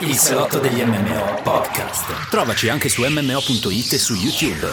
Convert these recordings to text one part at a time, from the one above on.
Il salotto degli MMO podcast. Trovaci anche su MMO.it e su YouTube.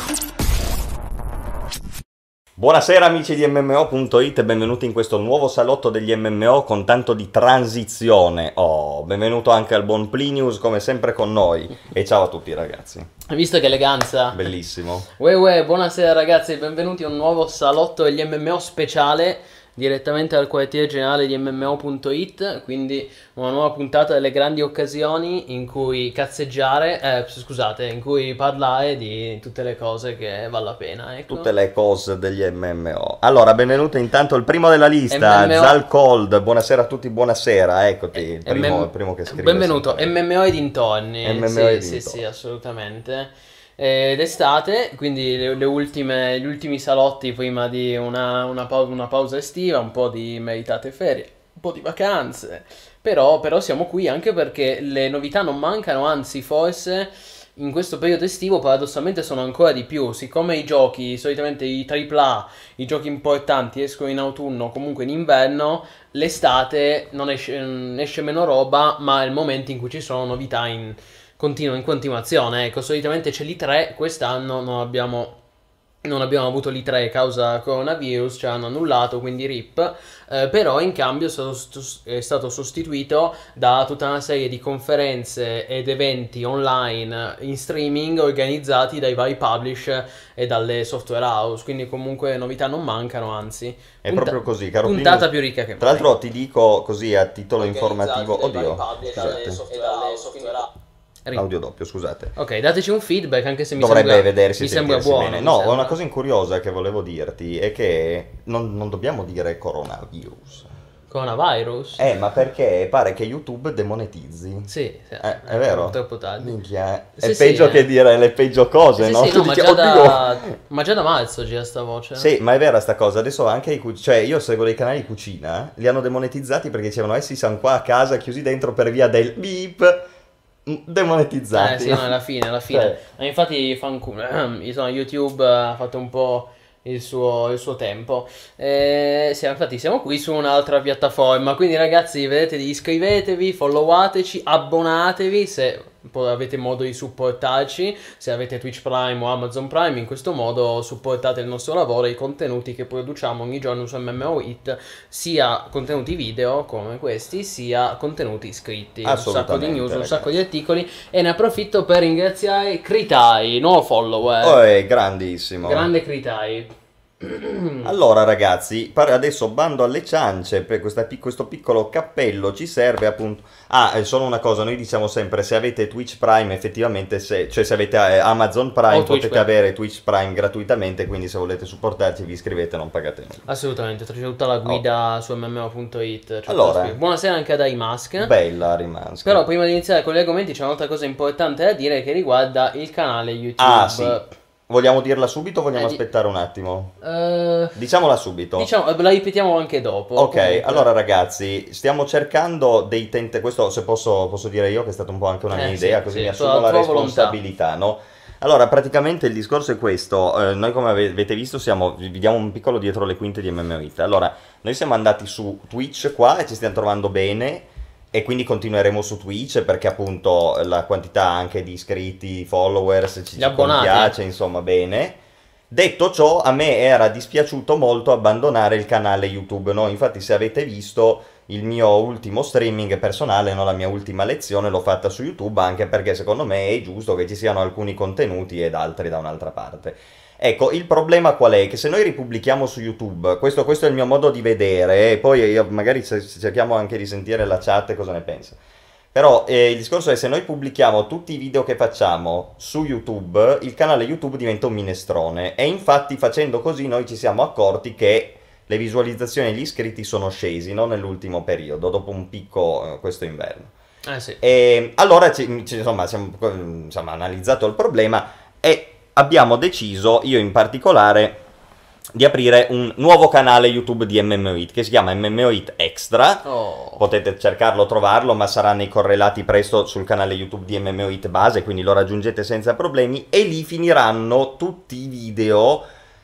Buonasera amici di MMO.it e benvenuti in questo nuovo salotto degli MMO con tanto di transizione. Oh, benvenuto anche al buon Plinius come sempre con noi. E ciao a tutti ragazzi. Hai visto che eleganza? Bellissimo. Uè uè, buonasera ragazzi, benvenuti a un nuovo salotto degli MMO speciale direttamente dal quartiere generale di MMO.it, quindi una nuova puntata delle grandi occasioni in cui cazzeggiare, eh, scusate, in cui parlare di tutte le cose che vale la pena. Ecco. Tutte le cose degli MMO. Allora, benvenuto intanto il primo della lista, MMO. Zal Cold. Buonasera a tutti, buonasera. Eccoti, il primo, MM il primo che scrive. Benvenuto, sempre. MMO e dintorni. MMO sì, e sì, dintorni. sì, assolutamente. Ed estate, quindi le, le ultime, gli ultimi salotti prima di una, una pau- una pausa estiva, un po' di meritate ferie, un po' di vacanze. Però, però siamo qui anche perché le novità non mancano, anzi forse in questo periodo estivo paradossalmente sono ancora di più. Siccome i giochi, solitamente i AAA, i giochi importanti escono in autunno o comunque in inverno, l'estate non esce, mm, esce meno roba, ma è il momento in cui ci sono novità in, continuo- in continuazione. Ecco, solitamente c'è l'I3, quest'anno non abbiamo, non abbiamo avuto l'I3 causa coronavirus, ci hanno annullato, quindi RIP, eh, però in cambio è stato, st- è stato sostituito da tutta una serie di conferenze ed eventi online in streaming organizzati dai vari publish e dalle software house, quindi comunque novità non mancano, anzi. È punta- proprio così, caro Puntata Plinius. più ricca che Tra mai. l'altro ti dico così a titolo informativo. dai vari Oddio, publish e dalle scusate. software house, Audio doppio, scusate. Ok, dateci un feedback anche se mi Dovrebbe sembra, vedersi mi sembra buono. bene. No, sembra. una cosa incuriosa che volevo dirti è che non, non dobbiamo dire coronavirus. Coronavirus? Eh, ma perché pare che YouTube demonetizzi. Sì, sì, Eh, è vero? Troppo tardi. Minchia, è Sì, sì, peggio eh. che dire le peggio cose, Sì, no? sì, no, ma dici, già, da, ma già da marzo gira sta voce. Sì, ma è vera sta cosa. Adesso anche i cu- cioè io seguo dei canali di cucina, li hanno demonetizzati perché dicevano essi sono qua a casa chiusi dentro per via del beep demonetizzati. Eh sì, no, alla fine, alla fine. Cioè, infatti fanculo, insomma, YouTube ha fatto un po' il suo, il suo tempo. Eh, sì, infatti siamo qui su un'altra piattaforma, quindi ragazzi vedete iscrivetevi, followateci, abbonatevi se poi avete modo di supportarci, se avete Twitch Prime o Amazon Prime, in questo modo supportate il nostro lavoro e i contenuti che produciamo ogni giorno su MMOIT, sia contenuti video come questi, sia contenuti scritti, un sacco di news, un ragazzi. sacco di articoli e ne approfitto per ringraziare Kritai, nuovo follower. oh, è grandissimo. Grande Kritai. Allora ragazzi, adesso bando alle ciance, per questa questo piccolo cappello ci serve appunto... Ah, è solo una cosa, noi diciamo sempre se avete Twitch Prime effettivamente, se, cioè se avete eh, Amazon Prime O Twitch potete Prime. avere Twitch Prime gratuitamente, quindi se volete supportarci vi iscrivete non pagate nulla. Assolutamente, c'è tutta la guida su MMO.it. c'è Allora. Buonasera anche a Daimask. Bella Rimansky. Però prima di iniziare con gli argomenti c'è un'altra cosa importante da dire che riguarda il canale YouTube. Ah sì, vogliamo dirla subito o vogliamo Eh, aspettare un attimo? Eh, Diciamola subito. diciamo, la ripetiamo anche dopo. Ok, comunque. allora ragazzi, stiamo cercando dei tente, questo se posso, posso dire io che è stata un po' anche una Eh, mia sì, idea, così sì, mi assumo la tua volontà. responsabilità, no? Allora, praticamente il discorso è questo, eh, noi come ave- avete visto siamo, vi vi diamo un piccolo dietro le quinte di MMOIT, allora, noi siamo andati su Twitch qua e ci stiamo trovando bene e quindi continueremo su Twitch perché appunto la quantità anche di iscritti, followers, ci, ci piace, insomma, bene. Detto ciò, a me era dispiaciuto molto abbandonare il canale YouTube, no? Infatti se avete visto il mio ultimo streaming personale, no? la mia ultima lezione l'ho fatta su YouTube anche perché secondo me è giusto che ci siano alcuni contenuti ed altri da un'altra parte. Ecco, il problema qual è? Che se noi ripubblichiamo su YouTube, questo, questo è il mio modo di vedere, e poi magari cerchiamo anche di sentire la chat cosa ne pensa. Però eh, il discorso è se noi pubblichiamo tutti i video che facciamo su YouTube, il canale YouTube diventa un minestrone e infatti facendo così noi ci siamo accorti che le visualizzazioni e gli iscritti sono scesi no? nell'ultimo periodo, dopo un picco eh, questo inverno. Eh sì. E allora ci- ci- insomma, siamo insomma, analizzato il problema e abbiamo deciso, io in particolare, di aprire un nuovo canale YouTube di MMOIT che si chiama MMOIT Extra. Oh. Potete cercarlo, trovarlo, ma sarà nei correlati presto sul canale YouTube di MMOIT base, quindi lo raggiungete senza problemi. E lì finiranno tutti i video,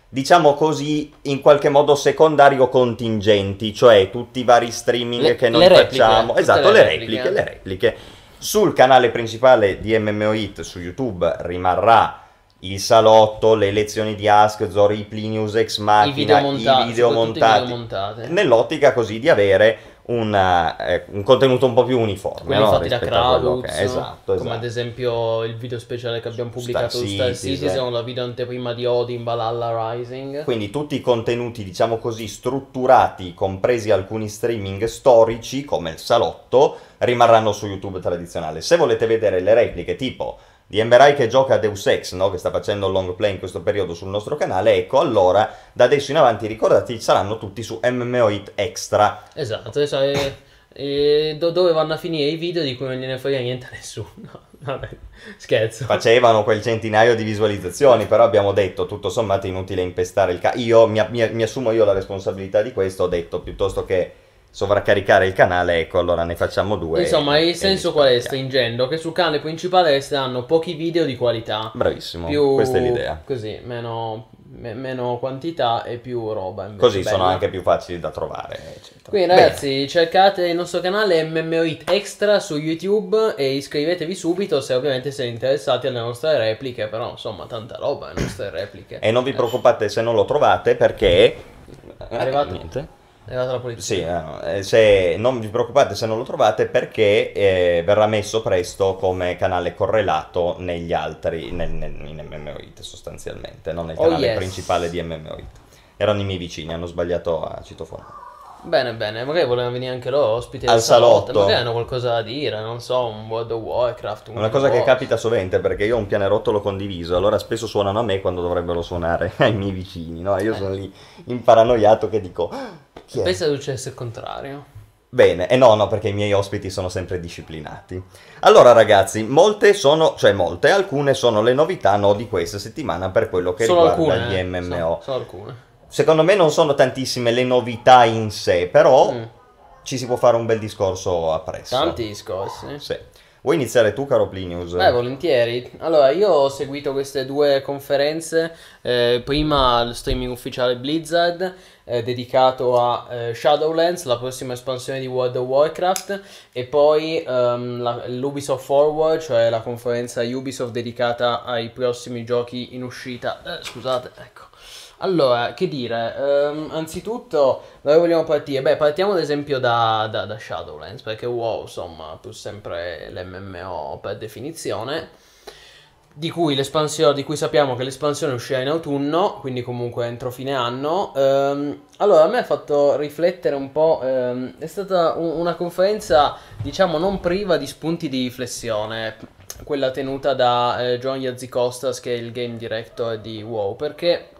diciamo così, in qualche modo secondario contingenti, cioè tutti i vari streaming Le- che noi repliche, facciamo. Esatto, le repliche. le repliche. Sul canale principale di MMO Hit su YouTube rimarrà il salotto, le lezioni di Ask, Zori, Plinius, Ex Machina, montati, i video i montati, video montate. nell'ottica così di avere un, eh, un contenuto un po' più uniforme. Quelli no? fatti da Crowduz, che- Esatto, come ad esatto. esempio il video speciale che abbiamo pubblicato su Star Citizen. Citizen, la video anteprima di Odin Valhalla Rising. Quindi tutti i contenuti, diciamo così, strutturati, compresi alcuni streaming storici, come il salotto, rimarranno su YouTube tradizionale. Se volete vedere le repliche tipo di Emberai che gioca a Deus Ex, no? che sta facendo il long play in questo periodo sul nostro canale, ecco, allora da adesso in avanti ricordati saranno tutti su MMO Hit Extra. Esatto, esatto, e- e do- dove vanno a finire i video di cui non gliene frega niente a nessuno. Vabbè, scherzo. Facevano quel centinaio di visualizzazioni, però abbiamo detto tutto sommato è inutile impestare il canale. Io mi, mi- mi assumo io la responsabilità di questo, ho detto piuttosto che sovraccaricare il canale, ecco, allora ne facciamo due. Insomma, e- il senso qual è? Stringendo che sul canale principale resteranno pochi video di qualità. Bravissimo, Più questa è l'idea. Così, meno, me- meno quantità e più roba. invece Così sono bella. anche più facili da trovare, eccetera. Quindi Bene. ragazzi, cercate il nostro canale MMO Hit Extra su YouTube e iscrivetevi subito se ovviamente siete interessati alle nostre repliche, però insomma tanta roba le nostre repliche. E non vi preoccupate se non lo trovate perché... È arrivato? Niente. È arrivata la polizia. Sì, eh, eh, se non vi preoccupate se non lo trovate perché eh, verrà messo presto come canale correlato negli altri, nel, nel, in MMOIT sostanzialmente, non nel Oh, canale yes. principale di MMOIT. Erano i miei vicini, hanno sbagliato a citofono. Bene, bene, magari volevano venire anche loro ospiti Al salotto, salotto. magari hanno qualcosa da dire, non so, un World of Warcraft, un Una cosa che War. capita sovente perché io ho un pianerottolo condiviso, allora spesso suonano a me quando dovrebbero suonare ai miei vicini, no? Io sono lì imparanoiato che dico... "Ah, Chi è? Pensa che successe il contrario. Bene, e no, no, perché i miei ospiti sono sempre disciplinati. Allora, ragazzi, molte sono, cioè molte, alcune sono le novità no, di questa settimana per quello che Solo riguarda alcune. gli eh, MMO. Sono, sono alcune. Secondo me non sono tantissime le novità in sé, però Mm. ci si può fare un bel discorso appresso. Tanti discorsi. Sì. Vuoi iniziare tu, caro Plinius? Beh, volentieri. Allora, io ho seguito queste due conferenze. eh, prima il streaming ufficiale Blizzard, eh, dedicato a eh, Shadowlands, la prossima espansione di World of Warcraft, e poi ehm, la- l'Ubisoft Forward, cioè la conferenza Ubisoft dedicata ai prossimi giochi in uscita. Eh, scusate, ecco. Allora, che dire, ehm, anzitutto, dove vogliamo partire? Beh, partiamo ad esempio da, da- da Shadowlands, perché WoW, insomma, pur sempre l'MMO per definizione, di cui di cui sappiamo che l'espansione uscirà in autunno, quindi comunque entro fine anno. Ehm, allora, a me ha fatto riflettere un po', ehm, è stata un- una conferenza, diciamo, non priva di spunti di riflessione, quella tenuta da eh, John Yazikostas, che è il game director di WoW, perché...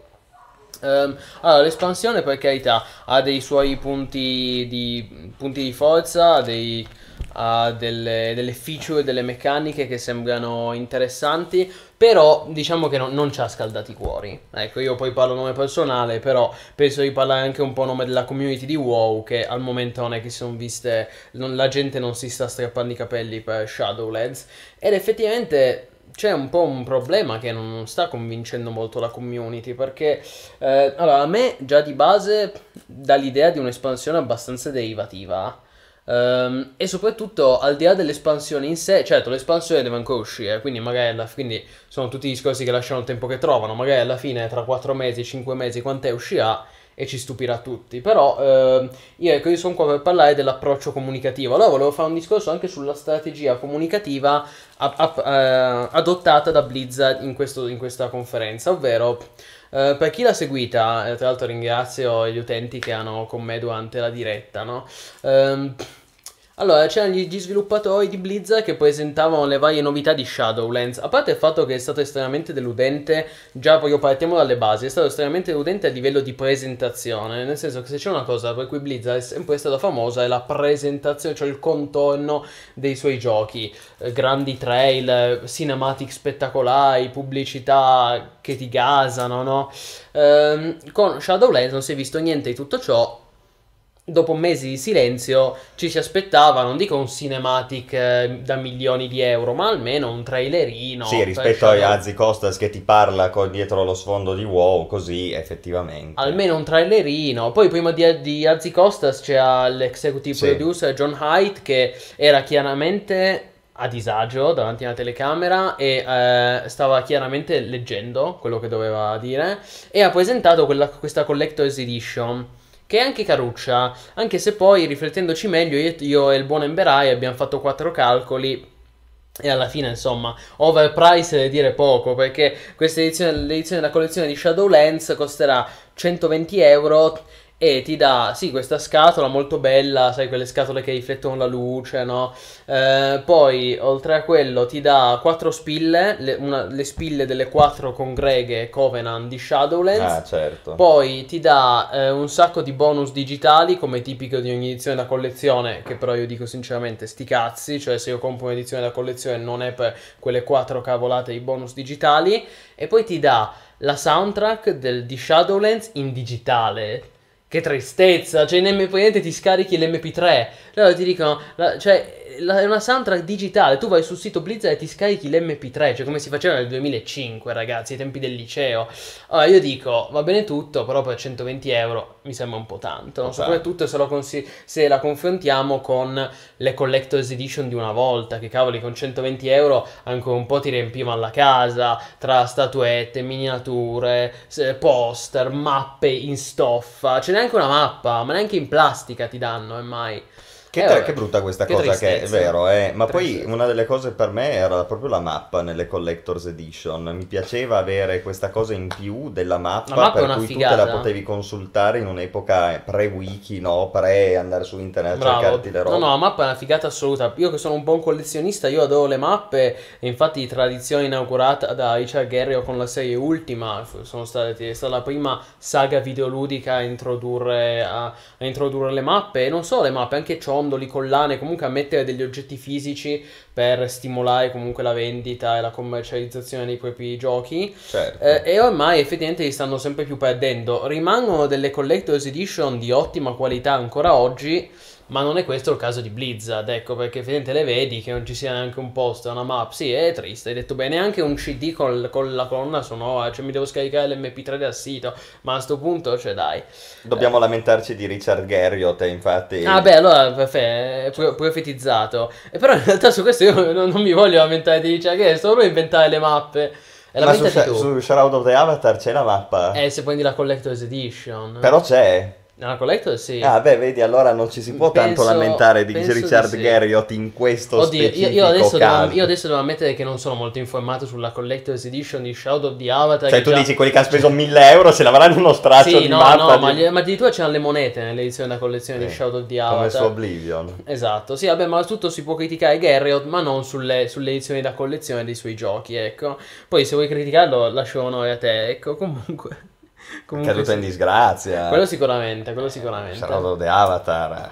Ehm, allora, l'espansione per carità ha dei suoi punti di, punti di forza, ha dei, ha delle, delle feature, delle meccaniche che sembrano interessanti, però diciamo che non, non ci ha scaldati i cuori. Ecco, io poi parlo a nome personale, però penso di parlare anche un po' a nome della community di WoW, che al momento non è che si sono viste, non- la gente non si sta strappando i capelli per Shadowlands, ed effettivamente c'è un po' un problema che non sta convincendo molto la community perché eh, allora a me già di base dà l'idea di un'espansione abbastanza derivativa Ehm, e soprattutto al di là dell'espansione in sé certo l'espansione deve ancora uscire quindi magari alla quindi sono tutti discorsi che lasciano il tempo che trovano magari alla fine tra 4 mesi 5 mesi quant'è uscirà e ci stupirà tutti. Però ehm, io, ecco, io sono qua per parlare dell'approccio comunicativo. Allora volevo fare un discorso anche sulla strategia comunicativa a- a- eh, adottata da Blizzard in, questo- in questa conferenza, ovvero eh, per chi l'ha seguita, eh, tra l'altro ringrazio gli utenti che hanno con me durante la diretta, no? Ehm, allora, c'erano gli, sviluppatori di Blizzard che presentavano le varie novità di Shadowlands. A parte il fatto che è stato estremamente deludente, già proprio partiamo dalle basi, è stato estremamente deludente a livello di presentazione. Nel senso che se c'è una cosa per cui Blizzard è sempre stata famosa è la presentazione, cioè il contorno dei suoi giochi. Eh, grandi trailer, cinematic spettacolari, pubblicità che ti gasano, no? Ehm, con Shadowlands non si è visto niente di tutto ciò. Dopo mesi di silenzio ci si aspettava, non dico un cinematic eh, da milioni di euro, ma almeno un trailerino. sì, rispetto a Azzi Costas che ti parla con- dietro lo sfondo di WoW, così effettivamente. Almeno un trailerino. Poi prima di, di Azzi Costas c'era l'executive Sì. producer John Haidt che era chiaramente a disagio davanti alla telecamera e eh, stava chiaramente leggendo quello che doveva dire e ha presentato quella, questa Collector's Edition che è anche caruccia, anche se poi riflettendoci meglio io, io e il buon Emberai abbiamo fatto quattro calcoli e alla fine, insomma, overprice deve dire poco, perché questa edizione, l'edizione della collezione di Shadowlands costerà 120 euro e ti dà, sì, questa scatola molto bella, sai, quelle scatole che riflettono la luce, no? Eh, poi, oltre a quello, ti dà quattro spille, le, una, le spille delle quattro congreghe Covenant di Shadowlands. Ah, certo. Poi ti dà eh, un sacco di bonus digitali, come tipico di ogni edizione da collezione, che però io dico sinceramente sti cazzi, cioè se io compro un'edizione da collezione non è per quelle quattro cavolate di bonus digitali. E poi ti dà la soundtrack del, di Shadowlands in digitale. Che tristezza, cioè in MP ti scarichi l'MP3. Allora ti dicono, cioè la, è una soundtrack digitale, tu vai sul sito Blizzard e ti scarichi l'MP3, cioè come si faceva nel 2005 ragazzi, ai tempi del liceo. Allora io dico, va bene tutto, però per 120 euro mi sembra un po' tanto, okay. soprattutto se, consi- se, la confrontiamo con le Collector's Edition di una volta, che cavoli con 120 euro ancora un po' ti riempivano la casa, tra statuette, miniature, poster, mappe in stoffa, ce n'è anche una mappa, ma neanche in plastica ti danno, è mai. Che, eh, che, brutta questa che cosa tristezza. che è vero, eh. ma Tristezza. poi una delle cose per me era proprio la mappa nelle Collector's Edition. Mi piaceva avere questa cosa in più della mappa, La mappa per cui figata. tu te la potevi consultare in un'epoca pre-wiki, no? Pre andare su internet a Bravo. cercarti le robe. No, no, la mappa è una figata assoluta. Io che sono un un collezionista, io adoro le mappe. Infatti, tradizione inaugurata da Richard Guerrero con la serie Ultima. Sono state, è stata la prima saga videoludica a introdurre, a, a introdurre le mappe. E non solo le mappe, anche ciondoli, collane. Comunque a mettere degli oggetti fisici per stimolare comunque la vendita e la commercializzazione dei propri giochi. Certo. Eh, e ormai effettivamente li stanno sempre più perdendo. Rimangono delle collector's edition di ottima qualità ancora oggi. Ma non è questo il caso di Blizzard, ecco, perché effettivamente le vedi che non ci sia neanche un post, una map. Sì, è triste, hai detto bene, anche un CD con, con la colonna sonora, cioè mi devo scaricare l'MP3 dal sito, ma a sto punto, cioè dai. Dobbiamo lamentarci di Richard Garriott, infatti. Ah beh, allora, perfetto, profetizzato. E però in realtà su questo io non, non mi voglio lamentare di Richard proprio a inventare le mappe. E ma su, su Shroud of the Avatar c'è la mappa. Eh, se prendi la Collector's Edition. Però c'è. Nella Collector sì. Ah, beh, vedi, allora non ci si può tanto Penso- lamentare di penso di Richard sì. Garriott in questo Oddio, io, specifico io adesso caso. devo, io adesso devo ammettere che non sono molto informato sulla Collector's Edition di Shadow of the Avatar. Cioè, tu già- dici quelli che hanno speso 1000 euro se l'avranno uno straccio Sì, di no, mappa no, di- ma, gli- ma addirittura c'erano le monete nell'edizione della collezione di Sì, Shadow of the come su Avatar. Oblivion. Esatto, sì, vabbè, ma tutto si può criticare Garriott, ma non sulle, sulle edizioni da collezione dei suoi giochi, ecco. Poi se vuoi criticarlo, lascio onore a te, ecco, comunque. Comunque Caduta sì. in disgrazia. Quello sicuramente, quello sicuramente. Of the Avatar.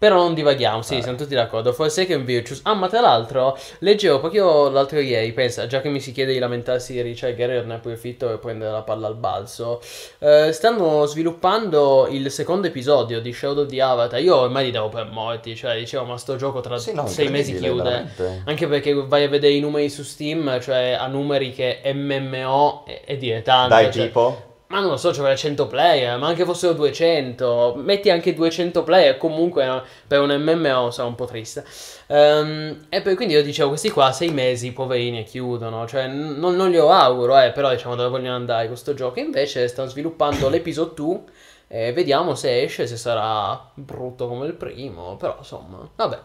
Però non divaghiamo, sì, Eh. siamo tutti d'accordo. Forsaken Virtues. Ah, ma tra l'altro, leggevo proprio l'altro ieri, pensa, già che mi si chiede di lamentarsi di Richard Guerrero, ne approfitto per prendere la palla al balzo. Eh, stanno sviluppando il secondo episodio di Shadow of the Avatar. Io ormai li davo per morti, cioè dicevo, ma sto gioco tra Sì, no, sei mesi chiude. veramente. Anche perché vai a vedere i numeri su Steam, cioè a numeri che MMO è, è dilettante. Dai, cioè- tipo? Ma non lo so, c'aveva 100 player, ma anche fossero 200, metti anche 200 player, comunque eh, per un MMO sarà un po' triste. Ehm, e poi quindi io dicevo, questi qua sei mesi, poverini, e chiudono, cioè non, non glielo auguro, eh, però diciamo dove vogliono andare questo gioco. Invece stanno sviluppando l'episodio 2 e vediamo se esce, se sarà brutto come il primo, però insomma, vabbè,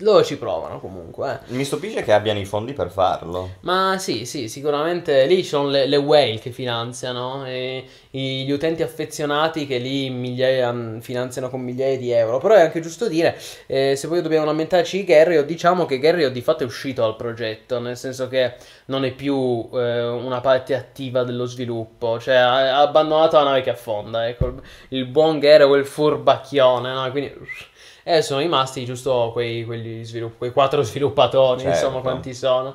loro ci provano comunque, eh. Mi stupisce che abbiano i fondi per farlo. Ma sì, sì, sicuramente lì ci sono le, le whale che finanziano e gli utenti affezionati che lì migliaia, finanziano con migliaia di euro. Però è anche giusto dire, eh, se poi dobbiamo lamentarci di Garriott, diciamo che Garriott di fatto è uscito dal progetto, nel senso che non è più eh, una parte attiva dello sviluppo, cioè ha, abbandonato la nave che affonda, ecco, il, il buon Garriott, quel furbacchione, no? Quindi... E sono rimasti giusto quei, svilupp- quei quattro sviluppatori, Certo. insomma, quanti sono.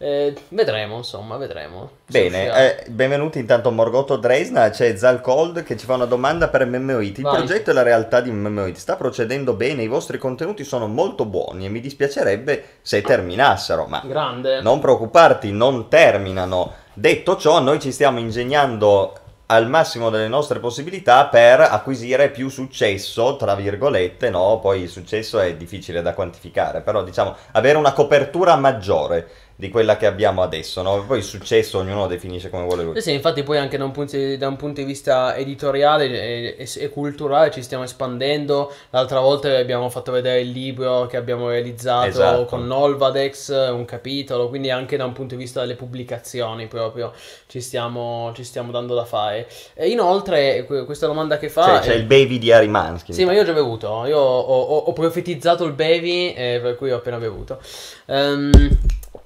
Eh, vedremo, insomma, vedremo. Bene, uscirà. eh, benvenuti intanto a Morgotto Dresna, c'è Zalcold che ci fa una domanda per MMOIT. Il Vai. progetto e la realtà di MMOIT sta procedendo bene, i vostri contenuti sono molto buoni e mi dispiacerebbe se terminassero, ma Grande. non preoccuparti, non terminano. Detto ciò, noi ci stiamo ingegnando al massimo delle nostre possibilità per acquisire più successo, tra virgolette, no? Poi il successo è difficile da quantificare, però diciamo avere una copertura maggiore di quella che abbiamo adesso, no? Poi il successo ognuno definisce come vuole lui. Sì, infatti poi anche da un punto di, da un punto di vista editoriale e, e- e culturale ci stiamo espandendo. L'altra volta vi abbiamo fatto vedere il libro che abbiamo realizzato Esatto. con Nolvadex, un capitolo, quindi anche da un punto di vista delle pubblicazioni proprio ci stiamo, ci stiamo dando da fare. E inoltre que- questa domanda che fa... Cioè, è- c'è il baby di Harry Manskin. Sì, ma io ho già bevuto. Io ho, ho- ho profetizzato il baby, eh, per cui ho appena bevuto. Ehm,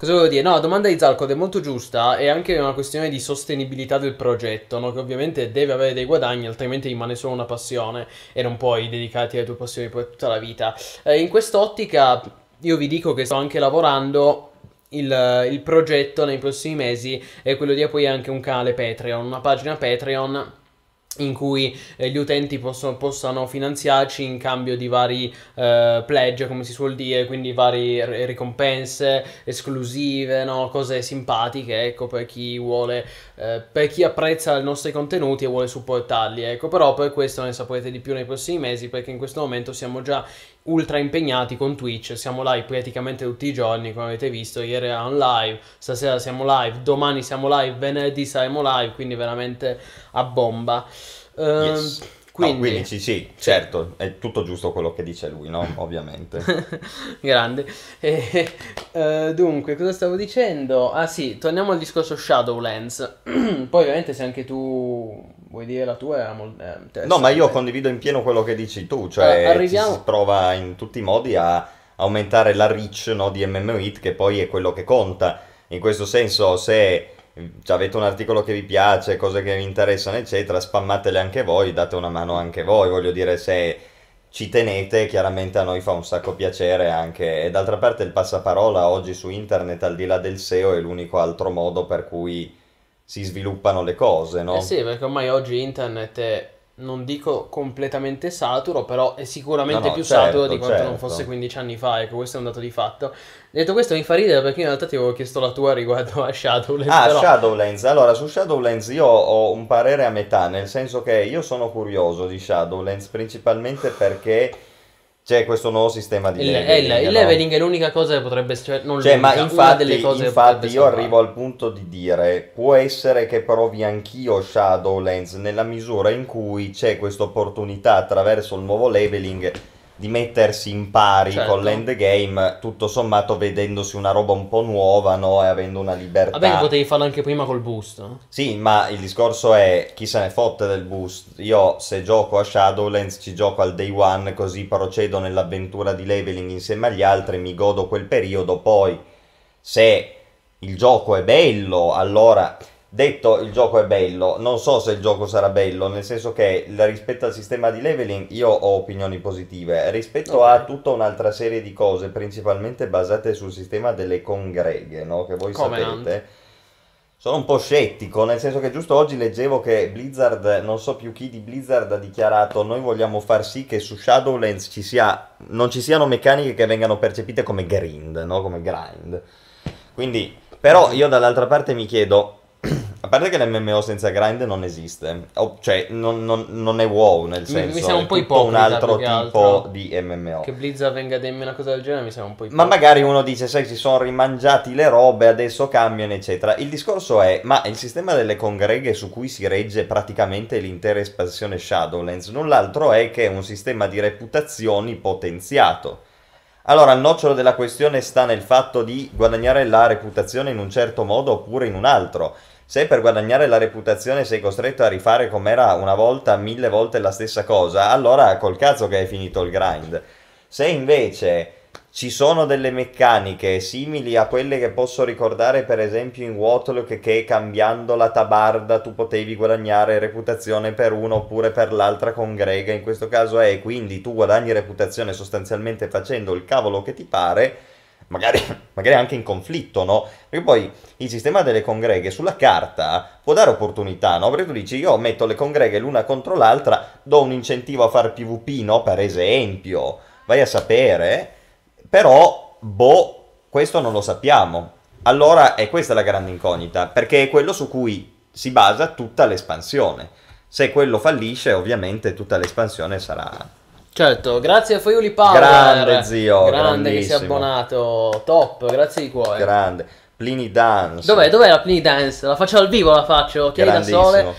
cosa volevo dire? No, la domanda di Zalcod è molto giusta. È anche una questione di sostenibilità del progetto, no? Che ovviamente deve avere dei guadagni, altrimenti rimane solo una passione e non puoi dedicarti alle tue passioni per tutta la vita. Eh, in quest'ottica, io vi dico che sto anche lavorando. Il, il progetto nei prossimi mesi è quello di aprire anche un canale Patreon, una pagina Patreon in cui eh, gli utenti possono, possano finanziarci in cambio di vari eh, pledge, come si suol dire, quindi varie ricompense esclusive, no? cose simpatiche, ecco, per chi vuole, eh, per chi apprezza i nostri contenuti e vuole supportarli, ecco, però per questo ne saprete di più nei prossimi mesi, perché in questo momento siamo già ultra impegnati con Twitch, siamo live praticamente tutti i giorni, come avete visto, ieri eravamo live, stasera siamo live, domani siamo live, venerdì saremo live, quindi veramente a bomba. Ehm, Yes. Quindi, No, quindi sì, sì, certo, è tutto giusto quello che dice lui, no? Ovviamente. grande. E, eh, dunque, cosa stavo dicendo? Ah sì, torniamo al discorso Shadowlands. Poi ovviamente se anche tu vuoi dire la tua era molto No, ma io condivido in pieno quello che dici tu, cioè Eh, arriviamo- si prova in tutti i modi a aumentare la reach no, di MMOIT che poi è quello che conta. In questo senso, se avete un articolo che vi piace, cose che vi interessano, eccetera, spammatele anche voi, date una mano anche voi. Voglio dire, se ci tenete, chiaramente a noi fa un sacco piacere anche. E d'altra parte il passaparola oggi su internet, al di là del SEO, è l'unico altro modo per cui si sviluppano le cose, no? Eh sì, perché ormai oggi internet è, non dico completamente saturo, però è sicuramente No, no, più certo, saturo di quanto non certo. fosse 15 anni fa, ecco, questo è un dato di fatto. Detto questo mi fa ridere perché in realtà ti avevo chiesto la tua riguardo a Shadowlands, Ah, però... Shadowlands. Allora, su Shadowlands io ho un parere a metà, nel senso che io sono curioso di Shadowlands principalmente perché c'è questo nuovo sistema di Il, leveling. il- il no? leveling è l'unica cosa che potrebbe... Cioè, non Cioè, ma infatti, infatti io salvare. arrivo al punto di dire, può essere che provi anch'io Shadowlands nella misura in cui c'è questa opportunità attraverso il nuovo leveling di mettersi in pari Certo. con l'endgame, tutto sommato vedendosi una roba un po' nuova, no? E avendo una libertà. Vabbè, potevi farlo anche prima col boost. no? Sì, ma il discorso è chi se ne fotte del boost. Io se gioco a Shadowlands ci gioco al day one, così procedo nell'avventura di leveling insieme agli altri, mi godo quel periodo, poi se il gioco è bello, allora detto il gioco è bello, non so se il gioco sarà bello, nel senso che rispetto al sistema di leveling io ho opinioni positive, rispetto Ok. a tutta un'altra serie di cose, principalmente basate sul sistema delle congreghe, no? Che voi Covenant. sapete. Sono un po' scettico, nel senso che giusto oggi leggevo che Blizzard, non so più chi di Blizzard ha dichiarato noi vogliamo far sì che su Shadowlands ci sia, non ci siano meccaniche che vengano percepite come grind, no? Come grind. Quindi, però io dall'altra parte mi chiedo, a parte che l'MMO senza grind non esiste, o- cioè non, non- non è WoW nel Mi- senso, mi sembra un po' tutto un ipocrita, altro tipo altro. di MMO. Che Blizzard venga a dirmi una cosa del genere mi sembra un po' Ma ipocrita. magari uno dice, sai, si sono rimangiati le robe, adesso cambiano, eccetera. Il discorso è, ma il sistema delle congreghe su cui si regge praticamente l'intera espansione Shadowlands, null'altro è che un sistema di reputazioni potenziato. Allora, il nocciolo della questione sta nel fatto di guadagnare la reputazione in un certo modo oppure in un altro. Se per guadagnare la reputazione sei costretto a rifare com'era una volta mille volte la stessa cosa, allora col cazzo che hai finito il grind. Se invece ci sono delle meccaniche simili a quelle che posso ricordare per esempio in Watlock che cambiando la tabarda tu potevi guadagnare reputazione per uno oppure per l'altra congrega, in questo caso è quindi tu guadagni reputazione sostanzialmente facendo il cavolo che ti pare, magari, magari anche in conflitto, no? Perché poi il sistema delle congreghe sulla carta può dare opportunità, no? Perché tu dici io metto le congreghe l'una contro l'altra, do un incentivo a fare PvP, no? Per esempio, vai a sapere, però, boh, questo non lo sappiamo. Allora è questa la grande incognita, perché è quello su cui si basa tutta l'espansione. Se quello fallisce, ovviamente tutta l'espansione sarà Certo, grazie a Foiuli Power. Grande, zio, Grande che si è abbonato. Top, grazie di cuore. grande. Pliny Dance. Dov'è? Dov'è la Pliny Dance? La faccio al vivo, la faccio. Occhiali da sole.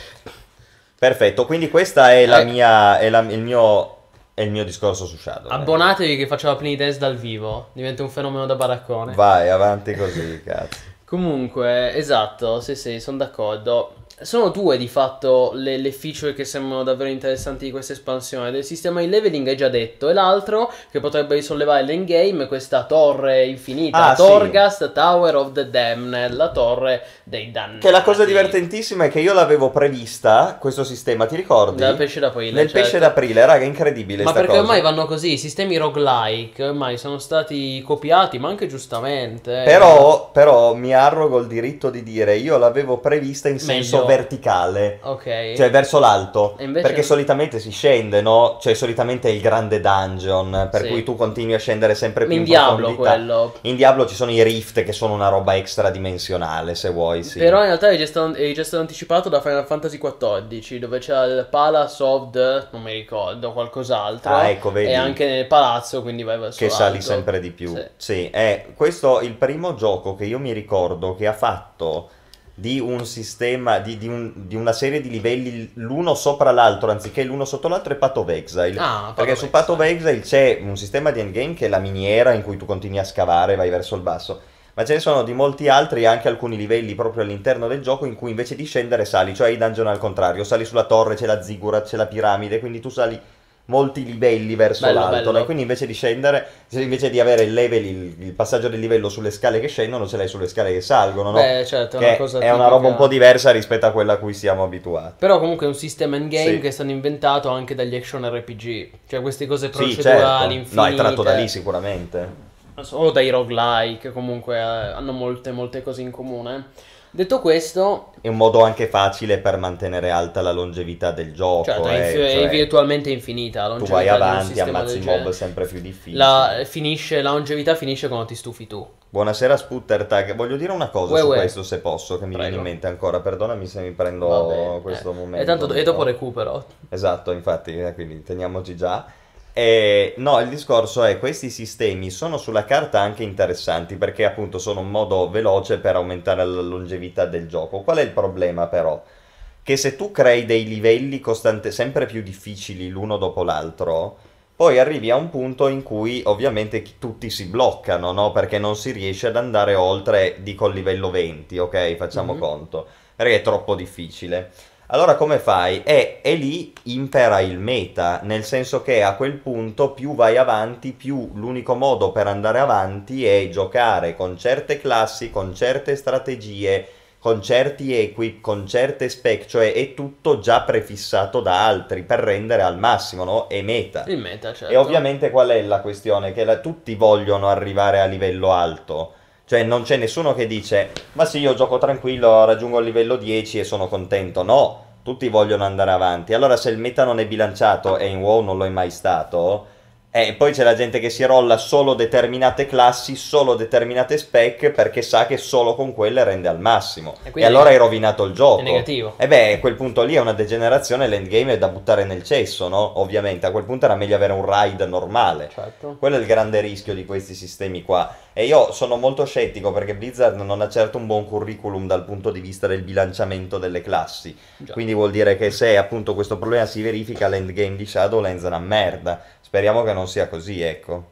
Perfetto, quindi questa è la Eh. mia è la- il mio è il mio discorso su Shadow. Abbonatevi che faccio la Pliny Dance dal vivo. Diventa un fenomeno da baraccone. Vai, avanti così, cazzo. Comunque, esatto, sì sì, sono d'accordo. Sono due di fatto le, le feature che sembrano davvero interessanti di questa espansione. Del sistema di leveling hai già detto, e l'altro che potrebbe risollevare l'endgame è questa torre infinita, Ah, sì. Torghast Tower of the Damned, la torre dei dannati. Che la cosa divertentissima è che io l'avevo prevista, questo sistema, ti ricordi? Dal pesce d'aprile, Nel certo. pesce d'aprile, raga, incredibile Ma perché cosa. ormai vanno così, i sistemi roguelike ormai sono stati copiati, ma anche giustamente. Però, però mi arrogo il diritto di dire, io l'avevo prevista in senso Meglio. Verticale. Ok. Cioè verso l'alto, perché solitamente si scende, no? Cioè solitamente è il grande dungeon, per Sì. cui tu continui a scendere sempre più in in Diablo quello. In Diablo ci sono i rift che sono una roba extradimensionale, se vuoi, sì. Però in realtà è già, stato, è già stato anticipato da Final Fantasy XIV, dove c'è il Palace of the... non mi ricordo, qualcos'altro. Ah, ecco, vedi. E anche nel palazzo, quindi vai verso che sali l'alto. sempre di più. Sì. Sì, è questo il primo gioco che io mi ricordo che ha fatto di un sistema, di, di un- di una serie di livelli l'uno sopra l'altro, anziché l'uno sotto l'altro, è Path of Exile. Ah, Path Perché of su. Path of Exile c'è un sistema di endgame che è la miniera in cui tu continui a scavare e vai verso il basso. Ma ce ne sono di molti altri, anche alcuni livelli proprio all'interno del gioco in cui invece di scendere sali, cioè i dungeon al contrario, sali sulla torre, c'è la ziggurat, c'è la piramide, quindi tu sali molti livelli verso Bello, l'alto, bello. no? Quindi invece di scendere, invece di avere il level, il, il passaggio del livello sulle scale che scendono, ce l'hai sulle scale che salgono, no? Beh, certo, è che una è una roba un po' diversa rispetto a quella a cui siamo abituati. Però comunque è un sistema endgame Sì. che è stato inventato anche dagli action RPG. Cioè queste cose Sì, procedurali certo. infinite. No, è tratto da lì sicuramente. o dai roguelike, comunque eh, hanno molte molte cose in comune. Detto questo, È un modo anche facile per mantenere alta la longevità del gioco. certo, è, eh, è cioè, virtualmente infinita. la tu vai avanti, ammazzi mob sempre più difficili. La, finisce, la longevità finisce quando ti stufi tu. Buonasera Sputtertag, voglio dire una cosa Uè, su uè. questo se posso, che mi viene in Prego. mente ancora, perdonami se mi prendo Vabbè, questo eh. momento. E, tanto, e dopo po'. recupero. Esatto, infatti, eh, quindi teniamoci già. E, no, il discorso è questi sistemi sono sulla carta anche interessanti perché appunto sono un modo veloce per aumentare la longevità del gioco. Qual è il problema però? Che se tu crei dei livelli costante, sempre più difficili l'uno dopo l'altro, poi arrivi a un punto in cui ovviamente tutti si bloccano, no? Perché non si riesce ad andare oltre, dico il livello 20, ok? Facciamo Mhm. conto, perché è troppo difficile. Allora come fai? E, e lì impera il meta, nel senso che a quel punto più vai avanti, più l'unico modo per andare avanti è giocare con certe classi, con certe strategie, con certi equip, con certe spec, cioè è tutto già prefissato da altri per rendere al massimo, no? È meta. Il meta, certo. E ovviamente qual è la questione? Che la- tutti vogliono arrivare a livello alto. Cioè non c'è nessuno che dice ma sì io gioco tranquillo, raggiungo il livello 10 e sono contento. No, tutti vogliono andare avanti. Allora se il meta non è bilanciato e in WoW non lo è mai stato, e poi c'è la gente che si rolla solo determinate classi, solo determinate spec perché sa che solo con quelle rende al massimo. E E, allora hai rovinato il gioco. È negativo. E beh, a quel punto lì è una degenerazione, l'endgame è da buttare nel cesso, no? Ovviamente, a quel punto era meglio avere un ride normale. Certo. Quello è il grande rischio di questi sistemi qua. E io sono molto scettico perché Blizzard non ha certo un buon curriculum dal punto di vista del bilanciamento delle classi. Già. Quindi vuol dire che se appunto questo problema si verifica, l'endgame di Shadowlands è una merda. Speriamo che non sia così, ecco.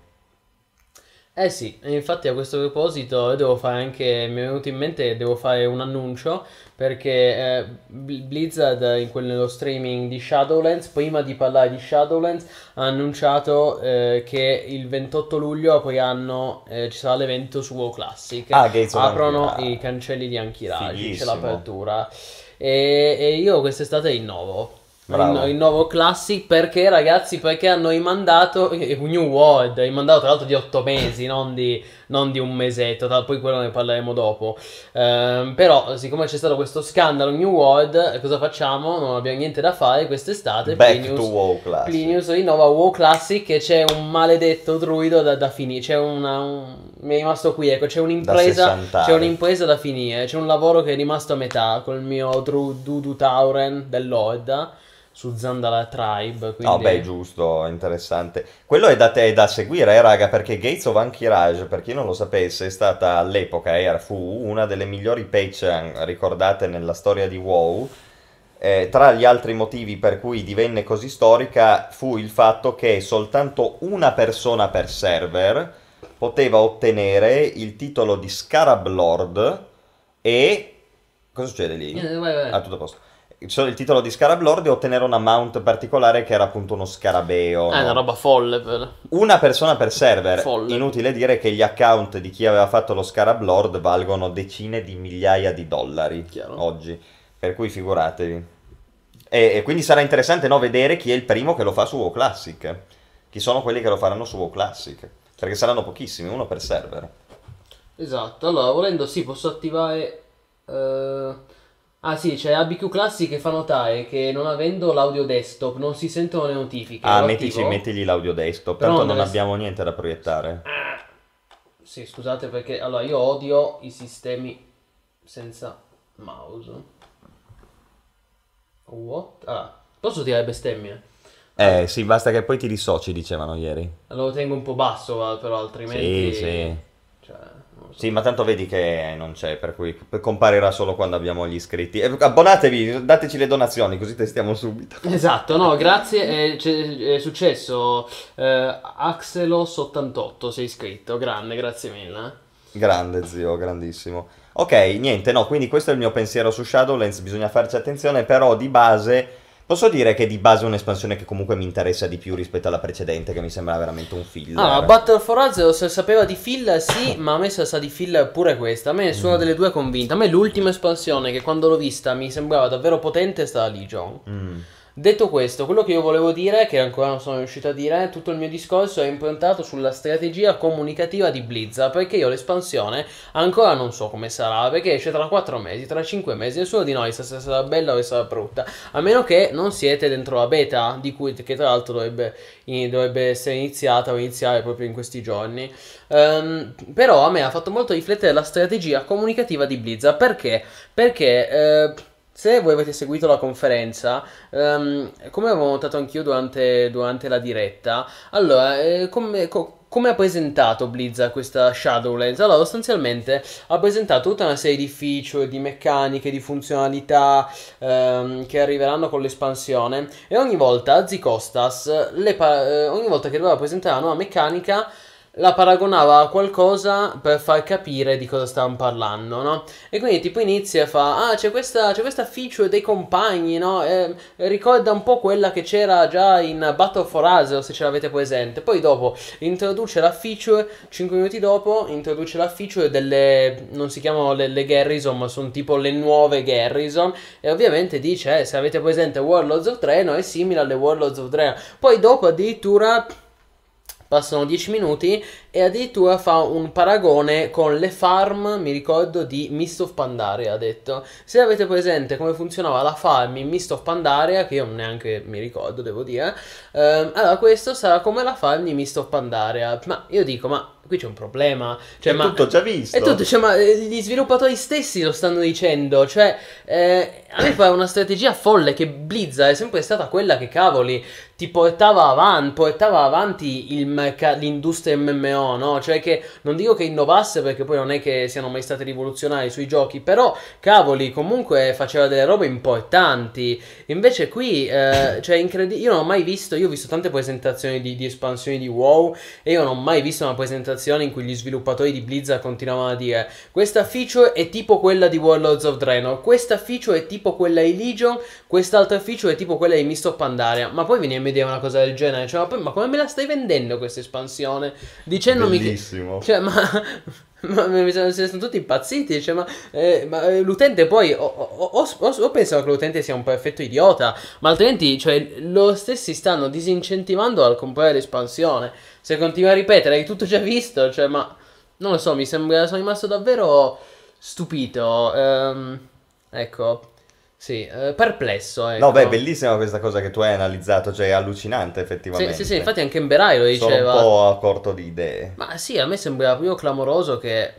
Eh sì, infatti a questo proposito devo fare anche, mi è venuto in mente, devo fare un annuncio perché eh, Bl- Blizzard in quel, nello streaming di Shadowlands, prima di parlare di Shadowlands, ha annunciato eh, che il 28 luglio apriranno, eh, ci sarà l'evento su WoW Classic, Ah, aprono i cancelli di Ankiraj, c'è l'apertura e, e io quest'estate rinnovo. Bravo. Il, il nuovo Classic perché ragazzi perché hanno rimandato eh, New World rimandato tra l'altro di 8 mesi non di, non di un mesetto tra- poi quello ne parleremo dopo Ehm, però siccome c'è stato questo scandalo New World eh, cosa facciamo non abbiamo niente da fare quest'estate Back Plinius, to WoW Classic. Plinius rinnova WoW Classic e c'è un maledetto druido da, da finire c'è una- un, mi è rimasto qui, ecco, c'è un'impresa, 60 c'è un'impresa da finire, c'è un lavoro che è rimasto a metà col mio Dudu Tauren dell'Oeda su Zandala Tribe, quindi... No, beh, giusto, interessante. Quello è da te, è da seguire, eh, raga, perché Gates of Ankirage, per chi non lo sapesse, è stata all'epoca, era, fu una delle migliori patch eh, ricordate nella storia di WoW. Eh, tra gli altri motivi per cui divenne così storica fu il fatto che soltanto una persona per server poteva ottenere il titolo di Scarab Lord e... Cosa succede lì? Eh, vai, vai. Ah, tutto a posto. Il titolo di Scarab Lord e ottenere una mount particolare che era appunto uno scarabeo. È no? una roba folle per... Una persona per server. Folle. Inutile dire che gli account di chi aveva fatto lo Scarab Lord valgono decine di migliaia di dollari Chiaro. oggi. Per cui figuratevi. E, e quindi sarà interessante no, vedere chi è il primo che lo fa su WoW Classic. Chi sono quelli che lo faranno su WoW Classic. Perché saranno pochissimi, uno per server. Esatto, allora volendo sì, posso attivare... eh, Ah sì, c'è ABQ Classic che fa notare che non avendo l'audio desktop non si sentono le notifiche. Ah, mettici, mettigli l'audio desktop. Però Tanto non non abbiamo niente da proiettare. Sì, scusate perché allora io odio i sistemi senza mouse. What? Ah, posso tirare bestemmie? Eh sì, basta che poi ti dissoci, dicevano ieri. Allora lo tengo un po' basso, però altrimenti... Sì, sì. Cioè, non lo so. Sì, ma tanto vedi che non c'è, per cui comparirà solo quando abbiamo gli iscritti. E abbonatevi, dateci le donazioni, così testiamo subito. Esatto, no, grazie, è, c'è- è successo. Eh, Axelos88 sei iscritto, grande, grazie mille. Grande zio, grandissimo. Ok, niente, no, quindi questo è il mio pensiero su Shadowlands, bisogna farci attenzione, però di base... Posso dire che di base è un'espansione che comunque mi interessa di più rispetto alla precedente, che mi sembra veramente un filler. Ah, Battle for Azeroth se sapeva di Phil, sì, ma a me sa sa di Phil pure questa. A me nessuna delle due è convinta. A me l'ultima espansione che quando l'ho vista mi sembrava davvero potente è stata Legion. Mm. Detto questo, quello che io volevo dire, che ancora non sono riuscito a dire, tutto il mio discorso è improntato sulla strategia comunicativa di Blizzard, perché io l'espansione ancora non so come sarà, perché esce tra 4 mesi, tra 5 mesi, nessuno di noi sa se sarà bella o se sarà brutta, a meno che non siete dentro la beta, di cui, che tra l'altro dovrebbe, dovrebbe essere iniziata o iniziare proprio in questi giorni. Ehm, però a me ha fatto molto riflettere la strategia comunicativa di Blizzard, perché? Perché... eh, se voi avete seguito la conferenza, ehm, come avevo notato anch'io durante, durante la diretta, allora, eh, come, co- come ha presentato Blizzard questa Shadowlands? Allora, sostanzialmente ha presentato tutta una serie di feature, di meccaniche, di funzionalità ehm, che arriveranno con l'espansione e ogni volta Azicostas, le pa- eh, ogni volta che doveva presentare una nuova meccanica, la paragonava a qualcosa per far capire di cosa stavano parlando, no? E quindi tipo inizia e fa, ah c'è questa, c'è questa feature dei compagni, no? E, e ricorda un po' quella che c'era già in Battle for Azeroth, se ce l'avete presente. Poi dopo introduce la feature, 5 minuti dopo introduce la feature delle, non si chiamano le, le Garrison, ma sono tipo le nuove Garrison. E ovviamente dice, eh, se avete presente Warlords of Draenor è simile alle Warlords of Draenor. Poi dopo addirittura... Passano 10 minuti e addirittura fa un paragone con le farm, mi ricordo, di Mist of Pandaria, ha detto. Se avete presente come funzionava la farm in Mist of Pandaria, che io neanche mi ricordo, devo dire, ehm, allora questo sarà come la farm di Mist of Pandaria. Ma io dico, ma qui c'è un problema. Cioè, È ma... tutto già visto. È tutto, cioè, ma eh, gli sviluppatori stessi lo stanno dicendo. Cioè, eh, a me pare una strategia folle che Blizzard è sempre stata quella che cavoli ti portava avanti, portava avanti il merca- l'industria MMO, no? Cioè che non dico che innovasse perché poi non è che siano mai stati rivoluzionari sui giochi, però cavoli, comunque faceva delle robe importanti. Invece qui, eh, cioè incredibile, io non ho mai visto, io ho visto tante presentazioni di, di espansioni di WoW e io non ho mai visto una presentazione in cui gli sviluppatori di Blizzard continuavano a dire questa feature è tipo quella di Warlords of Draenor, questa feature è tipo quella di Legion, quest'altra feature è tipo quella di Mist of Pandaria, ma poi vieni a vedere una cosa del genere, cioè ma, poi- ma come me la stai vendendo questa espansione? Dicendomi che... Bellissimo. Cioè, ma, ma sono, tutti impazziti. Cioè, ma, eh, ma, eh, l'utente poi. O, o, o, o- o pensano che l'utente sia un perfetto idiota. Ma altrimenti, cioè, lo stessi stanno disincentivando al comprare l'espansione. Se continua a ripetere, hai tutto già visto. Cioè, ma. Non lo so, mi sembra. Sono rimasto davvero stupito. Ehm, ecco. Sì, eh, perplesso, ecco. No, beh, bellissima questa cosa che tu hai analizzato, cioè è allucinante effettivamente. Sì, sì, sì, infatti anche Emberai lo Sono diceva. un po' a corto di idee. Ma sì, a me sembra proprio clamoroso che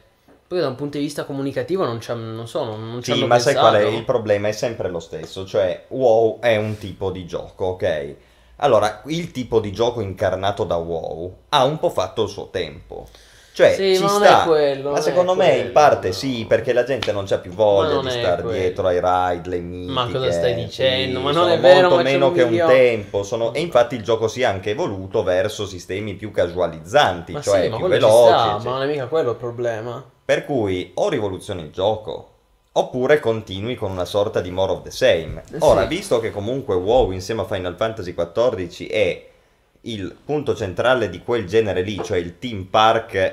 poi da un punto di vista comunicativo non non so, non, non Sì, ma sai qual è? pensato. Il problema è sempre lo stesso, cioè WoW è un tipo di gioco, ok? Allora, il tipo di gioco incarnato da WoW ha un po' fatto il suo tempo. Cioè, Sì, ci ma sta. quello, ma secondo me in quello, parte no. sì, perché la gente non c'ha più voglia di star quello. dietro ai raid, le mitiche. Ma cosa stai dicendo? sì, Ma non sono è vero, molto meno che un tempo. sono- E infatti il gioco si è anche evoluto verso sistemi più casualizzanti, Ma cioè sì, più veloci. sta, eccetera. ma non è mica quello il problema. Per cui o rivoluzioni il gioco, oppure continui con una sorta di more of the same. Eh Ora, sì. visto che comunque WoW insieme a Final Fantasy XIV è il punto centrale di quel genere lì, cioè il team park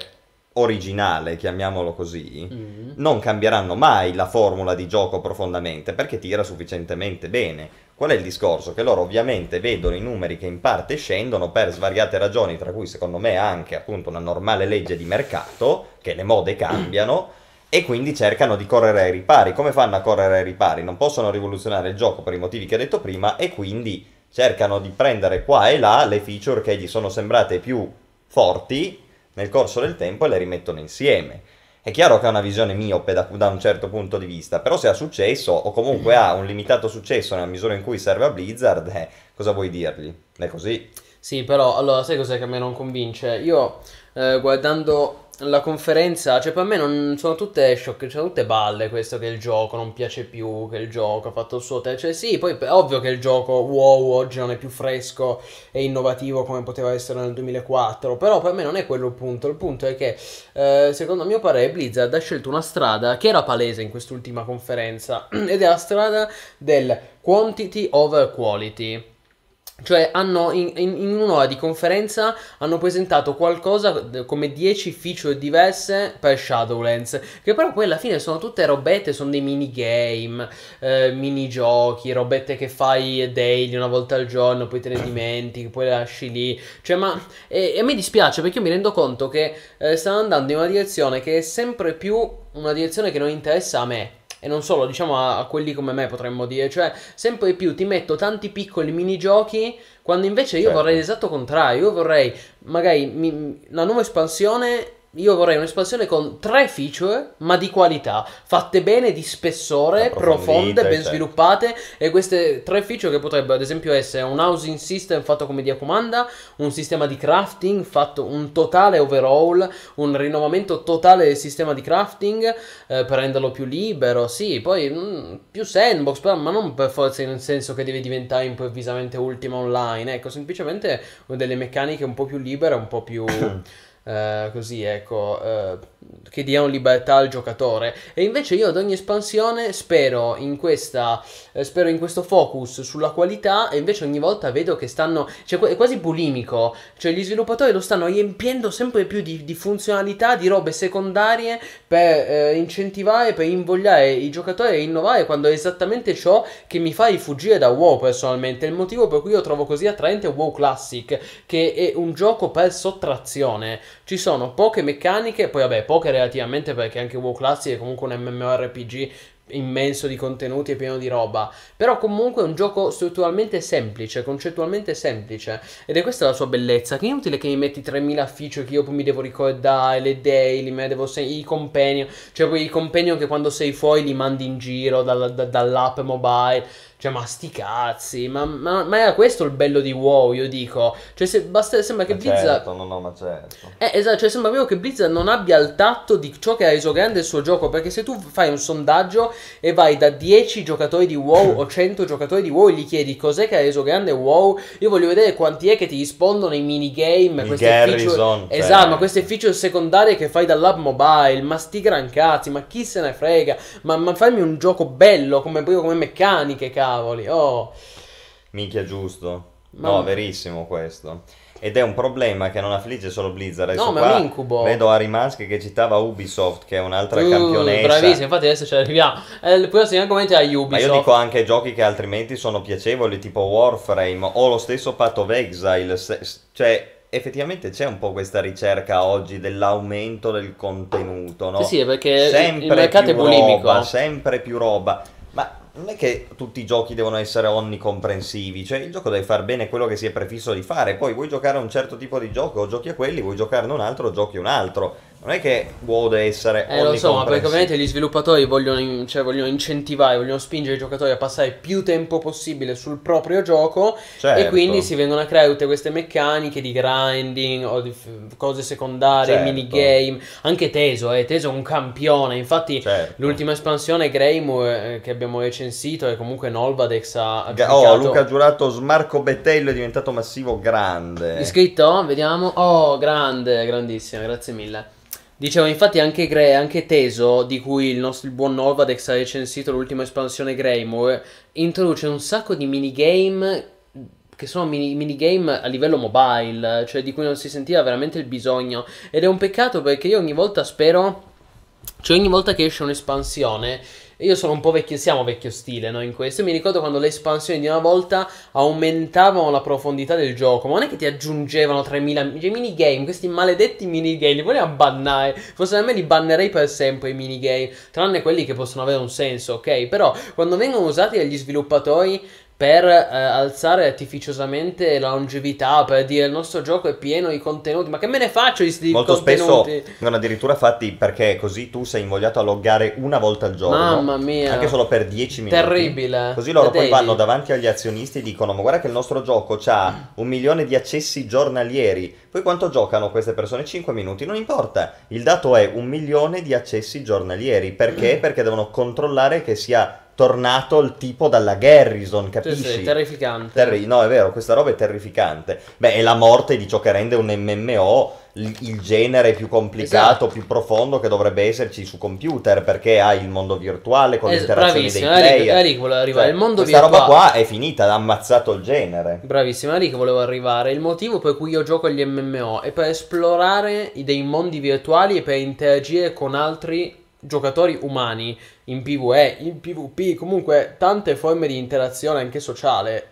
originale, chiamiamolo così, Mm. non cambieranno mai la formula di gioco profondamente perché tira sufficientemente bene. Qual è il discorso? Che loro ovviamente vedono i numeri che in parte scendono per svariate ragioni, tra cui secondo me anche appunto una normale legge di mercato, che le mode cambiano, e quindi cercano di correre ai ripari. Come fanno a correre ai ripari? Non possono rivoluzionare il gioco per i motivi che ho detto prima e quindi cercano di prendere qua e là le feature che gli sono sembrate più forti nel corso del tempo e le rimettono insieme. È chiaro che è una visione miope da, da un certo punto di vista, però se ha successo o comunque ha un limitato successo nella misura in cui serve a Blizzard, eh, cosa vuoi dirgli? È così. Sì, però, allora, sai cos'è che a me non convince? Io, eh, guardando la conferenza, cioè per me non sono tutte shock, sono tutte balle questo che il gioco non piace più, che il gioco ha fatto il suo tempo. Cioè sì, poi è ovvio che il gioco WoW oggi non è più fresco e innovativo come poteva essere nel 2004, però per me non è quello il punto. Il punto è che, eh, secondo mio parere, Blizzard ha scelto una strada che era palese in quest'ultima conferenza ed è la strada del quantity over quality. Cioè, hanno in, in- in un'ora di conferenza hanno presentato qualcosa come 10 feature diverse per Shadowlands. Che però poi alla fine sono tutte robette, sono dei minigame, eh, minigiochi, robette che fai daily una volta al giorno, poi te ne dimentichi, poi le lasci lì. Cioè, ma e, e me dispiace perché io mi rendo conto che eh, stanno andando in una direzione che è sempre più una direzione che non interessa a me. E non solo, diciamo a, a quelli come me potremmo dire, cioè sempre più ti metto tanti piccoli minigiochi quando invece io Certo. vorrei l'esatto contrario, io vorrei magari mi- la nuova espansione, io vorrei un'espansione con tre feature ma di qualità, fatte bene, di spessore, profonde, ben certo. sviluppate e queste tre feature che potrebbero ad esempio essere un housing system fatto come dia comanda, un sistema di crafting fatto un totale overhaul, un rinnovamento totale del sistema di crafting eh, per renderlo più libero, sì, poi mm, più sandbox, però, ma non per forza nel senso che deve diventare improvvisamente ultima online, ecco, semplicemente delle meccaniche un po' più libere, un po' più così, ecco, eh, che diano libertà al giocatore. E invece io ad ogni espansione spero in questa, eh, spero in questo focus sulla qualità e invece ogni volta vedo che stanno, cioè è quasi bulimico, cioè gli sviluppatori lo stanno riempiendo sempre più di, di funzionalità, di robe secondarie per eh, incentivare, per invogliare i giocatori a innovare quando è esattamente ciò che mi fa rifuggire da WoW personalmente. Il motivo per cui io trovo così attraente WoW Classic, che è un gioco per sottrazione. Ci sono poche meccaniche, poi vabbè, poche relativamente perché anche WoW Classic è comunque un MMORPG immenso di contenuti e pieno di roba. Però comunque è un gioco strutturalmente semplice, concettualmente semplice. Ed è questa la sua bellezza. Che è inutile che mi metti 3000 feature che io poi mi devo ricordare, le daily, me devo se- i companion. Cioè quei companion che quando sei fuori li mandi in giro dalla- da- dall'app mobile. Cioè, ma sti cazzi, ma, ma, ma era questo il bello di WoW, io dico. Cioè, se, basta, sembra che Ma Blizzard... certo, no, no, ma certo. Eh, esatto, cioè sembra proprio che Blizzard non abbia il tatto di ciò che ha reso grande il suo gioco, perché se tu fai un sondaggio e vai da 10 giocatori di WoW o 100 giocatori di WoW e gli chiedi cos'è che ha reso grande WoW, io voglio vedere quanti è che ti rispondono i minigame, Il queste Garrison, feature... cioè. Esatto, ma queste feature secondarie che fai dall'app mobile, ma sti gran cazzi, ma chi se ne frega, ma, ma fammi un gioco bello, come, proprio come meccaniche, cavoli, oh... Minchia giusto. Ma- No, verissimo questo. Ed è un problema che non affligge solo Blizzard. Adesso No, ma è un incubo. Vedo Harry Musk che citava Ubisoft, che è un'altra Uh, campionessa. bravissimo, infatti adesso ci arriviamo. Eh, il prossimo argomento è Ubisoft. Ma io dico anche giochi che altrimenti sono piacevoli, tipo Warframe o lo stesso Path of Exile. se- cioè, effettivamente c'è un po' questa ricerca oggi dell'aumento del contenuto, no? Sì, sì, perché sempre il mercato è bulimico. roba, sempre più roba. Ma non è che tutti i giochi devono essere onnicomprensivi, cioè il gioco deve fare bene quello che si è prefisso di fare, poi vuoi giocare a un certo tipo di gioco, giochi a quelli, vuoi giocarne un altro, giochi un altro. Non è che WoW deve essere Eh, lo so, ma perché ovviamente gli sviluppatori vogliono, in- cioè, vogliono incentivare, vogliono spingere i giocatori a passare più tempo possibile sul proprio gioco Certo. e quindi si vengono a creare tutte queste meccaniche di grinding o di f- cose secondarie, Certo. minigame. Anche Teso, eh, Teso è un campione. Infatti, Certo. l'ultima espansione Greymore eh, che abbiamo recensito e comunque Nolvadex ha ha Ga- Oh, Luca ha giurato Smarco Bettello è diventato massivo grande. Iscritto? Vediamo. Oh, grande, grandissimo, grazie mille. Dicevo, infatti anche, Gre- anche Teso, di cui il nostro il buon Novadex ha recensito l'ultima espansione Greymore, introduce un sacco di minigame che sono mini- minigame a livello mobile, cioè di cui non si sentiva veramente il bisogno. Ed è un peccato perché io ogni volta spero, cioè ogni volta che esce un'espansione, io sono un po' vecchio, siamo vecchio stile, no, in questo. Mi ricordo quando le espansioni di una volta aumentavano la profondità del gioco, ma non è che ti aggiungevano 3000 cioè, minigame, questi maledetti minigame, li vogliamo bannare. Forse a me li bannerei per sempre i minigame, tranne quelli che possono avere un senso, ok? Però quando vengono usati dagli sviluppatori per eh, alzare artificiosamente la longevità, per dire il nostro gioco è pieno di contenuti, ma che me ne faccio di sti Molto spesso contenuti? vengono addirittura fatti perché così tu sei invogliato a loggare una volta al giorno. Mamma mia. Anche solo per 10 minuti. Terribile. Così loro poi vanno davanti agli azionisti e dicono: Ma guarda che il nostro gioco ha un milione di accessi giornalieri. Poi quanto giocano queste persone? 5 minuti. Non importa. Il dato è un milione di accessi giornalieri. Perché? Perché devono controllare che sia tornato il tipo dalla Garrison, Sì, capisci? sì, terrificante. Terri- no, è vero, questa roba è terrificante. Beh, è la morte di ciò che rende un MMO il, il genere più complicato, Esatto. più profondo che dovrebbe esserci su computer, perché hai il mondo virtuale con Es- le interazioni dei bravissimo, Eric, player. Eric voleva arrivare. Cioè, il mondo questa virtuale. roba qua è finita, ha ammazzato il genere. Bravissimo, Eric volevo arrivare. Il motivo per cui io gioco agli MMO è per esplorare dei mondi virtuali e per interagire con altri giocatori umani in PvE, in PvP, comunque tante forme di interazione anche sociale.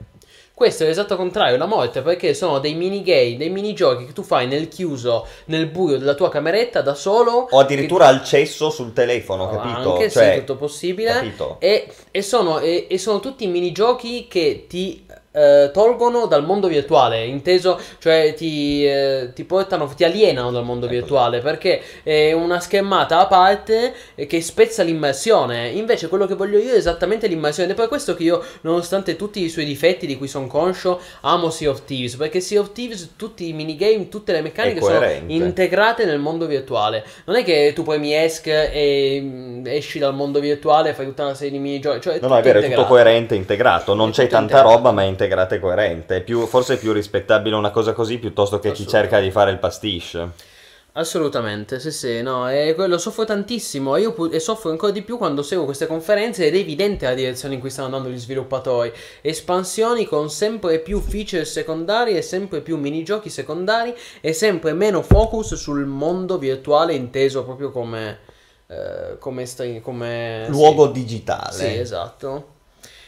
Questo è l'esatto contrario, la morte, perché sono dei minigame, dei minigiochi che tu fai nel chiuso, nel buio della tua cameretta da solo. O addirittura al cesso sul telefono, che- capito? Anche Cioè, se tutto possibile. capito? E, e sono, e, e sono tutti minigiochi che ti eh, tolgono dal mondo virtuale, inteso, cioè ti, eh, ti portano, ti alienano dal mondo Ecco. virtuale perché è una schermata a parte eh, che spezza l'immersione. Invece quello che voglio io è esattamente l'immersione. Ed è per questo che io, nonostante tutti i suoi difetti di cui sono conscio, amo Sea of Thieves. Perché Sea of Thieves, tutti i minigame, tutte le meccaniche sono integrate nel mondo virtuale. Non è che tu poi mi esc e mm, esci dal mondo virtuale e fai tutta una serie di minigiochi. Cioè, No, no, è vero, è tutto integrato. coerente, integrato. Non È c'è tanta integrato. roba, ma è integrata e coerente. È più- forse è più rispettabile una cosa così piuttosto che chi cerca di fare il pastiche. Assolutamente, sì, sì, no, e quello soffro tantissimo. Io pu- e soffro ancora di più quando seguo queste conferenze ed è evidente la direzione in cui stanno andando gli sviluppatori. Espansioni con sempre più feature secondari e sempre più minigiochi secondari e sempre meno focus sul mondo virtuale inteso proprio come. eh, come, stra- come sì. Luogo digitale. Sì, esatto.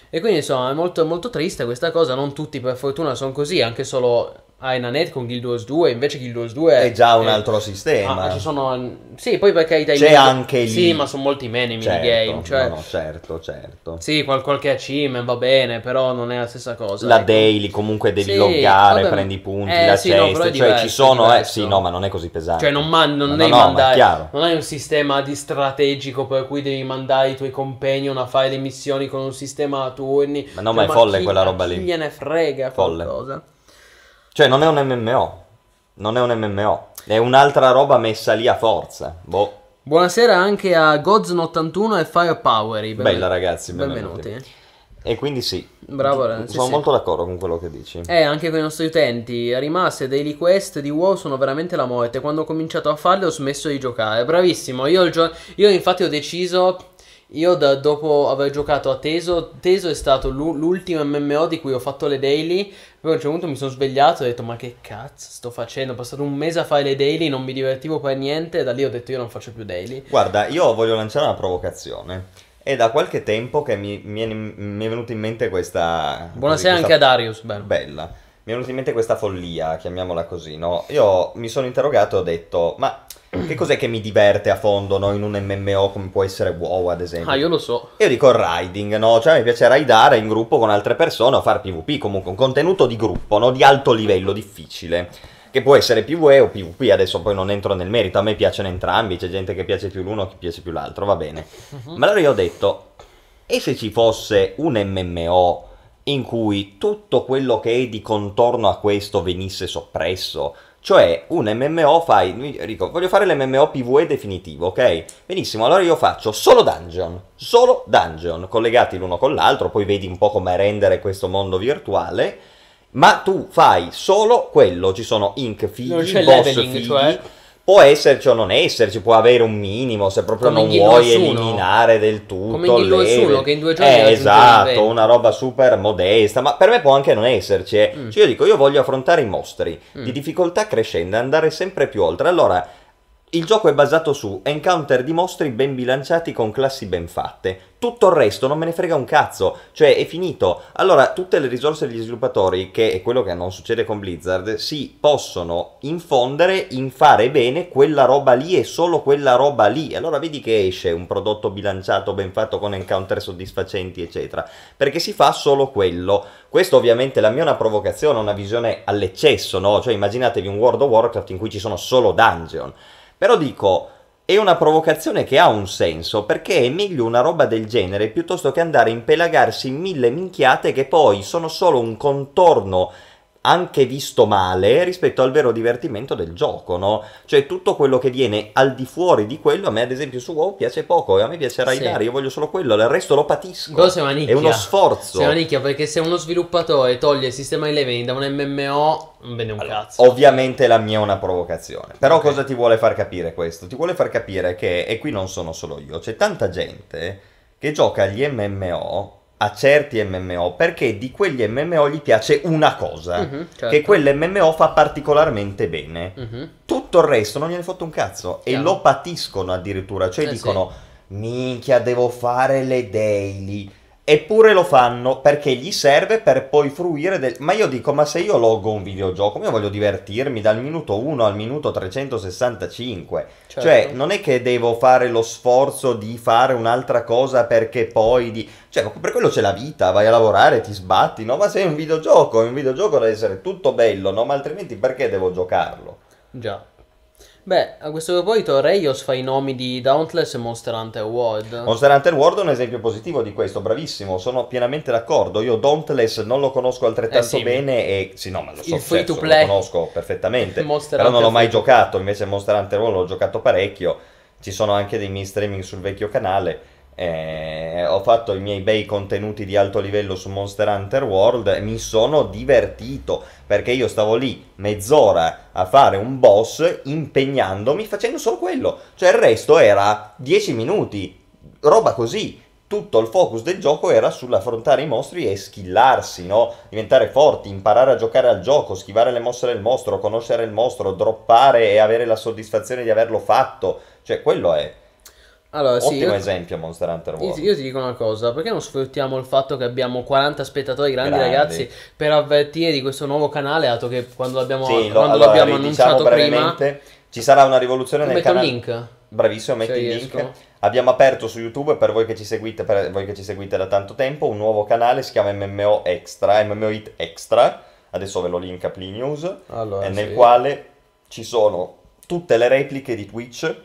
E quindi insomma è molto, molto triste questa cosa. Non tutti per fortuna sono così. Anche solo Ainanet con Guild Wars 2. Invece Guild Wars 2 È già un altro sistema. Ah, ci sono. Sì, poi per carità. i C'è anche lì. Sì, ma sono molti meno i Certo, minigame. Cioè, no, no, certo, certo. sì, qual- qualche achievement va bene, però non è la stessa cosa. La ecco. daily comunque devi Sì, loggare, vabbè, prendi i punti, eh, la sì, no, è cesta, cioè diverso, ci sono, è eh, diverso. sì, no, ma non è così pesante. Cioè, non, man- non No, devi no, ma è mandare. Non hai un sistema di strategico per cui devi mandare i tuoi companion a fare le missioni con un sistema a turni. Ma no, Cioè, ma è folle chi- quella roba chi lì. gliene frega Folle. qualcosa. Cioè non è un MMO, non è un MMO, è un'altra roba messa lì a forza. Boh, Buonasera anche a Godzone81 e Firepower. benven- bella ragazzi, benvenuti. benvenuti. E quindi sì, Bravo, sì, sono sì. molto d'accordo con quello che dici. Eh, anche con i nostri utenti, rimaste daily quest di WoW sono veramente la morte. Quando ho cominciato a farle ho smesso di giocare. Bravissimo, io, il gio- io infatti ho deciso, io da- dopo aver giocato a Teso, Teso è stato l'u- l'ultimo MMO di cui ho fatto le daily. Poi a un certo punto mi sono svegliato e ho detto ma che cazzo sto facendo? Ho passato un mese a fare le daily, non mi divertivo per niente e da lì ho detto io non faccio più daily. Guarda, io voglio lanciare una provocazione. È da qualche tempo che mi, mi è, mi è venuta in mente questa... Buonasera così, anche a questa- Darius, bello. Bella. Mi è venuta in mente questa follia, chiamiamola così, no? Io mi sono interrogato e ho detto, ma che cos'è che mi diverte a fondo, no? In un MMO come può essere WoW, ad esempio. Ah, io lo so. Io dico il riding, no? Cioè mi piace raidare in gruppo con altre persone o fare PvP, comunque un contenuto di gruppo, no? Di alto livello, difficile. Che può essere PvE o PvP, adesso poi non entro nel merito, a me piacciono entrambi, c'è gente che piace più l'uno, che piace più l'altro, va bene. Ma allora io ho detto, e se ci fosse un MMO in cui tutto quello che è di contorno a questo venisse soppresso? Cioè, un MMO fai, dico, voglio fare l'MMO PvE definitivo, ok? Benissimo, allora io faccio solo dungeon, solo dungeon, collegati l'uno con l'altro, poi vedi un po' come rendere questo mondo virtuale, ma tu fai solo quello, ci sono ink fighi, Non c'è boss fighi, cioè? Può esserci o non esserci, può avere un minimo, se proprio Come non vuoi Wars 1. eliminare del tutto Come level. 1, che in due giorni Eh, raggiunge il esatto, una roba super modesta, ma per me può anche non esserci. eh. Mm. Cioè io dico, io voglio affrontare i mostri Mm. di difficoltà crescente, andare sempre più oltre. Allora, il gioco è basato su encounter di mostri ben bilanciati con classi ben fatte. Tutto il resto non me ne frega un cazzo, cioè è finito. Allora, tutte le risorse degli sviluppatori, che è quello che non succede con Blizzard, si possono infondere in fare bene quella roba lì e solo quella roba lì. Allora vedi che esce un prodotto bilanciato, ben fatto, con encounter soddisfacenti, eccetera. Perché si fa solo quello. Questo ovviamente la mia è una provocazione, una visione all'eccesso, no? Cioè immaginatevi un World of Warcraft in cui ci sono solo dungeon. Però dico, è una provocazione che ha un senso, perché è meglio una roba del genere piuttosto che andare a impelagarsi in mille minchiate che poi sono solo un contorno anche visto male rispetto al vero divertimento del gioco, no? Cioè tutto quello che viene al di fuori di quello a me ad esempio su WoW piace poco e a me piace raidare, Sì. io voglio solo quello, il resto lo patisco. Sei una nicchia. È uno sforzo. Sei una nicchia perché se uno sviluppatore toglie il sistema di leveling da un MMO, non vende un cazzo. Ovviamente la mia è una provocazione. Però Ok. cosa ti vuole far capire questo? Ti vuole far capire che, e qui non sono solo io, c'è tanta gente che gioca agli MMO, a certi MMO, perché di quegli MMO gli piace una cosa, Mhm, certo. che quell'MMO fa particolarmente bene. Mhm. Tutto il resto non gliene fotte un cazzo e Chiaro. lo patiscono addirittura, cioè Eh, dicono minchia devo fare le daily. Eppure lo fanno perché gli serve per poi fruire del... Ma io dico, ma se io loggo un videogioco, io voglio divertirmi dal minuto 1 al minuto 365. Certo. Cioè, non è che devo fare lo sforzo di fare un'altra cosa perché poi di... Cioè, per quello c'è la vita, vai a lavorare, ti sbatti, no? Ma sei un videogioco, un videogioco deve essere tutto bello, no? Ma altrimenti perché devo giocarlo? Già. Beh, a questo proposito, Reios fa i nomi di Dauntless e Monster Hunter World. Monster Hunter World è un esempio positivo di questo, bravissimo, sono pienamente d'accordo. Io Dauntless non lo conosco altrettanto Eh sì. bene e sì, no, ma lo so, Il free to certo, play. lo conosco perfettamente. Monster però non Hunter l'ho mai giocato, invece Monster Hunter World l'ho giocato parecchio. Ci sono anche dei miei streaming sul vecchio canale. Eh, ho fatto i miei bei contenuti di alto livello su Monster Hunter World e mi sono divertito perché io stavo lì mezz'ora a fare un boss impegnandomi facendo solo quello. Cioè il resto era 10 minuti, roba così. Tutto il focus del gioco era sull'affrontare i mostri e skillarsi, no? Diventare forti, imparare a giocare al gioco, schivare le mosse del mostro, conoscere il mostro, droppare e avere la soddisfazione di averlo fatto. Cioè, quello è Allora, sì, ottimo io, esempio Monster Hunter World. io ti dico una cosa, perché non sfruttiamo il fatto che abbiamo 40 spettatori grandi, Grandi. ragazzi per avvertire di questo nuovo canale, dato che quando l'abbiamo, Sì, quando allora, l'abbiamo ridiciamo annunciato prima... brevemente, ci sarà una rivoluzione nel canale. link. Bravissimo, metti Se il riesco. link. Abbiamo aperto su YouTube per voi che ci seguite, per voi che ci seguite da tanto tempo, un nuovo canale, si chiama MMO Extra, MMO Hit Extra. Adesso ve lo link a Play News, Allora, nel sì. quale ci sono tutte le repliche di Twitch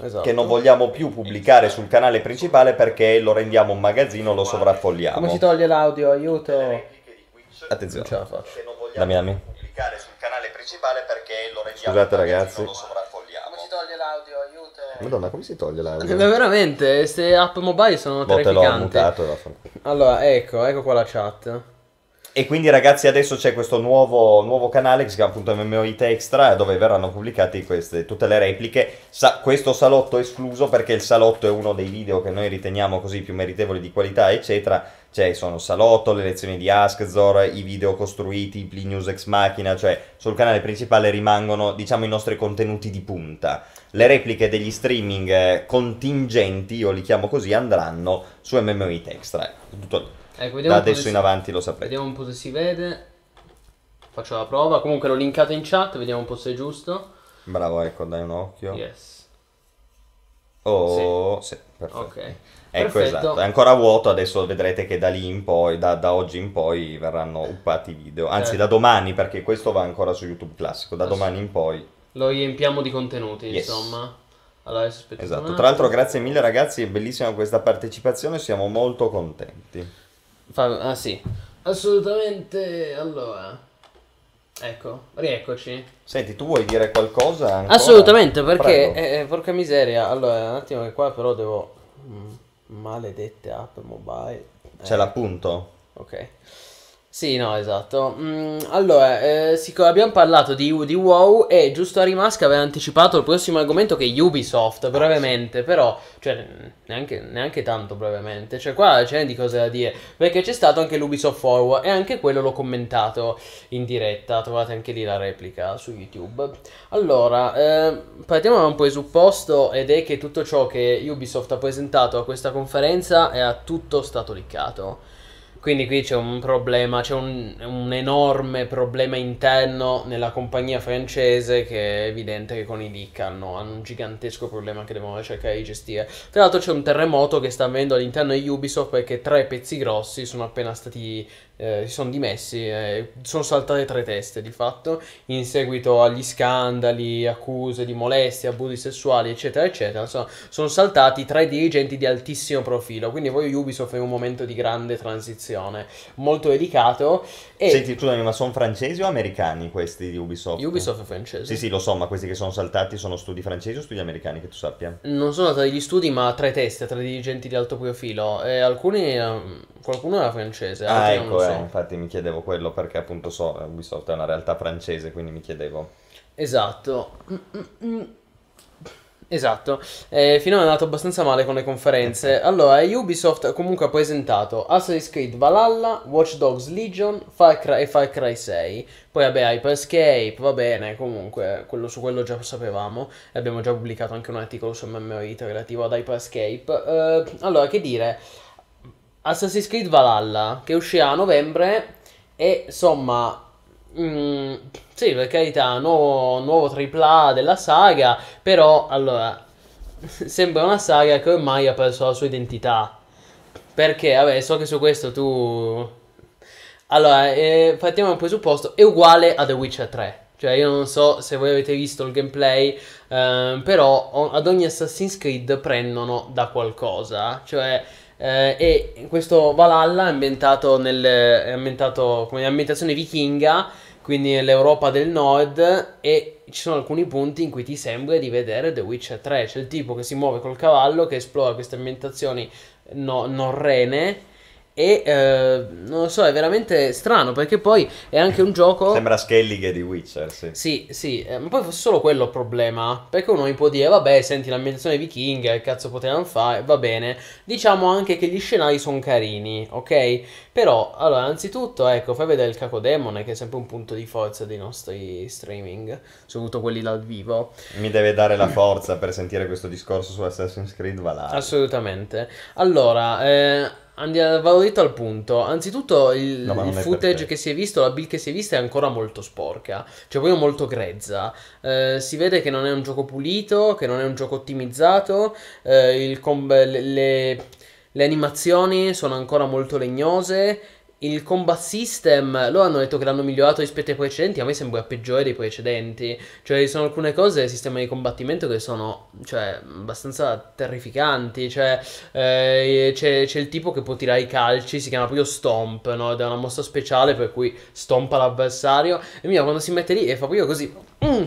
Esatto. che non vogliamo più pubblicare sul canale principale perché lo rendiamo un magazzino, lo sovraffolliamo. Come si toglie l'audio? Aiuto. Attenzione. Non ce la faccio. Dammi, dammi. Scusate, ragazzi. Come si toglie l'audio? Aiuto. Madonna, come si toglie l'audio? Ma veramente, queste app mobile sono Boh, te l'ho terrificanti. mutato. Allora, ecco, ecco qua la chat. E quindi ragazzi adesso c'è questo nuovo, nuovo canale che si chiama appunto MMOIT Extra dove verranno pubblicate queste, tutte le repliche. Sa- questo salotto escluso perché il salotto è uno dei video che noi riteniamo così più meritevoli di qualità eccetera. Cioè sono salotto, le lezioni di Askzor, i video costruiti, i News Ex Machina, cioè sul canale principale rimangono diciamo i nostri contenuti di punta. Le repliche degli streaming eh, contingenti, io li chiamo così, andranno su MMOIT Extra. Tutto- Ecco, da adesso se in si- avanti lo saprete. Vediamo un po' se si vede. Faccio la prova. Comunque l'ho linkato in chat, vediamo un po' se è giusto. Bravo, ecco, dai un occhio. Yes. Oh, sì, perfetto. Ok. Ecco, Perfetto. esatto, è ancora vuoto, adesso vedrete che da lì in poi, da, da oggi in poi verranno uppati i video, anzi Eh. da domani perché questo va ancora su YouTube classico, da sì. domani in poi, Lo riempiamo di contenuti, Yes. insomma. Allora, esatto. Tra l'altro grazie mille ragazzi, è bellissima questa partecipazione, siamo molto contenti. Ah sì, assolutamente. Allora, ecco, rieccoci. Senti, tu vuoi dire qualcosa? ancora? Assolutamente, perché, eh, eh, porca miseria, allora, un attimo che qua però devo... mm, maledette app mobile. C'è Eh, l'appunto? Ok. Sì, no, esatto. Mm, allora, eh, sic- abbiamo parlato di, di WoW e giusto a Rimasca aveva anticipato il prossimo argomento che è Ubisoft, brevemente, però, cioè, neanche, neanche tanto brevemente, cioè qua c'è di cose da dire, perché c'è stato anche l'Ubisoft Forward e anche quello l'ho commentato in diretta, trovate anche lì la replica su YouTube. Allora, eh, partiamo da un presupposto ed è che tutto ciò che Ubisoft ha presentato a questa conferenza è a tutto stato liccato. Quindi qui c'è un problema, c'è un, un enorme problema interno nella compagnia francese che è evidente che con i leak hanno, hanno un gigantesco problema che devono cercare di gestire. Tra l'altro c'è un terremoto che sta avvenendo all'interno di Ubisoft perché tre pezzi grossi sono appena stati, eh, si sono dimessi, eh, sono saltate tre teste di fatto in seguito agli scandali, accuse di molestie, abusi sessuali eccetera eccetera. Insomma, sono saltati tre dirigenti di altissimo profilo, quindi poi Ubisoft è un momento di grande transizione, molto delicato e Senti, scusami, ma sono francesi o americani questi di Ubisoft? Ubisoft è francese. Sì, sì, lo so, ma questi che sono saltati sono studi francesi o studi americani, che tu sappia? Non sono stati gli studi, ma tre teste, tre dirigenti di alto profilo. E alcuni, ehm, qualcuno era francese, Ah, non ecco, lo eh, so. infatti mi chiedevo quello perché appunto so, Ubisoft è una realtà francese, quindi mi chiedevo. Esatto. Esatto, eh, finora è andato abbastanza male con le conferenze. Allora, Ubisoft comunque ha presentato Assassin's Creed Valhalla, Watch Dogs Legion Far Cry e Far Cry 6. Poi vabbè, Hyperscape, va bene, comunque, quello, su quello già sapevamo. E abbiamo già pubblicato anche un articolo su MMOIT relativo ad Hyperscape. Eh, allora, che dire, Assassin's Creed Valhalla, che uscirà a novembre e insomma... mm, sì, per carità, nuovo, nuovo AAA della saga, però allora sembra una saga che ormai ha perso la sua identità. Perché, vabbè, so che su questo tu... Allora, eh, partiamo da un presupposto, è uguale a The Witcher 3. Cioè, io non so se voi avete visto il gameplay, ehm, però ad ogni Assassin's Creed prendono da qualcosa. Cioè, eh, e questo Valhalla è ambientato, nel, è ambientato come ambientazione vichinga, quindi nell'Europa del Nord, e ci sono alcuni punti in cui ti sembra di vedere The Witcher 3. C'è il tipo che si muove col cavallo, che esplora queste ambientazioni no- norrene. E eh, non lo so, è veramente strano perché poi è anche un gioco. Sembra Skellige di Witcher, sì. Sì, sì, eh, ma poi fosse solo quello il problema. Perché uno mi può dire, vabbè, senti l'ambientazione vichinga, che cazzo potevano fare, va bene. Diciamo anche che gli scenari sono carini, ok? Però, allora, anzitutto, ecco, fai vedere il cacodemone, che è sempre un punto di forza dei nostri streaming, soprattutto quelli dal vivo. Mi deve dare la forza per sentire questo discorso su Assassin's Creed Valhalla. Assolutamente. Allora, eh, andiamo vado dritto al punto. Anzitutto il, No, il footage che si è visto, la build che si è vista è ancora molto sporca, cioè proprio molto grezza. Eh, si vede che non è un gioco pulito, che non è un gioco ottimizzato, eh, il com- le, le- le animazioni sono ancora molto legnose. Il combat system, loro hanno detto che l'hanno migliorato rispetto ai precedenti, a me sembra peggiore dei precedenti. Cioè, ci sono alcune cose del sistema di combattimento che sono, cioè, abbastanza terrificanti. Cioè, eh, c'è, c'è il tipo che può tirare i calci, si chiama proprio Stomp, no? Ed è una mossa speciale per cui stompa l'avversario. E mia, quando si mette lì e fa proprio così, mm,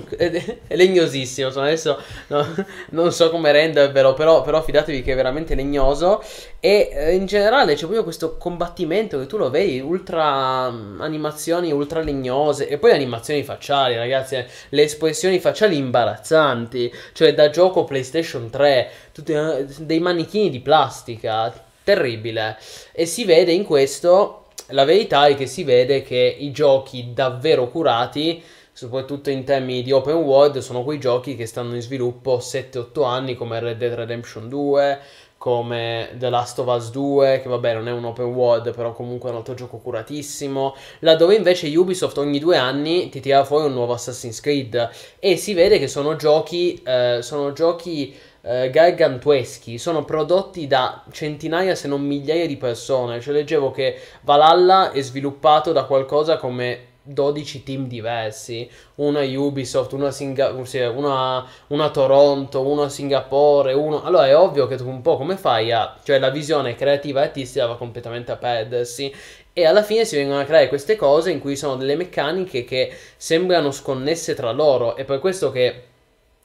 è legnosissimo. Insomma, adesso no, non so come rendervelo, però, però fidatevi che è veramente legnoso. E eh, in generale c'è proprio questo combattimento che tu lo vedi, ultra mm, animazioni ultra legnose e poi animazioni facciali, ragazzi, eh, le espressioni facciali imbarazzanti, cioè da gioco PlayStation 3, tutti, eh, dei manichini di plastica, terribile. E si vede in questo, la verità è che si vede che i giochi davvero curati soprattutto in temi di open world, sono quei giochi che stanno in sviluppo 7-8 anni come Red Dead Redemption 2, come The Last of Us 2, che vabbè non è un open world, però comunque è un altro gioco curatissimo, laddove invece Ubisoft ogni due anni ti tira fuori un nuovo Assassin's Creed. E si vede che sono giochi, eh, sono giochi eh, gargantueschi, sono prodotti da centinaia se non migliaia di persone, cioè leggevo che Valhalla è sviluppato da qualcosa come 12 team diversi, una Ubisoft, una, Singa- una, una Toronto, una Singapore, uno... Allora è ovvio che tu un po' come fai a... cioè la visione creativa e artistica va completamente a perdersi e alla fine si vengono a creare queste cose in cui sono delle meccaniche che sembrano sconnesse tra loro. È per questo che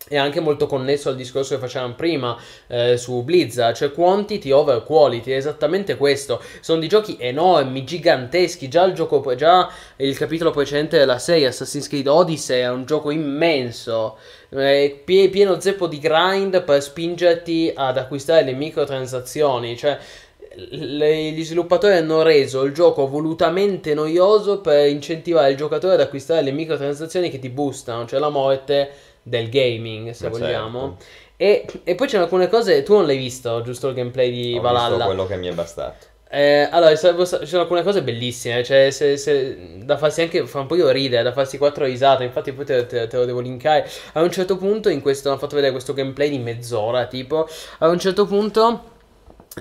è anche molto connesso al discorso che facevamo prima eh, su Blizzard, cioè quantity over quality, è esattamente questo. Sono di giochi enormi, giganteschi. Già il, gioco, già il capitolo precedente della serie, Assassin's Creed Odyssey, è un gioco immenso, eh, pieno zeppo di grind per spingerti ad acquistare le microtransazioni. Cioè, le, gli sviluppatori hanno reso il gioco volutamente noioso per incentivare il giocatore ad acquistare le microtransazioni che ti boostano, cioè la morte del gaming, se Ma vogliamo. Certo. E, e, poi c'erano alcune cose, tu non l'hai visto, giusto il gameplay di Ho Valhalla? Ho visto quello che mi è bastato. Eh, allora, ci sono alcune cose bellissime, cioè se, se, da farsi anche, fa un po' io ridere, da farsi quattro risate, infatti poi te, te, te, lo devo linkare. A un certo punto in questo, hanno fatto vedere questo gameplay di mezz'ora, tipo, a un certo punto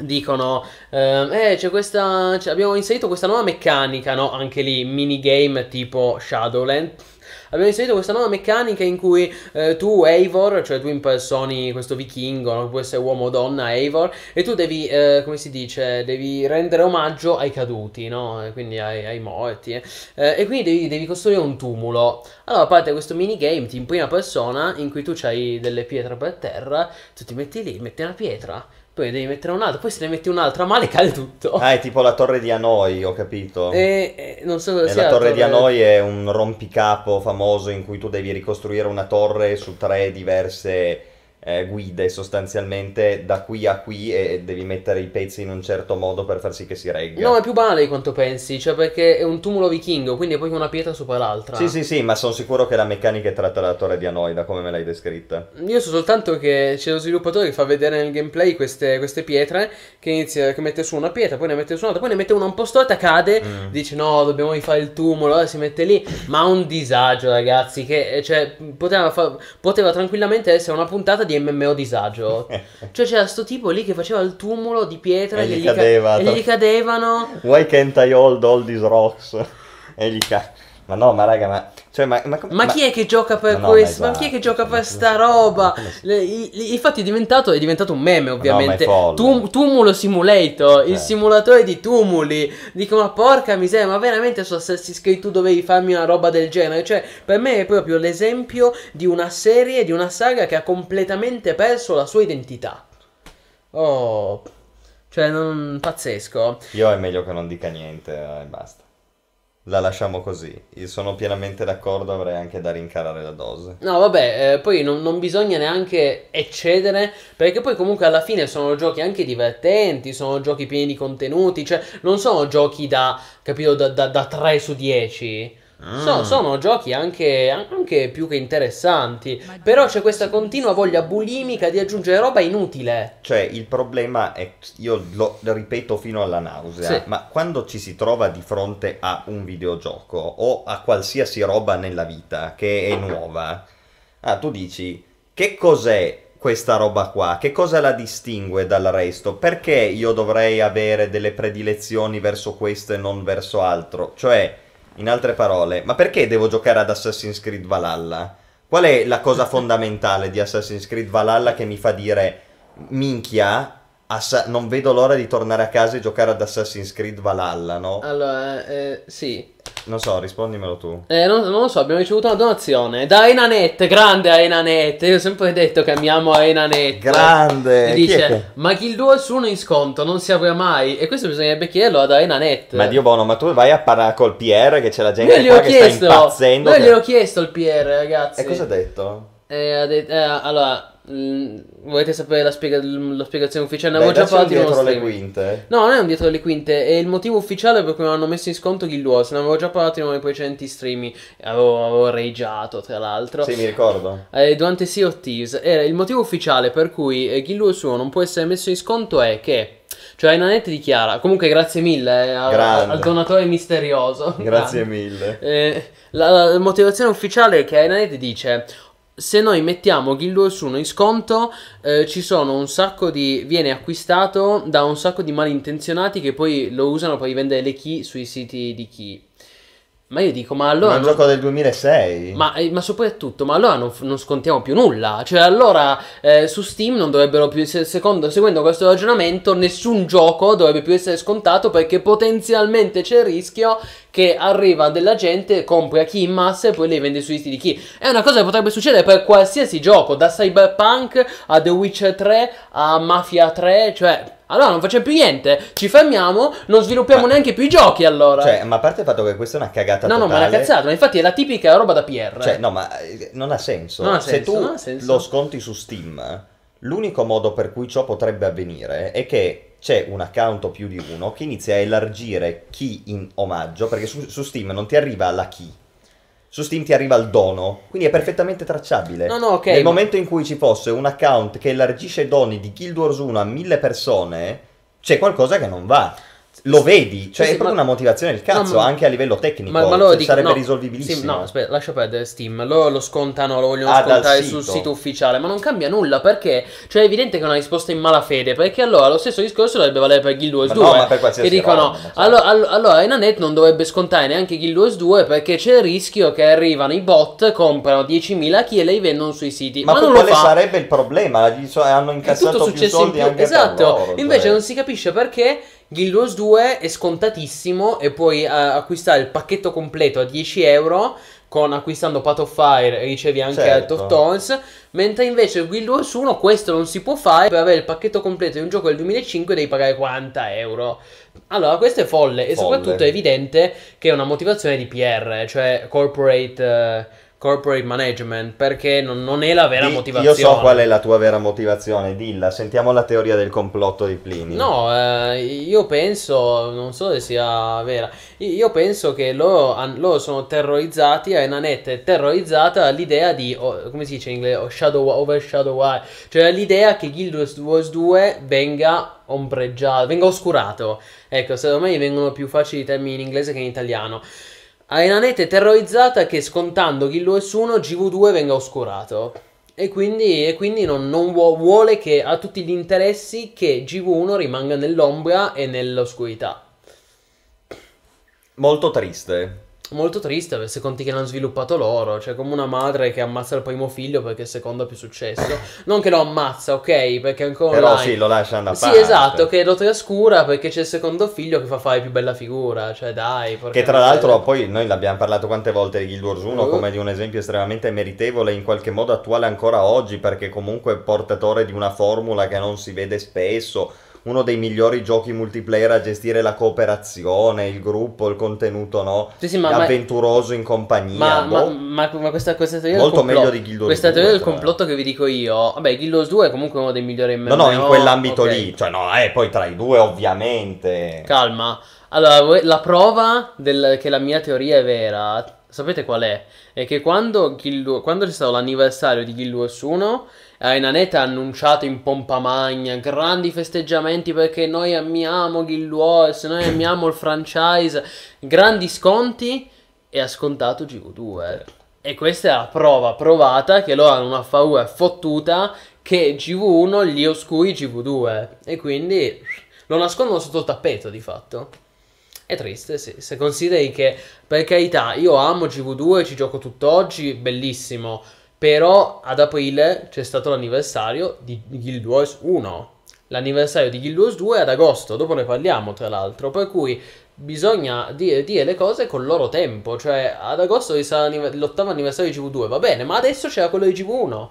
dicono ehm, eh c'è questa c'è, abbiamo inserito questa nuova meccanica no anche lì minigame tipo Shadowland abbiamo inserito questa nuova meccanica in cui eh, tu, Eivor, cioè tu impersoni questo vichingo, no? può essere uomo o donna, Eivor, e tu devi, eh, come si dice, devi rendere omaggio ai caduti, no? Quindi ai, ai morti. Eh. eh. e quindi devi, devi, costruire un tumulo. Allora parte questo minigame in prima persona in cui tu hai delle pietre per terra, tu ti metti lì, metti una pietra poi devi mettere un altro, poi se ne metti un'altra male cade tutto. Ah, è tipo la torre di Hanoi, ho capito. E, e non so cosa sia. La torre, torre di Hanoi è un rompicapo famoso in cui tu devi ricostruire una torre su tre diverse eh, guide sostanzialmente da qui a qui e devi mettere i pezzi in un certo modo per far sì che si regga. No, è più banale di quanto pensi, cioè perché è un tumulo vichingo, quindi è poi una pietra sopra l'altra. Sì, sì, sì, ma sono sicuro che la meccanica è tratta dalla torre di Hanoi, da come me l'hai descritta. Io so soltanto che c'è lo sviluppatore che fa vedere nel gameplay queste, queste pietre, che inizia, che mette su una pietra, poi ne mette su un'altra, poi ne mette una un po' storta, cade, mm. dice no, dobbiamo rifare il tumulo, allora si mette lì, ma un disagio ragazzi, che cioè, poteva, fa- poteva tranquillamente essere una puntata di MMO disagio cioè c'era sto tipo lì che faceva il tumulo di pietra e, e gli, cadeva, ca- e gli cadevano. Why can't I hold all these rocks? E gli ca- Ma no, ma raga, ma... Cioè, ma, ma, ma, chi è che gioca per no, questo? Ma, esatto, ma, chi è che gioca per sta roba? Le, infatti è diventato, è diventato, un meme ovviamente. No, Tum, tumulo Simulator, eh. il simulatore di tumuli. Dico ma porca miseria, ma veramente su Assassin's Creed tu dovevi farmi una roba del genere? Cioè per me è proprio l'esempio di una serie, di una saga che ha completamente perso la sua identità. Oh, cioè non pazzesco. Io è meglio che non dica niente e eh, basta la lasciamo così. Io sono pienamente d'accordo, avrei anche da rincarare la dose. No, vabbè, eh, poi non, non, bisogna neanche eccedere, perché poi comunque alla fine sono giochi anche divertenti, sono giochi pieni di contenuti, cioè non sono giochi da, capito, da, da, da 3 su 10. Mm. So, sono giochi anche, anche, più che interessanti. Però c'è questa continua voglia bulimica di aggiungere roba inutile. Cioè, il problema è, io lo, lo ripeto fino alla nausea, sì. ma quando ci si trova di fronte a un videogioco o a qualsiasi roba nella vita che è nuova, ah, tu dici, che cos'è questa roba qua? Che cosa la distingue dal resto? Perché io dovrei avere delle predilezioni verso questo e non verso altro? Cioè in altre parole, ma perché devo giocare ad Assassin's Creed Valhalla? Qual è la cosa fondamentale di Assassin's Creed Valhalla che mi fa dire minchia, Assa- non vedo l'ora di tornare a casa e giocare ad Assassin's Creed Valhalla, no? Allora, eh, sì, non so, rispondimelo tu. Eh, non, non, lo so, abbiamo ricevuto una donazione da Enanet, grande Enanet. Io ho sempre detto che amiamo Enanet. Grande. E dice, ma Kill 2 su uno in sconto non si apre mai. E questo bisognerebbe chiederlo ad Enanet. Ma Dio buono, ma tu vai a parlare col PR che c'è la gente che chiesto, sta impazzendo. Noi che... gliel'ho chiesto il PR, ragazzi. E cosa ha detto? Eh, ha detto, eh, allora volete sapere la, spiega- la spiegazione ufficiale? Ne avevo già parlato dietro le quinte. No, non è un dietro le quinte, è il motivo ufficiale per cui mi hanno messo in sconto Guild Wars. Ne avevo già parlato in uno dei precedenti stream. Avevo, avevo rageato, tra l'altro. Sì, mi ricordo. Eh, durante Sea of Thieves era il motivo ufficiale per cui eh, Guild Wars 1 non può essere messo in sconto è che cioè Inanet dichiara comunque grazie mille eh, a- al donatore misterioso Grazie mille. Eh, la, la motivazione ufficiale è che Inanet dice se noi mettiamo Guild Wars 1 in sconto eh, ci sono un sacco di viene acquistato da un sacco di malintenzionati che poi lo usano per rivendere le key sui siti di key ma io dico ma Ma allora è un non- gioco del 2006. ma, eh, ma soprattutto, ma allora non, non scontiamo più nulla. Cioè, allora eh, su Steam non dovrebbero più. se- secondo, seguendo questo ragionamento, nessun gioco dovrebbe più essere scontato perché potenzialmente c'è il rischio che arriva della gente, compra chi in massa e poi le vende sui siti di chi. È una cosa che potrebbe succedere per qualsiasi gioco, da Cyberpunk a The Witcher 3 a Mafia 3. Cioè, allora non facciamo più niente. Ci fermiamo, non sviluppiamo Ma- neanche più i giochi allora. Cioè, ma a parte il fatto che questa è una cagata no, no, totale. ma è una cazzata. Ma infatti è la tipica roba da PR. Cioè, no, ma eh, non ha senso. Non ha Se senso, tu non ha senso. lo sconti su Steam, l'unico modo per cui ciò potrebbe avvenire è che c'è un account o più di uno che inizia a elargire key in omaggio, perché su, su Steam non ti arriva la key. Su Steam ti arriva il dono, quindi è perfettamente tracciabile. No, no, ok, Nel ma- momento in cui ci fosse un account che elargisce doni di Guild Wars 1 a mille persone, c'è qualcosa che non va. Lo vedi, cioè Sì, è proprio ma- una motivazione del cazzo, No, ma- anche a livello tecnico, Ma, ma cioè, dicono, sarebbe no, risolvibilissimo. sì, no, aspetta, lascia perdere Steam. Loro lo scontano, lo vogliono Ah, scontare sul sito ufficiale, ma non cambia nulla perché, cioè, è evidente che è una risposta in malafede. Perché allora lo stesso discorso dovrebbe valere per Guild Wars Ma 2. no, ma per qualsiasi che dicono, roba, cioè. allo- allo- allora Enanet non dovrebbe scontare neanche Guild Wars 2 perché c'è il rischio che arrivano i bot, comprano 10.000 key e le vendono sui siti. Ma, Ma, non quale sarebbe il problema? Hanno incassato più successo in soldi più. Esatto. loro. Invece cioè. non si capisce perché Guild Wars 2 è scontatissimo e puoi eh, acquistare il pacchetto completo a 10 euro. Con acquistando Path of Fire ricevi anche Certo. Heart of Thorns. Mentre invece Guild Wars 1 questo non si può fare. Per avere il pacchetto completo di un gioco del 2005 devi pagare 40 euro. Allora, questo è folle. E Folle. soprattutto è evidente che è una motivazione di PR, cioè corporate, eh, corporate management. Perché non, non è la vera Di- motivazione. Io so qual è la tua vera motivazione, dilla, sentiamo la teoria del complotto di Plini. No, eh, io penso, non so se sia vera, io penso che loro, loro sono terrorizzati, e Nanette è terrorizzata dall'idea di, oh, come si dice in inglese, oh, shadow, overshadow, cioè l'idea che Guild Wars 2 venga ombreggiato, venga oscurato. Ecco, secondo me vengono più facili i termini in inglese che in italiano. Ainanete è terrorizzata che scontando Guild Wars 1 GV2 venga oscurato. E quindi, e quindi non, non vuo- vuole che ha tutti gli interessi che GV1 rimanga nell'ombra e nell'oscurità. Molto triste. Molto triste se conti che l'hanno sviluppato loro, cioè come una madre che ammazza il primo figlio perché il secondo ha più successo. Non che lo ammazza, ok, perché ancora Però online. sì, lo lasciano da Sì, parte. esatto, che lo trascura perché c'è il secondo figlio che fa fare più bella figura, cioè dai. Che tra l'altro poi noi l'abbiamo parlato quante volte di Guild Wars 1 Uh. come di un esempio estremamente meritevole in qualche modo attuale ancora oggi perché comunque è portatore di una formula che non si vede spesso, uno dei migliori giochi multiplayer a gestire la cooperazione, il gruppo, il contenuto no? Sì, sì, ma, ma- avventuroso in compagnia. Ma, ma, boh. ma- ma questa, questa teoria Molto complotto, meglio di Guild Wars Questa 2, teoria del complotto che vi dico io. Vabbè, Guild Wars 2 è comunque uno dei migliori MMO. No, no, in quell'ambito ok. lì, cioè no, eh, poi tra i due ovviamente. Calma. Allora, la prova del- che la mia teoria è vera, sapete qual è? È che quando, Guild- quando c'è stato l'anniversario di Guild Wars 1, Inanet ha annunciato in pompa magna grandi festeggiamenti perché noi amiamo Guild Wars, noi amiamo il franchise, grandi sconti e ha scontato GV2. E questa è la prova provata che loro hanno una paura fottuta che GV1 gli oscuri GV2 e quindi lo nascondono sotto il tappeto di fatto. È triste, sì. Se consideri che, per carità, io amo GV2, ci gioco tutt'oggi, bellissimo. Però ad aprile c'è stato l'anniversario di Guild Wars 1. L'anniversario di Guild Wars 2 è ad agosto, dopo ne parliamo tra l'altro. Per cui bisogna dire, dire le cose col loro tempo. Cioè, ad agosto ci sarà l'ottavo anniversario di GV2, va bene, ma adesso c'era quello di GV1.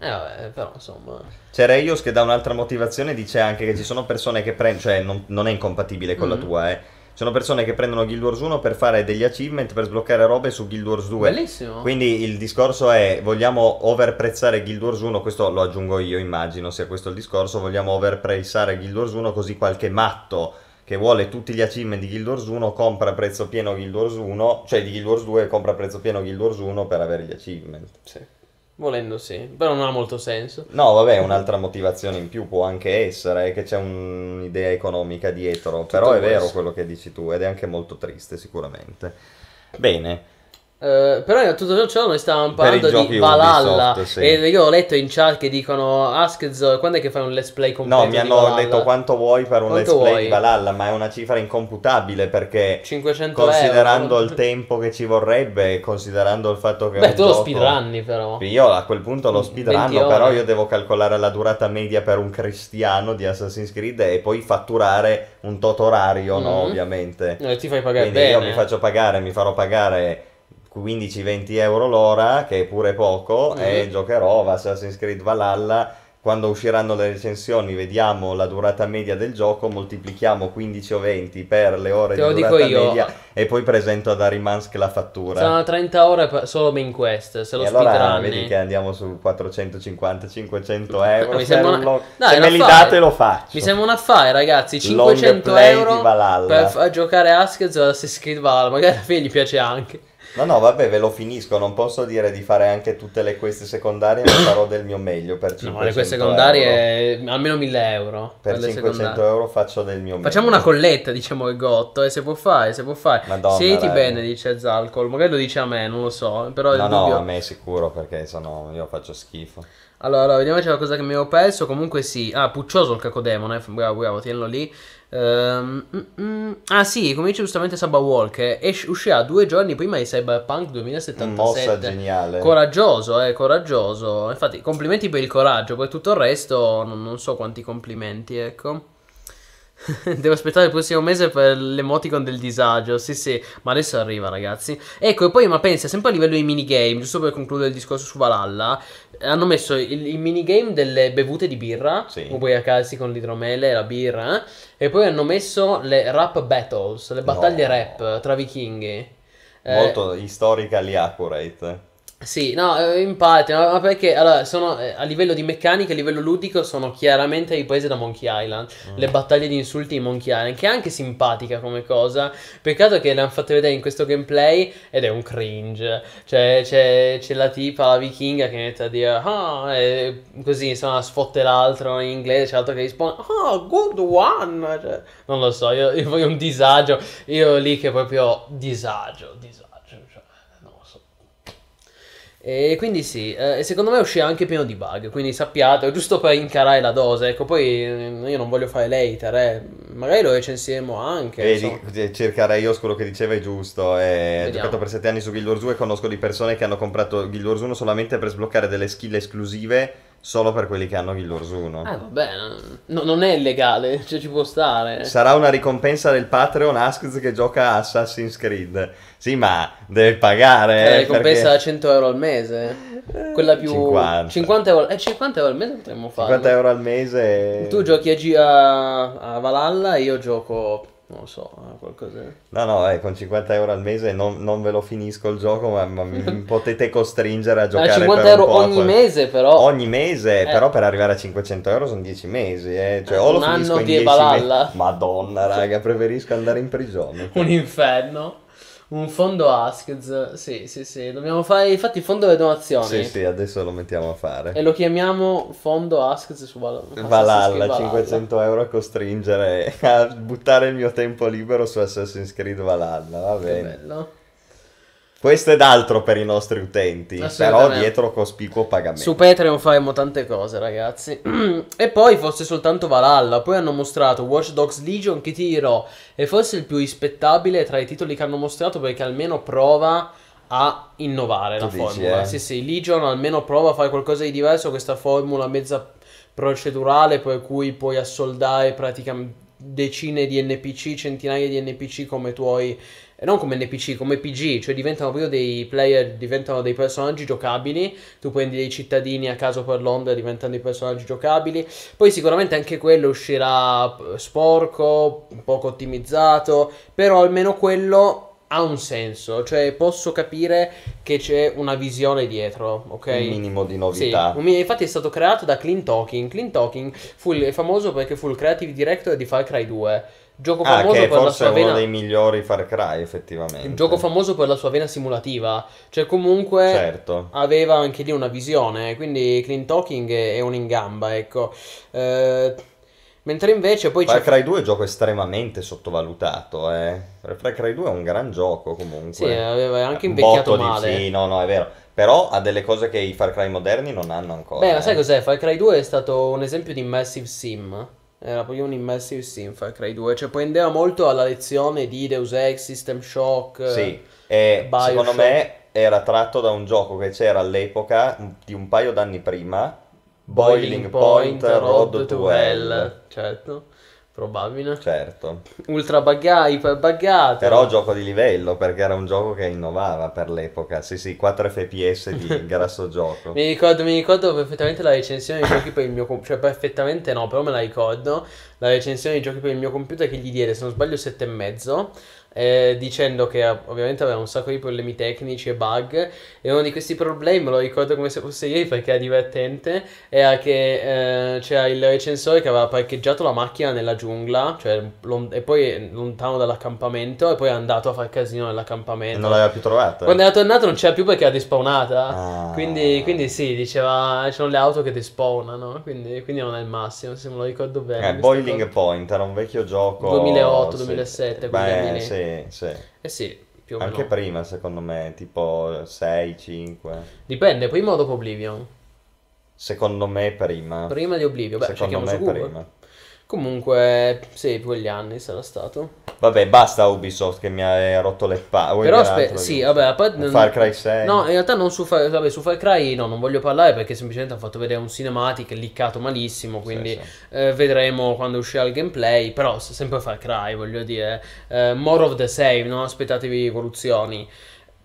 Eh vabbè, però insomma... C'è Reios che dà un'altra motivazione, dice anche che ci sono persone che prendono, cioè non, non è incompatibile con la Mm. tua, eh. Sono persone che prendono Guild Wars 1 per fare degli achievement per sbloccare robe su Guild Wars 2. Bellissimo. Quindi il discorso è vogliamo overprezzare Guild Wars 1, questo lo aggiungo io, immagino sia questo il discorso, vogliamo overprezzare Guild Wars 1 così qualche matto che vuole tutti gli achievement di Guild Wars 1 compra a prezzo pieno Guild Wars 1, cioè di Guild Wars 2 compra a prezzo pieno Guild Wars 1 per avere gli achievement. Sì. Volendo sì, però non ha molto senso. No, vabbè, un'altra motivazione in più può anche essere che c'è un'idea economica dietro, però è vero questo. quello che dici tu ed è anche molto triste sicuramente. Bene, Eh, però in tutto ciò noi stavamo parlando di Valhalla Ubisoft, sì. e io ho letto in chat che dicono Askz, quando è che fai un let's play completo no, mi hanno detto quanto vuoi per un Quanto let's play vuoi? di Valhalla, ma è una cifra incomputabile perché 500 considerando euro. il tempo che ci vorrebbe, considerando il fatto che Beh, tu lo gioco- speedrunni però. Io a quel punto lo 20 speedrunno, però io devo calcolare la durata media per un cristiano di Assassin's Creed e poi fatturare un tot orario, no, Mhm. ovviamente. Eh, ti fai pagare Quindi bene. io mi faccio pagare, mi farò pagare 15-20 euro l'ora, che è pure poco, Mhm. e giocherò a Assassin's Creed Valhalla. Quando usciranno le recensioni, vediamo la durata media del gioco, moltiplichiamo 15 o 20 per le ore Te di durata io. media e poi presento ad Arimansk la fattura. Saranno 30 ore solo main quest, se lo E allora vedi che andiamo su 450-500 euro. Mi se sembra non una- lo- Dai, se me li date lo faccio. Mi sembra un affare, ragazzi. Long 500 play di euro per fa- giocare a Askez o Assassin's Creed Valhalla. Magari alla fine gli piace anche. No, no, vabbè, ve lo finisco. Non posso dire di fare anche tutte le queste secondarie, ma farò del mio meglio per 500 No, le queste euro. secondarie almeno 1000 euro. Per le 500 secondarie. euro faccio del mio Facciamo meglio. una colletta, diciamo il gotto, e se può fare, se può fare. Madonna, Sieti raga. bene, dice Zalcol. Magari lo dice a me, non lo so. Però No, no, dubbio... a me è sicuro perché sennò io faccio schifo. Allora, allora, vediamo c'è qualcosa che mi avevo perso. Comunque sì. Ah, puccioso il cacodemon, eh. Bravo, bravo, tienilo lì. Ehm, mm, mm. Ah sì, come dice giustamente Sabawall, che esce- uscirà due giorni prima di Cyberpunk 2077. Mossa geniale. Coraggioso, eh, coraggioso. Infatti, complimenti per il coraggio, poi tutto il resto non, non so quanti complimenti, ecco. Devo aspettare il prossimo mese per l'emoticon del disagio. Sì, sì, ma adesso arriva, ragazzi. Ecco, e poi, ma pensa, sempre a livello di minigame, giusto per concludere il discorso su Valhalla, hanno messo il, il minigame delle bevute di birra, Sì. ubriacarsi con l'idromele e la birra, eh, e poi hanno messo le rap battles, le battaglie No. rap tra vichinghi. Eh, Molto historically accurate. Sì, no, eh, in parte, ma ma perché allora, sono, eh, a livello di meccanica, a livello ludico, sono chiaramente riprese da Monkey Island. Le battaglie di insulti in Monkey Island, che è anche simpatica come cosa. Peccato che l'hanno fatto vedere in questo gameplay ed è un cringe. Cioè, c'è, c'è la tipa, la vichinga, che inizia a dire, ah, e così, insomma, sfotte l'altro in inglese, c'è l'altro che risponde, ah, good one. Cioè, non lo so, io, io voglio un disagio. Io lì che proprio disagio, disagio. Cioè, non lo so. E quindi sì, eh, secondo me uscirà anche pieno di bug, quindi sappiate, giusto per incarare la dose, ecco, poi eh, io non voglio fare later, eh, magari lo recensiremo anche, E insomma. di- cercare io quello che diceva è giusto. E ho giocato per 7 anni su Guild Wars 2 e conosco di persone che hanno comprato Guild Wars 1 solamente per sbloccare delle skill esclusive solo per quelli che hanno Guild Wars 1. Ah, vabbè, no- non è illegale, cioè ci può stare. Sarà una ricompensa del Patreon Askz che gioca a Assassin's Creed. Sì, ma deve pagare. Eh, eh, ricompensa da perché 100 euro al mese. Quella più... 50. 50 euro. Eh, 50 euro al mese potremmo farlo. 50 euro al mese. Tu giochi a, G- a, a Valhalla, io gioco, non lo so, a qualcosa... No, no, eh, con 50 euro al mese non, non ve lo finisco il gioco, ma, ma mi potete costringere a Ah, giocare 50 per un euro ogni quel- mese però. Ogni mese, Eh. però per arrivare a 500 euro sono 10 mesi, eh. Cioè, Eh, o lo un finisco anno in di 10 Valhalla. mesi. Madonna, raga, preferisco andare in prigione. Un inferno. Un fondo Askez. Sì, sì, sì. Dobbiamo fare infatti il fondo delle donazioni. Sì, sì, adesso lo mettiamo a fare. E lo chiamiamo fondo Askez su Val- Valhalla, Creed 500 euro a costringere a buttare il mio tempo libero su Assassin's Creed Valhalla, va Che bene. bello. Questo è d'altro per i nostri utenti, però dietro cospicuo pagamento. Su Patreon faremo tante cose, ragazzi. e poi forse soltanto Valhalla. Poi hanno mostrato Watch Dogs Legion, che ti dirò, è forse il più rispettabile tra i titoli che hanno mostrato perché almeno prova a innovare Tu la dici, formula. eh? Sì, sì, Legion almeno prova a fare qualcosa di diverso, questa formula mezza procedurale per cui puoi assoldare praticamente decine di NPC, centinaia di NPC come tuoi, eh, non come NPC, come PG, cioè diventano proprio dei player, diventano dei personaggi giocabili, tu prendi dei cittadini a caso per Londra diventano dei personaggi giocabili, poi sicuramente anche quello uscirà sporco, poco ottimizzato, però almeno quello ha un senso, cioè posso capire che c'è una visione dietro, ok? Un minimo di novità. Sì, infatti è stato creato da Clean Talking. Clean Talking fu il, è famoso perché fu il creative director di Far Cry 2. Gioco ah, famoso che per la forse sua è uno vena. dei migliori Far Cry, effettivamente. Un gioco famoso per la sua vena simulativa. Cioè, comunque Certo. aveva anche lì una visione. Quindi Clean Talking è, un in gamba, ecco. Eh, mentre invece poi Far c'è. Cry 2 è un gioco estremamente sottovalutato, eh. Far Cry 2 è un gran gioco comunque. Sì, aveva anche Un invecchiato botto di- male. Sì, no, no, è vero. Però ha delle cose che i Far Cry moderni non hanno ancora. Beh, ma eh. sai cos'è? Far Cry 2 è stato un esempio di immersive sim. Era proprio un immersive sim Far Cry 2. Cioè, prendeva molto alla lezione di Deus Ex, System Shock. Sì, e Bioshock. secondo me era tratto da un gioco che c'era all'epoca, un- di un paio d'anni prima, Boiling Point Road to Hell. Certo, probabile. Certo, Ultra buggato, iper buggato. però gioco di livello perché era un gioco che innovava per l'epoca. Sì, sì, 4 fps di grasso gioco. Mi ricordo, mi ricordo perfettamente la recensione dei giochi per il mio computer, cioè perfettamente no, però me la ricordo, la recensione dei giochi per il mio computer che gli diede, se non sbaglio, 7,5, eh, dicendo che ovviamente aveva un sacco di problemi tecnici e bug, e uno di questi problemi, me lo ricordo come se fosse ieri perché era divertente, era che eh, c'era il recensore che aveva parcheggiato la macchina nella giungla, cioè e poi lontano dall'accampamento, e poi è andato a far casino E nell'accampamento. non l'aveva più trovata. Quando era tornato non c'era più perché era despawnata. Ah. Quindi, quindi sì, diceva, ci sono le auto che despawnano, quindi, quindi non è il massimo, se me lo ricordo bene. Eh, Boiling. Point era un vecchio gioco 2008, sì. 2007, quegli Beh, anni lì. sì, sì. Eh sì, più o meno. Anche prima, secondo me, tipo 6, 5. Dipende, prima o dopo Oblivion? Secondo me prima. Prima di Oblivion, beh, Secondo me prima. Comunque, sì, quegli anni sarà stato. Vabbè, basta Ubisoft che mi ha rotto le palle. Però aspetta, sì, vabbè, a parte- Far Cry 6. No, in realtà non su Far, vabbè, su Far Cry no, non voglio parlare perché semplicemente hanno fatto vedere un cinematic liccato malissimo, quindi sì. eh, vedremo quando uscirà il gameplay, però sempre Far Cry, voglio dire, eh, more of the same, non aspettatevi evoluzioni.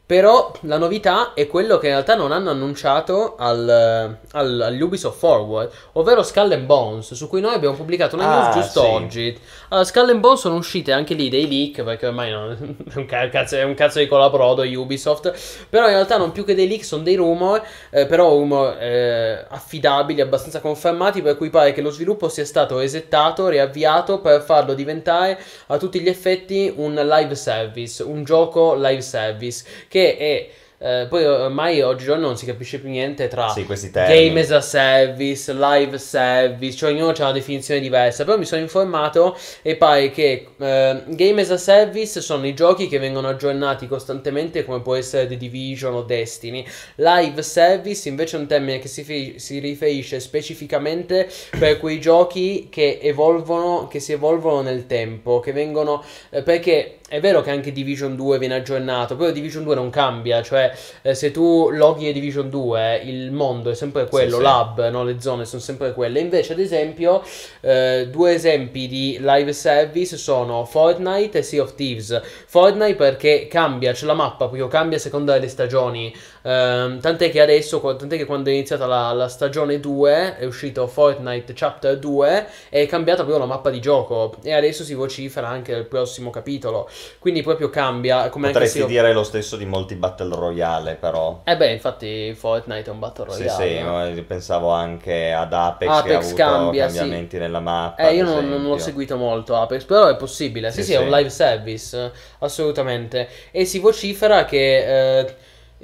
Però la novità è quello che in realtà non hanno annunciato al, al, all'Ubisoft Forward, ovvero Skull and Bones, su cui noi abbiamo pubblicato una news Ah, giusto sì. oggi. Allora, Skull and Bones sono uscite anche lì dei leak, perché ormai non, è, un ca- cazzo, è un cazzo di colabrodo Ubisoft, però in realtà non più che dei leak sono dei rumor, eh, però rumor eh, affidabili, abbastanza confermati, per cui pare che lo sviluppo sia stato resettato, riavviato per farlo diventare a tutti gli effetti un live service, un gioco live service, che è... eh, poi ormai oggigiorno non si capisce più niente tra Sì, game as a service, live service, cioè ognuno ha una definizione diversa. Però mi sono informato e pare che eh, game as a service sono i giochi che vengono aggiornati costantemente, come può essere The Division o Destiny. Live service invece è un termine che si, si riferisce specificamente per quei giochi che evolvono, che si evolvono nel tempo, che vengono eh, perché è vero che anche Division 2 viene aggiornato, però Division 2 non cambia, cioè eh, se tu loghi Division 2 il mondo è sempre quello, sì. l'hub, no? le zone sono sempre quelle. Invece ad esempio eh, due esempi di live service sono Fortnite e Sea of Thieves. Fortnite perché cambia, c'è la mappa, proprio cambia a seconda delle stagioni. Ehm, tant'è che adesso, tant'è che quando è iniziata la, la stagione 2 è uscito Fortnite Chapter 2 è cambiata proprio la mappa di gioco e adesso si vocifera anche il prossimo capitolo. Quindi proprio cambia, come anche Potresti Sea of- dire lo stesso di molti Battle Royale, però. Eh beh, infatti Fortnite è un battle Sì, royale. sì, no? ma io pensavo anche ad Apex, Apex che ha cambia, sì. cambiamenti nella mappa. Eh, io non, non l'ho seguito molto Apex, però è possibile. Sì, sì, Sì, è sì. un live service, assolutamente. E si vocifera che eh,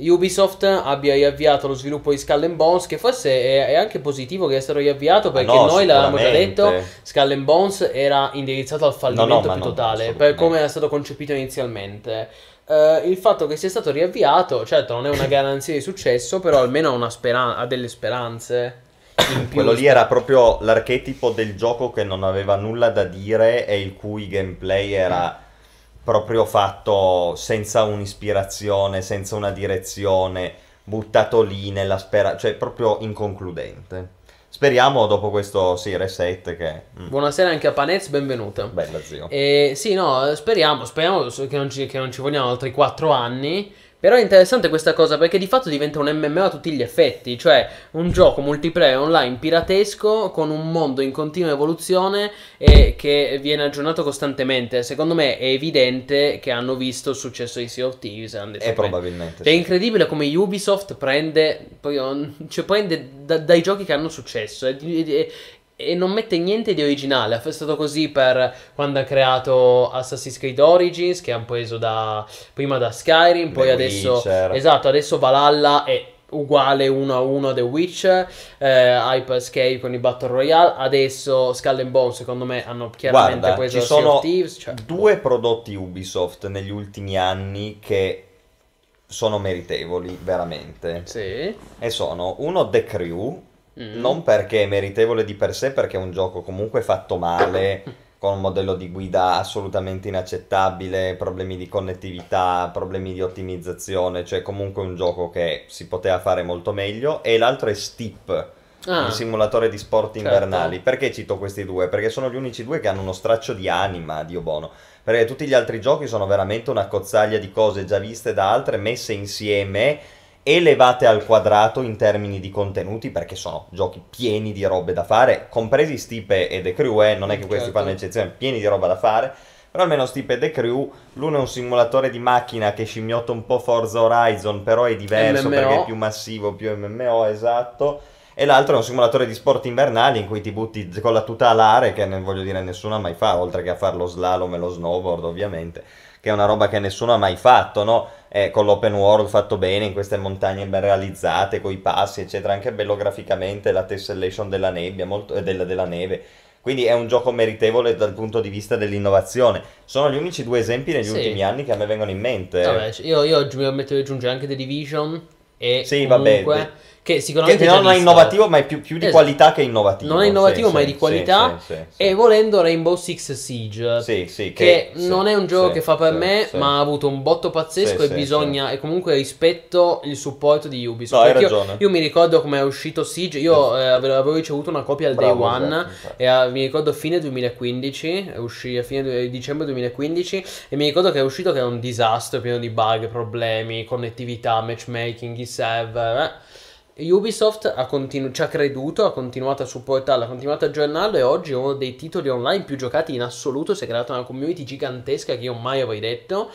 Ubisoft abbia riavviato lo sviluppo di Skull and Bones, che forse è, è anche positivo che sia stato riavviato, perché Ah, no, noi l'avevamo già detto, Skull and Bones era indirizzato al fallimento No, no, più totale, per come era stato concepito inizialmente. Eh, il fatto che sia stato riavviato, certo, non è una garanzia di successo, però almeno ha, una speran- ha delle speranze. Quello lì era proprio l'archetipo del gioco che non aveva nulla da dire e il cui gameplay era proprio fatto senza un'ispirazione, senza una direzione, buttato lì nella speranza, cioè proprio inconcludente. speriamo dopo questo sì, reset che... mm, Buonasera anche a Panez, benvenuta. bella zio. E sì, no, speriamo, speriamo che non ci, che non ci vogliano altri 4 anni. Però è interessante questa cosa perché di fatto diventa un MMO a tutti gli effetti, cioè un gioco multiplayer online piratesco con un mondo in continua evoluzione e che viene aggiornato costantemente. Secondo me è evidente che hanno visto il successo di Sea of Thieves. e E "Beh, probabilmente Cioè, è sì. incredibile come Ubisoft prende, poi, cioè, prende da- dai giochi che hanno successo e, e- e non mette niente di originale. È stato così per quando ha creato Assassin's Creed Origins, che hanno preso da, prima da Skyrim, poi The adesso... Witcher. Esatto, adesso Valhalla è uguale uno a uno a The Witcher, eh, Hyperscape con i Battle Royale, adesso Skull and Bones secondo me hanno chiaramente Guarda, preso ci sono Thieves, cioè- due prodotti Ubisoft negli ultimi anni che sono meritevoli, veramente. Sì. E sono uno The Crew, Mm. non perché è meritevole di per sé, perché è un gioco comunque fatto male, con un modello di guida assolutamente inaccettabile, problemi di connettività, problemi di ottimizzazione, cioè comunque un gioco che si poteva fare molto meglio. E l'altro è Steep, Ah. il simulatore di sport Certo. invernali. Perché cito questi due? Perché sono gli unici due che hanno uno straccio di anima, Dio buono. Perché tutti gli altri giochi sono veramente una cozzaglia di cose già viste da altre, messe insieme, elevate al quadrato in termini di contenuti, perché sono giochi pieni di robe da fare, compresi Stipe e The Crew, eh, non è che questi Certo. fanno eccezione, pieni di roba da fare. Però almeno Stipe e The Crew, l'uno è un simulatore di macchina che scimmiotta un po' Forza Horizon, però è diverso MMO. perché è più massivo, più MMO, esatto. E l'altro è un simulatore di sport invernali in cui ti butti con la tuta alare, che non voglio dire nessuno ha mai fatto, oltre che a fare lo slalom e lo snowboard, ovviamente, che è una roba che nessuno ha mai fatto, no? Eh, con l'open world fatto bene, in queste montagne ben realizzate, con i passi, eccetera, anche bello graficamente, la tessellation della nebbia, molto, eh, della, della neve. Quindi è un gioco meritevole dal punto di vista dell'innovazione. Sono gli unici due esempi negli Sì. ultimi anni che a me vengono in mente. Vabbè, io, io mi metto di aggiungere anche The Division e Sì, vabbè, comunque de- che che sicuramente non già è innovativo, ma è più, più di Esatto. qualità che innovativo. Non è innovativo, Sì, ma è di qualità. sì, sì, E volendo Rainbow Six Siege, che, che- non è un gioco che fa per me, ma ha avuto un botto pazzesco e bisogna, e comunque rispetto il supporto di Ubisoft. No, hai Perché io- ragione. Io, mi ricordo come è uscito Siege, io eh, avevo ricevuto una copia al Bravo, day one. esatto. E a- mi ricordo fine 2015, uscì a fine dicembre 2015 e mi ricordo che è uscito che era un disastro, pieno di bug, problemi, connettività, matchmaking, i server. eh. Ubisoft ha continu- ci ha creduto, ha continuato a supportarlo, ha continuato a aggiornarlo e oggi è uno dei titoli online più giocati in assoluto, si è creata una community gigantesca che io mai avrei detto.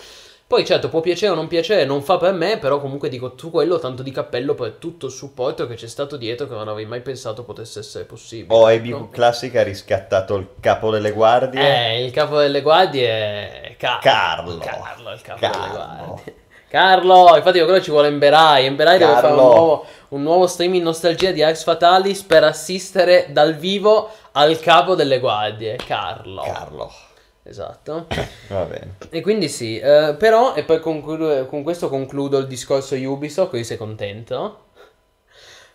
Poi certo può piacere o non piacere, non fa per me, però comunque dico tu quello tanto di cappello per tutto il supporto che c'è stato dietro che non avrei mai pensato potesse essere possibile. Oh, ecco. AB Classic ha riscattato il capo delle guardie. Eh, il capo delle guardie è Ca- Carlo. Carlo, il capo delle Carlo. guardie. Carlo, infatti io quello ci vuole Emberai. Emberai deve fare un nuovo, un nuovo stream in nostalgia di Axe Fatalis per assistere dal vivo al capo delle guardie, Carlo. Carlo. Esatto. Va bene. E quindi sì, eh, però, e poi concludo- con questo concludo il discorso Ubisoft, così sei contento.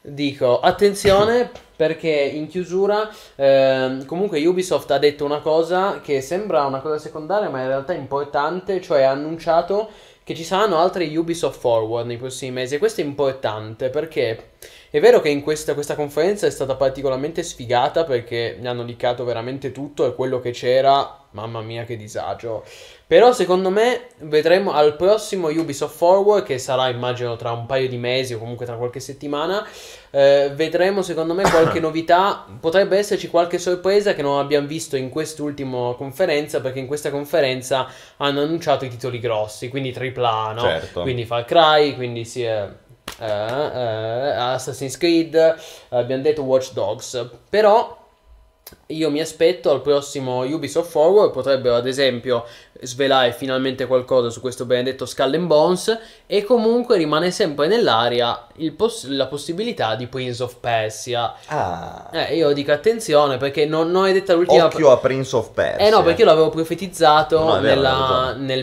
Dico, attenzione perché in chiusura ehm, comunque Ubisoft ha detto una cosa che sembra una cosa secondaria ma in realtà è importante, cioè ha annunciato che ci saranno altre Ubisoft Forward nei prossimi mesi e questo è importante perché è vero che in questa, questa conferenza è stata particolarmente sfigata perché ne hanno liccato veramente tutto e quello che c'era, mamma mia che disagio. Però secondo me vedremo al prossimo Ubisoft Forward, che sarà immagino tra un paio di mesi o comunque tra qualche settimana, eh, vedremo secondo me qualche novità, potrebbe esserci qualche sorpresa che non abbiamo visto in quest'ultima conferenza, perché in questa conferenza hanno annunciato i titoli grossi, quindi AAA, no? Certo. Quindi Far Cry, quindi sì, eh, eh, eh, Assassin's Creed, abbiamo detto Watch Dogs, però io mi aspetto al prossimo Ubisoft Forward potrebbero ad esempio svelare finalmente qualcosa su questo benedetto Skull and Bones e comunque rimane sempre nell'aria il poss- la possibilità di Prince of Persia. Ah. Eh, io dico attenzione perché non, non è detta l'ultima... Occhio a Prince of Persia. Eh no, perché io l'avevo profetizzato No,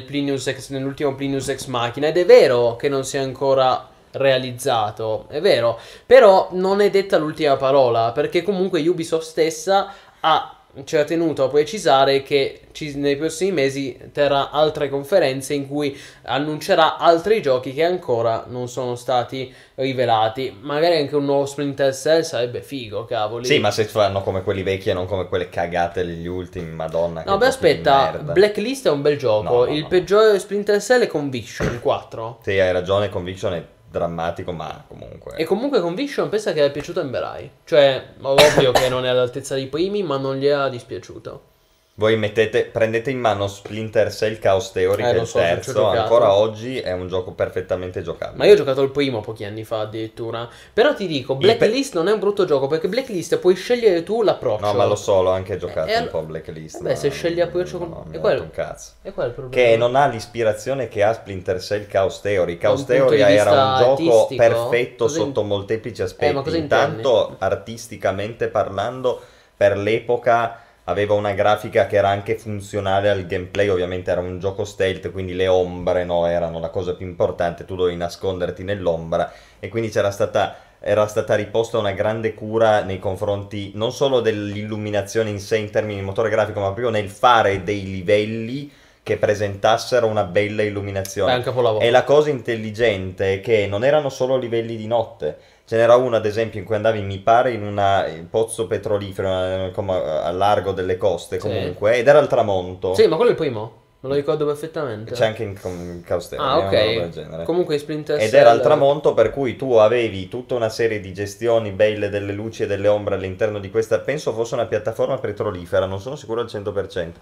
Plinius Ex- nell'ultimo Plinius Ex Machina ed è vero che non si è ancora realizzato, è vero, però non è detta l'ultima parola perché comunque Ubisoft stessa ha ci ha tenuto a precisare che ci- nei prossimi mesi terrà altre conferenze in cui annuncerà altri giochi che ancora non sono stati rivelati. Magari anche un nuovo Splinter Cell sarebbe figo, cavoli. Sì, ma se fanno come quelli vecchi e non come quelle cagate degli ultimi, madonna. No, beh, aspetta. Blacklist è un bel gioco. No, no, Il no. peggiore Splinter Cell è Conviction 4. Sì, hai ragione, Conviction è drammatico, ma comunque... E comunque Conviction pensa che è piaciuto a Emberai. Cioè, ovvio che non è all'altezza dei primi, ma non gli era dispiaciuto. Voi mettete, prendete in mano Splinter Cell Chaos Theory, Eh, che è il so, terzo, ancora oggi è un gioco perfettamente giocabile. Ma io ho giocato il primo pochi anni fa addirittura. Però ti dico, Il pe- Blacklist non è un brutto gioco perché Blacklist puoi scegliere tu l'approccio. No, ma lo so, l'ho anche giocato E un po' Blacklist. Vabbè, ma se scegli approccio no, mi ha quello- un cazzo. È il problema? Che non ha l'ispirazione che ha Splinter Cell Chaos Theory. Chaos Theory era un gioco perfetto Cosa in- sotto molteplici aspetti. Eh, ma cosa intendi? Intanto, artisticamente parlando, per l'epoca aveva una grafica che era anche funzionale al gameplay. Ovviamente era un gioco stealth, quindi le ombre no, erano la cosa più importante. Tu dovevi nasconderti nell'ombra e quindi c'era stata era stata riposta una grande cura nei confronti non solo dell'illuminazione in sé in termini di motore grafico, ma proprio nel fare dei livelli che presentassero una bella illuminazione. Beh. E la cosa intelligente è che non erano solo livelli di notte. Ce n'era uno, ad esempio, in cui andavi, mi pare, in un pozzo petrolifero eh, come a largo delle coste, Sì. comunque, ed era al tramonto. Sì, ma quello è il primo. Me lo ricordo perfettamente. C'è anche in, in Chaos Theory, Ah, ok. Comunque in Splinter Ed era al tramonto per cui tu avevi tutta una serie di gestioni belle delle luci e delle ombre all'interno di questa, penso fosse una piattaforma petrolifera, non sono sicuro al 100%.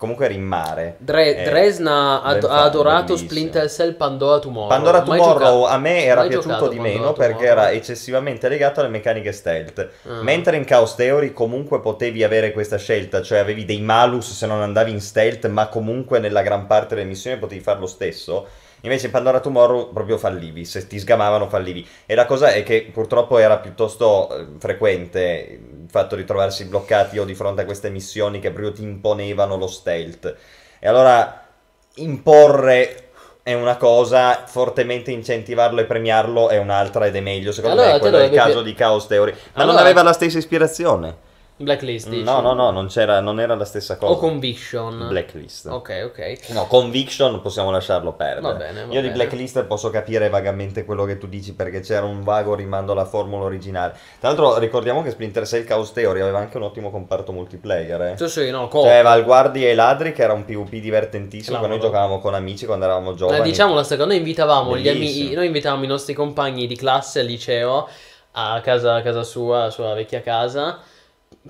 Comunque era in mare. Dre- Eh, Dresna ha, ben ha adorato bellissimo. Splinter Cell Pandora Tomorrow. Pandora Tomorrow a me era mai piaciuto di Pandora meno perché Tomorrow. era eccessivamente legato alle meccaniche stealth. Ah. Mentre in Chaos Theory comunque potevi avere questa scelta, cioè avevi dei malus se non andavi in stealth, ma comunque nella gran parte delle missioni potevi fare lo stesso. Invece in Pandora Tomorrow proprio fallivi, se ti sgamavano fallivi. E la cosa è che purtroppo era piuttosto eh, frequente il fatto di trovarsi bloccati o di fronte a queste missioni che proprio ti imponevano lo stealth. E allora imporre è una cosa, fortemente incentivarlo e premiarlo è un'altra ed è meglio. Secondo Allora, me quello è il caso pi- di Chaos Theory. Ma non Allora- aveva la stessa ispirazione. Blacklist, dici? No, no, no, non, c'era, non era la stessa cosa. O Conviction. Blacklist. Ok, ok. No, Conviction possiamo lasciarlo perdere. Va bene, va Io di bene. Blacklist posso capire vagamente quello che tu dici perché c'era un vago rimando alla formula originale. Tra l'altro ricordiamo che Splinter Cell Chaos Theory aveva anche un ottimo comparto multiplayer. Eh. Sì, sì, no, co- Cioè, aveva il Guardi e i Ladri che era un PvP divertentissimo che noi giocavamo con amici quando eravamo Eh, giovani. diciamo la seconda, noi invitavamo amici, noi invitavamo i nostri compagni di classe al liceo a casa, a casa sua, la sua vecchia casa.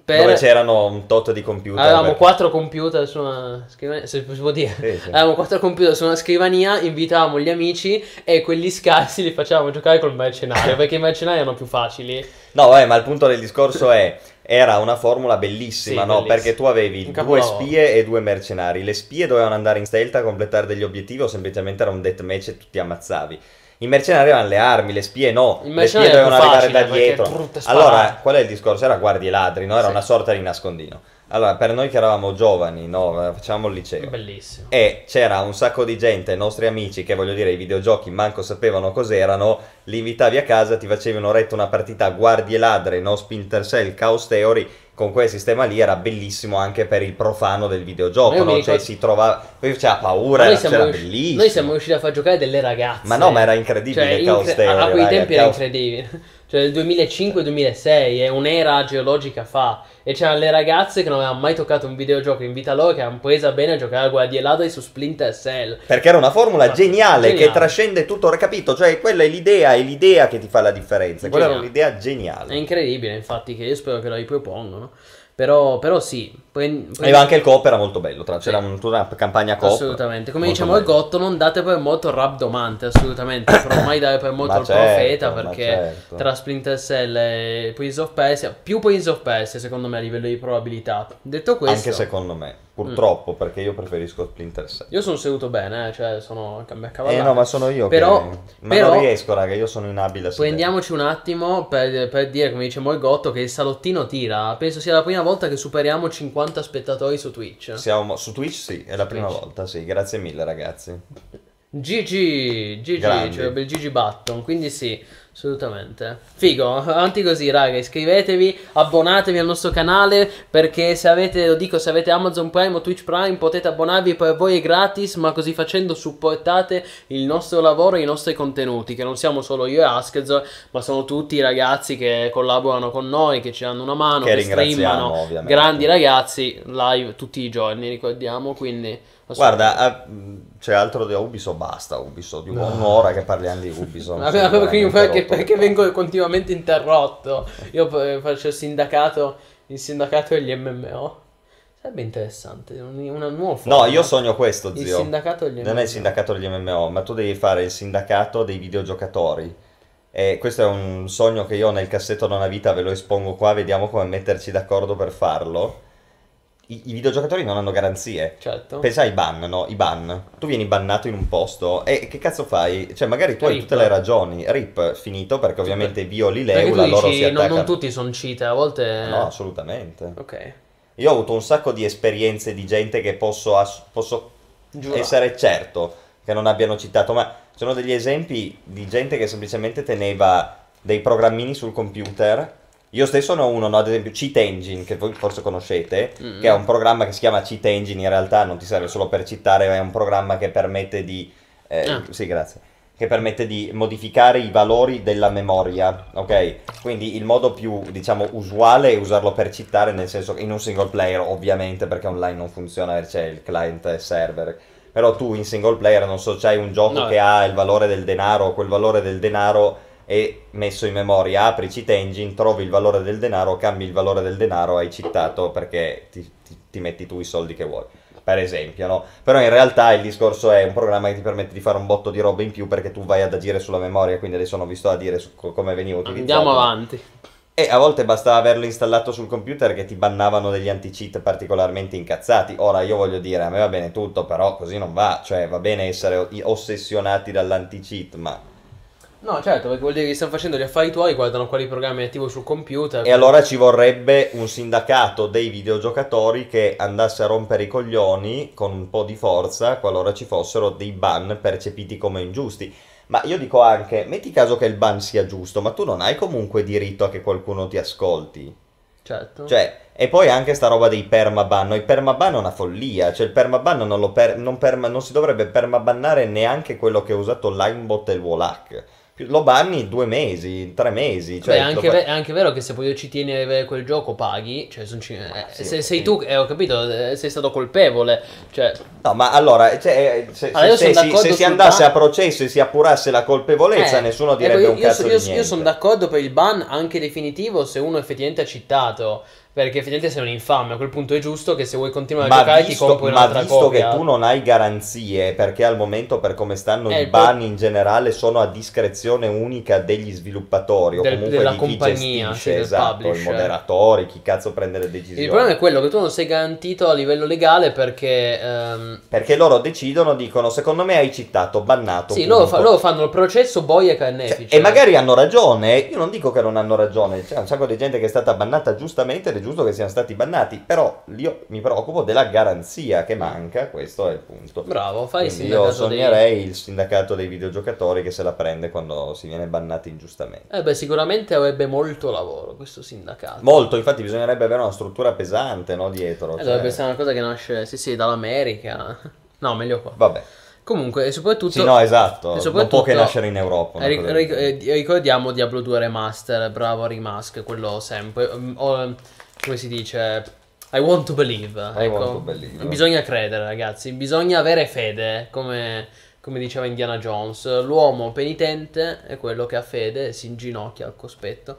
Per... Dove c'erano un tot di computer. Avevamo quattro computer su una scrivania, se si può dire. Sì, sì. Avevamo quattro computer su una scrivania, invitavamo gli amici e quelli scarsi li facevamo giocare col mercenario, perché i mercenari erano più facili. No, vabbè, ma il punto del discorso è. Era una formula bellissima, Sì, no? bellissima. Perché tu avevi due spie e due mercenari. Le spie dovevano andare in stealth a completare degli obiettivi o semplicemente era un deathmatch e tu ti ammazzavi. I mercenari avevano le armi, le spie no. Le spie dovevano arrivare da perché dietro. Allora, qual è il discorso? Era guardie e ladri, no? Era Sì. una sorta di nascondino. Allora, per noi che eravamo giovani, no? Facevamo il liceo. Bellissimo. E c'era un sacco di gente, nostri amici, che voglio dire, i videogiochi manco sapevano cos'erano, li invitavi a casa, ti facevi un'oretta una partita guardie e ladre, no Splinter Cell, Chaos Theory, con quel sistema lì era bellissimo anche per il profano del videogioco, no? ricordo- Cioè si trovava, poi c'era paura, noi, era, c'era riusci- bellissimo. noi siamo riusciti a far giocare delle ragazze. Ma no, ma era incredibile Cioè, Chaos incre- Theory, a quei tempi era Chaos- incredibile. Cioè, il 2005-2006 è un'era geologica fa. E c'erano le ragazze che non avevano mai toccato un videogioco in vita loro che hanno presa bene a giocare a guardie e ladri su Splinter Cell. Perché era una formula Ma- geniale, che geniale. trascende tutto, ora capito? Cioè, quella è l'idea, è l'idea che ti fa la differenza. Quella era Geniale. un'idea È geniale. incredibile, infatti, che io spero che la ripropongano. Però, però sì. Poi, poi- E anche il coop era molto bello, tra- c'era Sì. una campagna coop. Assolutamente, come diciamo al bella. Gotto, non date per molto il Rabdomante, assolutamente, però mai dare per molto il certo, profeta perché certo. tra Splinter Cell e Prince of Persia, più Prince of Persia secondo me a livello di probabilità. Detto questo, Anche secondo me, purtroppo, perché io preferisco Splinter Cell. io sono seduto bene, eh, cioè sono cambia cavallata. Eh no, ma sono io Però- che... Ma però- non riesco, raga, io sono inabile a. Prendiamoci un attimo per, per dire, come dice Morgotto, che il salottino tira. Penso sia la prima volta che superiamo 50 spettatori su Twitch. Siamo su Twitch, sì, è la prima Twitch. volta, sì, grazie mille ragazzi. GG, GG, Grandi. cioè il GG Button, quindi sì, Assolutamente. Figo, avanti così, raga. Iscrivetevi, abbonatevi al nostro canale. Perché se avete, lo dico, se avete Amazon Prime o Twitch Prime, potete abbonarvi per voi è gratis. Ma così facendo supportate il nostro lavoro e i nostri contenuti. Che non siamo solo io e Askez, ma sono tutti i ragazzi che collaborano con noi, che ci danno una mano, Che che, streamano. Grandi ragazzi, live tutti i giorni, ricordiamo. Quindi, Guarda, c'è altro di Ubisoft? Basta Ubisoft, di un'ora che parliamo di Ubisoft. Perché, rotto. perché vengo continuamente interrotto? Io eh, faccio il sindacato, il sindacato degli MMO. Sarebbe interessante, un, una nuova No, format. io sogno questo, Il zio. sindacato degli Non è il sindacato degli MMO, ma tu devi fare il sindacato dei videogiocatori. E questo è un sogno che io ho nel cassetto da una vita, ve lo espongo qua, vediamo come metterci d'accordo per farlo. I, i videogiocatori non hanno garanzie. Certo. Pensa ai ban, no? I ban. Tu vieni bannato in un posto e che cazzo fai? Cioè, magari tu hai Rip. tutte le ragioni. Rip, finito, perché ovviamente violi tu l'EULA, loro si dici, non, non tutti sono cheat, a volte... No, assolutamente. Ok. Io ho avuto un sacco di esperienze di gente che posso, ass- posso essere certo che non abbiano citato, ma sono degli esempi di gente che semplicemente teneva dei programmini sul computer. Io stesso ne ho uno, no? ad esempio Cheat Engine, che voi forse conoscete, Mm. che è un programma che si chiama Cheat Engine, in realtà non ti serve solo per citare, ma è un programma che permette di... eh, Ah. Sì, grazie. Che permette di modificare i valori della memoria, ok? Quindi il modo più, diciamo, usuale è usarlo per citare, nel senso che in un single player, ovviamente, perché online non funziona, c'è il client e server. Però tu in single player, non so, c'hai un gioco No. che ha il valore del denaro, quel valore del denaro è messo in memoria, apri cheat engine, trovi il valore del denaro, cambi il valore del denaro, hai citato perché ti, ti- ti metti tu i soldi che vuoi. Per esempio, no? Però in realtà il discorso è un programma che ti permette di fare un botto di roba in più perché tu vai ad agire sulla memoria, quindi adesso non vi sto a dire su co- come veniva utilizzato. Andiamo avanti. E a volte bastava averlo installato sul computer che ti bannavano degli anti-cheat particolarmente incazzati. Ora io voglio dire, a me va bene tutto, però così non va. Cioè va bene essere ossessionati dall'anti-cheat, ma... No, certo, perché vuol dire che stanno facendo gli affari tuoi, guardano quali programmi attivo sul computer. E allora ci vorrebbe un sindacato dei videogiocatori che andasse a rompere i coglioni con un po' di forza qualora ci fossero dei ban percepiti come ingiusti. Ma io dico anche, metti caso che il ban sia giusto, ma tu non hai comunque diritto a che qualcuno ti ascolti. Certo. Cioè, e poi anche sta roba dei permaban. No, il permaban è una follia. Cioè, il permaban non, lo per- non, perma- non si dovrebbe permabannare neanche quello che ha usato Linebot e il Wolac. Lo banni due mesi, tre mesi. Cioè, Beh, anche fa- è anche vero che se poi ci tieni a avere quel gioco paghi, cioè son ci- eh, sì, se sì. sei tu, eh, ho capito, eh, sei stato colpevole, cioè No, ma allora, cioè, se, Allora, se- sono se se si andasse ban- a processo e si appurasse la colpevolezza, Eh, nessuno ecco, direbbe io, un cazzo io, di io, niente. io sono d'accordo per il ban anche definitivo se uno effettivamente ha citato, perché effettivamente sei un infame, a quel punto è giusto che se vuoi continuare a Ma giocare ti visto, compri ma un'altra visto copia. che tu non hai garanzie, perché al momento per come stanno Eh, i ban in generale sono a discrezione unica degli sviluppatori o Del- comunque della di chi compagnia, gestisce, sì, esatto, i moderatori, chi cazzo prende le decisioni. Il problema è quello che tu non sei garantito a livello legale perché ehm, Perché loro decidono, dicono, secondo me hai citato, bannato. sì, loro, fa- loro fanno il processo boia e Cioè, e magari hanno ragione, io non dico che non hanno ragione, c'è un sacco di gente che è stata bannata giustamente è giusto che siano stati bannati, però io mi preoccupo della garanzia che manca, questo è il punto. Bravo, fai il Quindi io sindacato dei... sognerei il sindacato dei videogiocatori che se la prende quando si viene bannati ingiustamente. Eh beh, sicuramente avrebbe molto lavoro questo sindacato. Molto, infatti bisognerebbe avere una struttura pesante, no, dietro. Eh, cioè- dovrebbe essere una cosa che nasce, sì sì, dall'America. No, meglio qua. Vabbè, Comunque, e soprattutto... sì, no, esatto, e non soprattutto- può che nascere in Europa. ric- ric- eh, ricordiamo Diablo 2 Remaster, bravo Remask, quello sempre. mm, o, come si dice? I want to believe. I ecco. want to believe. Bisogna credere, ragazzi. Bisogna avere fede, come, come diceva Indiana Jones. L'uomo penitente è quello che ha fede e si inginocchia al cospetto.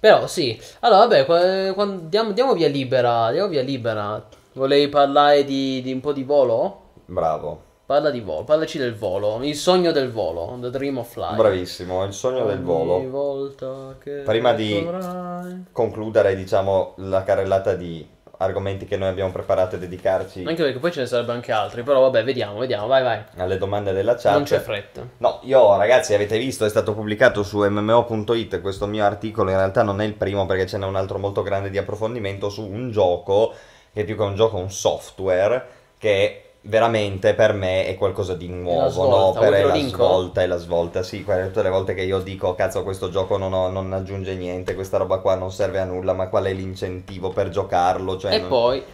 Però sì. Allora, vabbè, qua- qua- diamo, diamo via libera. Diamo via libera. Volevi parlare di, di un po' di volo? Bravo, Parla di volo, parlaci del volo, il sogno del volo, the dream of flight. bravissimo, il sogno del Ogni volo. volta che Prima di- dovrai- concludere, diciamo, la carrellata di argomenti che noi abbiamo preparato e dedicarci Anche perché poi ce ne sarebbe anche altri, però vabbè, vediamo, vediamo, vai, vai. alle domande della chat. Non c'è fretta. No, io ragazzi avete visto, è stato pubblicato su mmo.it questo mio articolo, in realtà non è il primo perché ce n'è un altro molto grande di approfondimento su un gioco, che più che un gioco è un software, che veramente per me è qualcosa di nuovo, svolta, no? lo la linko? svolta e la svolta, sì, tutte le volte che io dico, cazzo, questo gioco non, ho- non aggiunge niente, questa roba qua non serve a nulla, ma qual è l'incentivo per giocarlo? Cioè, e non- poi,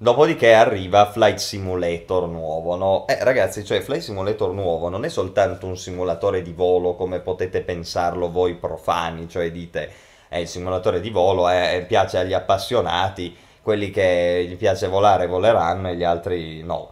Dopodiché arriva Flight Simulator nuovo, no? Eh, ragazzi, cioè Flight Simulator nuovo non è soltanto un simulatore di volo come potete pensarlo voi profani, cioè dite, è il simulatore di volo, eh, piace agli appassionati, quelli che gli piace volare voleranno e gli altri no.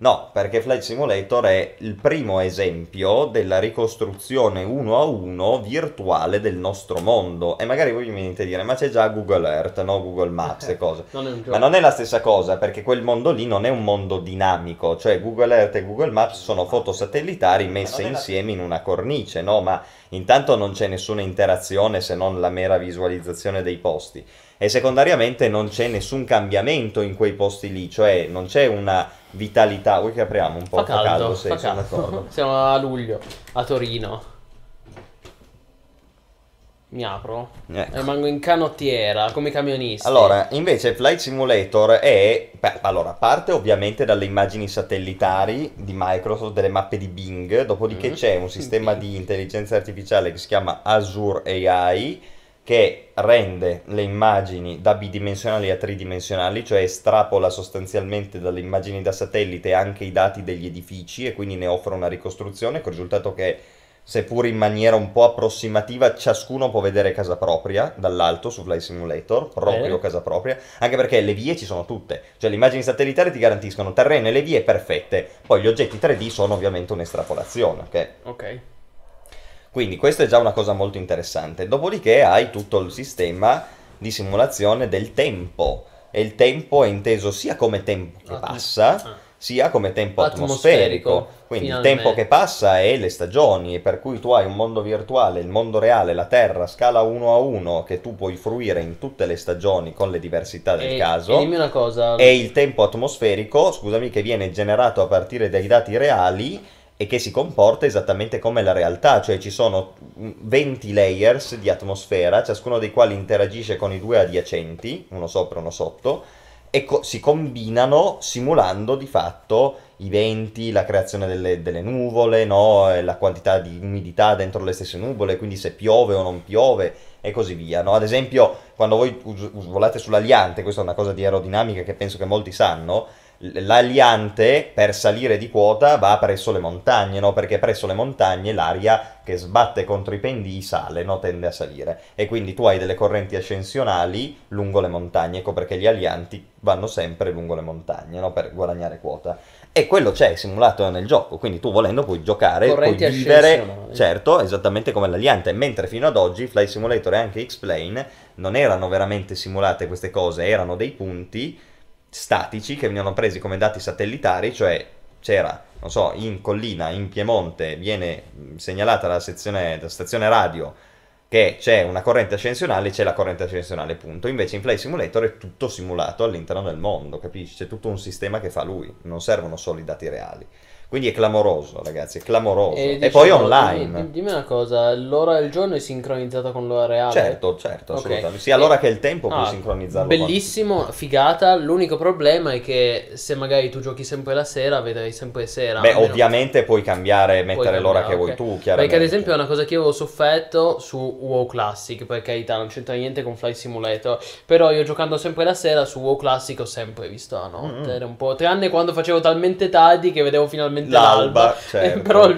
No, perché Flight Simulator è il primo esempio della ricostruzione uno a uno virtuale del nostro mondo. E magari voi mi venite a dire, ma c'è già Google Earth, no? Google Maps e cose. non. Ma non è la stessa cosa, perché quel mondo lì non è un mondo dinamico, cioè Google Earth e Google Maps sono foto satellitari messe è la- insieme in una cornice, no? Ma intanto non c'è nessuna interazione se non la mera visualizzazione dei posti. E secondariamente non c'è nessun cambiamento in quei posti lì, cioè non c'è una vitalità. Vuoi che apriamo un po'? Fa caldo, sì, fa sono caldo. d'accordo. Siamo a luglio, a Torino. Mi apro. Ecco. Rimango in canottiera, come i camionisti. Allora, invece Flight Simulator è, beh, allora, parte ovviamente dalle immagini satellitari di Microsoft, delle mappe di Bing, dopodiché Mhm. c'è un sistema di intelligenza artificiale che si chiama Azure AI, che rende le immagini da bidimensionali a tridimensionali, cioè estrapola sostanzialmente dalle immagini da satellite anche i dati degli edifici e quindi ne offre una ricostruzione, con il risultato che seppur in maniera un po' approssimativa, ciascuno può vedere casa propria dall'alto su Flight Simulator, proprio Bene. casa propria, anche perché le vie ci sono tutte, cioè le immagini satellitari ti garantiscono terreno e le vie perfette, poi gli oggetti 3D sono ovviamente un'estrapolazione, ok? Ok. Quindi questa è già una cosa molto interessante. Dopodiché hai tutto il sistema di simulazione del tempo. E il tempo è inteso sia come tempo che Atmo- passa, ah. sia come tempo Atmosferico, atmosferico. Quindi finalmente. il tempo che passa è le stagioni, e per cui tu hai un mondo virtuale, il mondo reale, la Terra, scala 1 a 1, che tu puoi fruire in tutte le stagioni con le diversità del E- caso E dimmi una cosa. e il tempo atmosferico, scusami, che viene generato a partire dai dati reali e che si comporta esattamente come la realtà, cioè ci sono mm, 20 layers di atmosfera, ciascuno dei quali interagisce con i due adiacenti, uno sopra e uno sotto, e co- si combinano simulando di fatto i venti, la creazione delle, delle nuvole, no? La quantità di umidità dentro le stesse nuvole, quindi se piove o non piove e così via. no? Ad esempio, quando voi us- volate sull'aliante, questa è una cosa di aerodinamica che penso che molti sanno, l'aliante per salire di quota va presso le montagne, no? perché presso le montagne l'aria che sbatte contro i pendii sale, no? tende a salire e quindi tu hai delle correnti ascensionali lungo le montagne, ecco perché gli alianti vanno sempre lungo le montagne no? per guadagnare quota. E quello c'è simulato nel gioco, quindi tu volendo puoi giocare, puoi Correnti vivere, ascensionali. certo, esattamente come l'aliante, mentre fino ad oggi Flight Simulator e anche X-Plane non erano veramente simulate queste cose, erano dei punti statici che venivano presi come dati satellitari, cioè c'era, non so, in collina, in Piemonte, viene mh, segnalata la sezione, la stazione radio che c'è una corrente ascensionale, c'è la corrente ascensionale, punto. Invece in Flight Simulator è tutto simulato all'interno del mondo, capisci? C'è tutto un sistema che fa lui, non servono solo i dati reali. Quindi è clamoroso, ragazzi, è clamoroso. E, diciamo, poi dimmi- online. Dimmi, una cosa, l'ora del giorno è sincronizzata con l'ora reale? Certo, certo, Ok. assolutamente. Sia l'ora E- che il tempo puoi Ah, sincronizzarlo. Bellissimo, figata. L'unico problema è che se magari tu giochi sempre la sera, vedrai sempre sera. Beh, ovviamente puoi cambiare, mettere l'ora che cambiare, vuoi tu, chiaramente. Perché ad esempio è una cosa che io avevo sofferto su WoW Classic, per carità, non c'entra niente con Flight Simulator, però io giocando sempre la sera su WoW Classic ho sempre visto la notte, Mm. era un po', tranne quando facevo talmente tardi che vedevo finalmente L'alba, l'alba, certo. Eh, però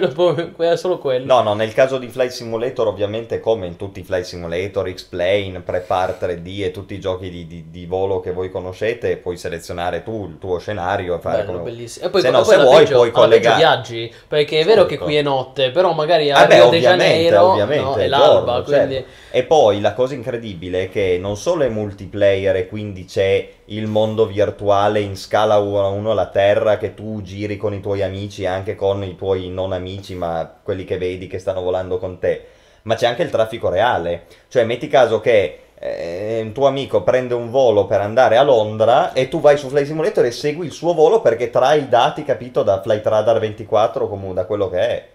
era solo quello. No, no, nel caso di Flight Simulator, ovviamente, come in tutti i Flight Simulator, X-Plane, Prepar 3D e tutti i giochi di, di- di volo che voi conoscete, puoi selezionare tu il tuo scenario e fare Bello, come... bellissimo. E poi, Se no, poi se vuoi, peggio- puoi collegare- viaggi, perché è vero che Certo. qui è notte, però magari a Ah Rio de Janeiro ovviamente, no, è è l'alba, giorno, quindi... certo. E poi la cosa incredibile è che non solo è multiplayer e quindi c'è il mondo virtuale in scala 1 a 1 alla Terra che tu giri con i tuoi amici e anche con i tuoi non amici, ma quelli che vedi che stanno volando con te, ma c'è anche il traffico reale. Cioè, metti caso che eh, un tuo amico prende un volo per andare a Londra e tu vai su Flight Simulator e segui il suo volo perché trai i dati, capito, da Flight Radar 24 o comunque da quello che è.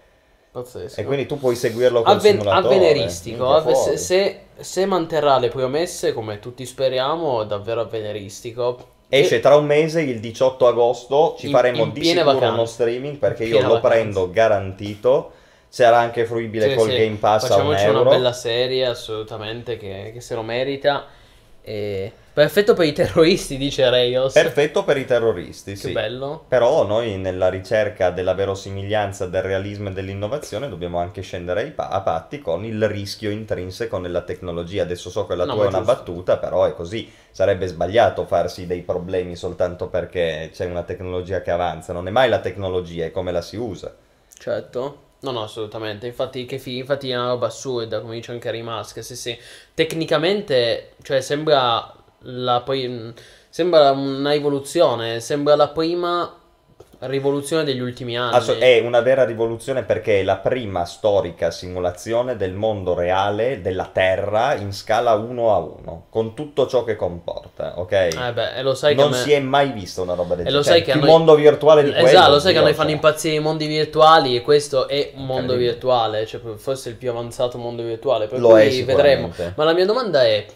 Pazzesco. E quindi tu puoi seguirlo col Avven- simulatore. avveniristico. avve- se, se- se manterrà le promesse, come tutti speriamo, è davvero avveniristico. Esce tra un mese, il 18 agosto, ci In- faremo in di sicuro vacanze. uno streaming perché io lo vacanze. prendo garantito. Sarà anche fruibile Sì, col sì, Game Pass a un Facciamoci euro. una bella serie, assolutamente, che, che se lo merita. E... Perfetto per i terroristi, dice Reyos. Perfetto per i terroristi, Che sì. bello. Però noi nella ricerca della verosimiglianza, del realismo e dell'innovazione dobbiamo anche scendere ai pa- a patti con il rischio intrinseco nella tecnologia. Adesso so che la No, tua è una giusto. battuta, però è così. Sarebbe sbagliato farsi dei problemi soltanto perché c'è una tecnologia che avanza. Non è mai la tecnologia, è come la si usa. Certo. No, no, assolutamente. Infatti, che fi- infatti è una roba assurda, come dice anche Rimask. Sì, sì. Tecnicamente, cioè, sembra la poi sembra una evoluzione, sembra la prima rivoluzione degli ultimi anni. Asso- è una vera rivoluzione perché è la prima storica simulazione del mondo reale della Terra in scala 1 a 1, con tutto ciò che comporta, ok? Eh beh, lo sai che non a me- si è mai vista una roba del lo genere. sai Cioè, che più noi- mondo virtuale di quello. Esatto, lo sai che a noi fanno impazzire i mondi virtuali e questo è un mondo virtuale, cioè forse il più avanzato mondo virtuale, per Lo è cui vedremo. Ma la mia domanda è,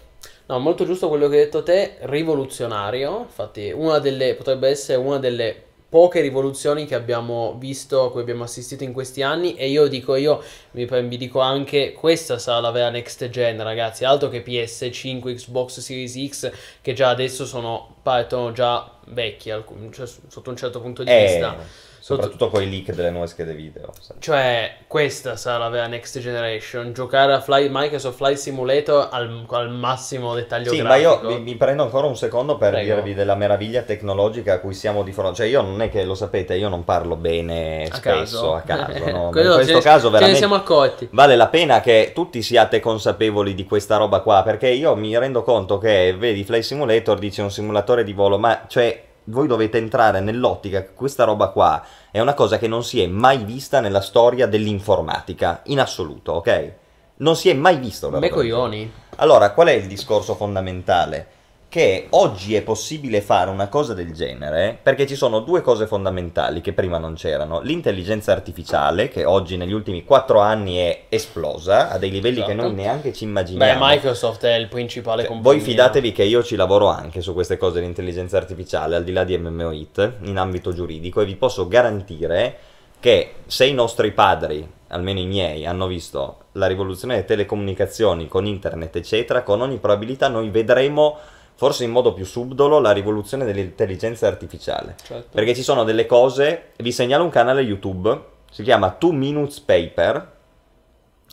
no, molto giusto quello che hai detto te, rivoluzionario, infatti una delle, potrebbe essere una delle poche rivoluzioni che abbiamo visto, a cui abbiamo assistito in questi anni. E io dico io, mi, mi dico anche, questa sarà la vera next gen ragazzi, altro che PS5, Xbox Series X che già adesso sono, partono già vecchi, alcun- cioè, sotto un certo punto di Eh, vista. Soprattutto con i leak delle nuove schede video. sai. Cioè, questa sarà la vera next generation. Giocare a Fly- Microsoft Flight Simulator al, al massimo dettaglio Sì, ma grafico. io mi, mi prendo ancora un secondo per Prego. dirvi della meraviglia tecnologica a cui siamo di fronte. Cioè, io non è che lo sapete, io non parlo bene A spesso caso. a caso. no? Ma in questo ce- caso Ce ne veramente siamo accorti. vale la pena che tutti siate consapevoli di questa roba qua, perché io mi rendo conto che, vedi, Flight Simulator dice un simulatore di volo, ma cioè voi dovete entrare nell'ottica che questa roba qua è una cosa che non si è mai vista nella storia dell'informatica, in assoluto, ok? Non si è mai visto. una Me roba genere. coglioni. Allora, qual è il discorso fondamentale? Che oggi è possibile fare una cosa del genere perché ci sono due cose fondamentali che prima non c'erano. L'intelligenza artificiale, che oggi negli ultimi quattro anni è esplosa a dei livelli che Esatto. noi neanche ci Beh, immaginiamo. Microsoft è il principale Cioè, voi fidatevi che io ci lavoro anche su queste cose di intelligenza artificiale, al di là di MMOIT, in ambito giuridico, e vi posso garantire che se i nostri padri, almeno i miei, hanno visto la rivoluzione delle telecomunicazioni con internet, eccetera, con ogni probabilità noi vedremo, forse in modo più subdolo, la rivoluzione dell'intelligenza artificiale. Certo. Perché ci sono delle cose, vi segnalo un canale YouTube, si chiama 2 Minutes Paper,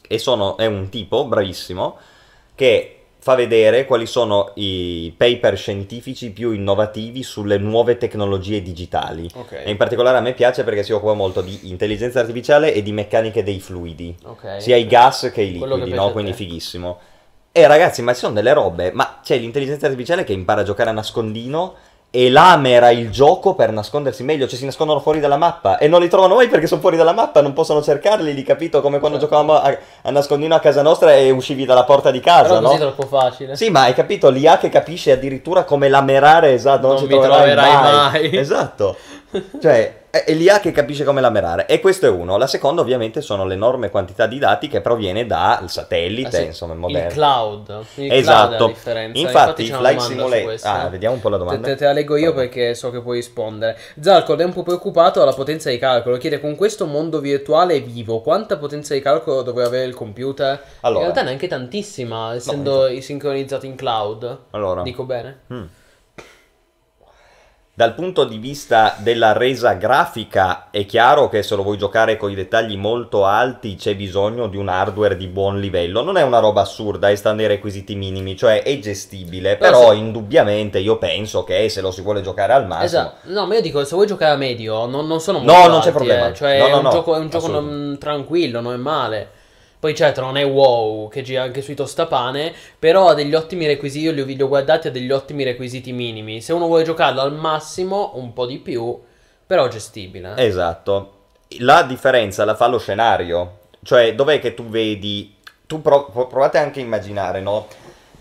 e sono, è un tipo bravissimo che fa vedere quali sono i paper scientifici più innovativi sulle nuove tecnologie digitali. Ok. E in particolare a me piace perché si occupa molto di intelligenza artificiale e di meccaniche dei fluidi, Ok. sia i gas che i liquidi, no? Quindi fighissimo. E ragazzi, ma ci sono delle robe, ma c'è l'intelligenza artificiale che impara a giocare a nascondino e lamera il gioco per nascondersi meglio, cioè si nascondono fuori dalla mappa e non li trovano mai perché sono fuori dalla mappa, non possono cercarli, li capito come quando Certo. giocavamo a, a nascondino a casa nostra e uscivi dalla porta di casa, Però no? è troppo facile. Sì, ma hai capito, l'IA che capisce addirittura come lamerare, esatto, non, Non ci troverai, troverai mai. mai. Esatto. Cioè, è l'IA che capisce come lamerare. E questo è uno. La seconda, ovviamente, sono l'enorme quantità di dati che proviene dal satellite, Ah, sì. insomma, il Il cloud. Il cloud è la Esatto. differenza. Infatti, una Flight Simulator. Ah, vediamo un po' la domanda. te- te la leggo io perché so che puoi rispondere. Zalcol è un po' preoccupato alla potenza di calcolo. Chiede con questo mondo virtuale vivo quanta potenza di calcolo dovrebbe avere il computer? Allora. In realtà neanche tantissima, essendo sincronizzato in cloud. Allora. Dico bene? Mm. Dal punto di vista della resa grafica è chiaro che se lo vuoi giocare con i dettagli molto alti c'è bisogno di un hardware di buon livello. Non è una roba assurda, è sta nei requisiti minimi, cioè è gestibile, Però però se- indubbiamente io penso che se lo si vuole giocare al massimo... Esatto. No, ma io dico, se vuoi giocare a medio, non, non sono No, molto non c'è alti, problema. eh. Cioè, No, no, è un no, gioco, è un gioco non- tranquillo, non è male. Poi certo non è wow, che gira anche sui tostapane, però ha degli ottimi requisiti, io li ho, guardati, ha degli ottimi requisiti minimi. Se uno vuole giocarlo al massimo, un po' di più, però gestibile. Esatto. La differenza la fa lo scenario. Cioè, dov'è che tu vedi... Tu pro- pro- provate anche a immaginare, no?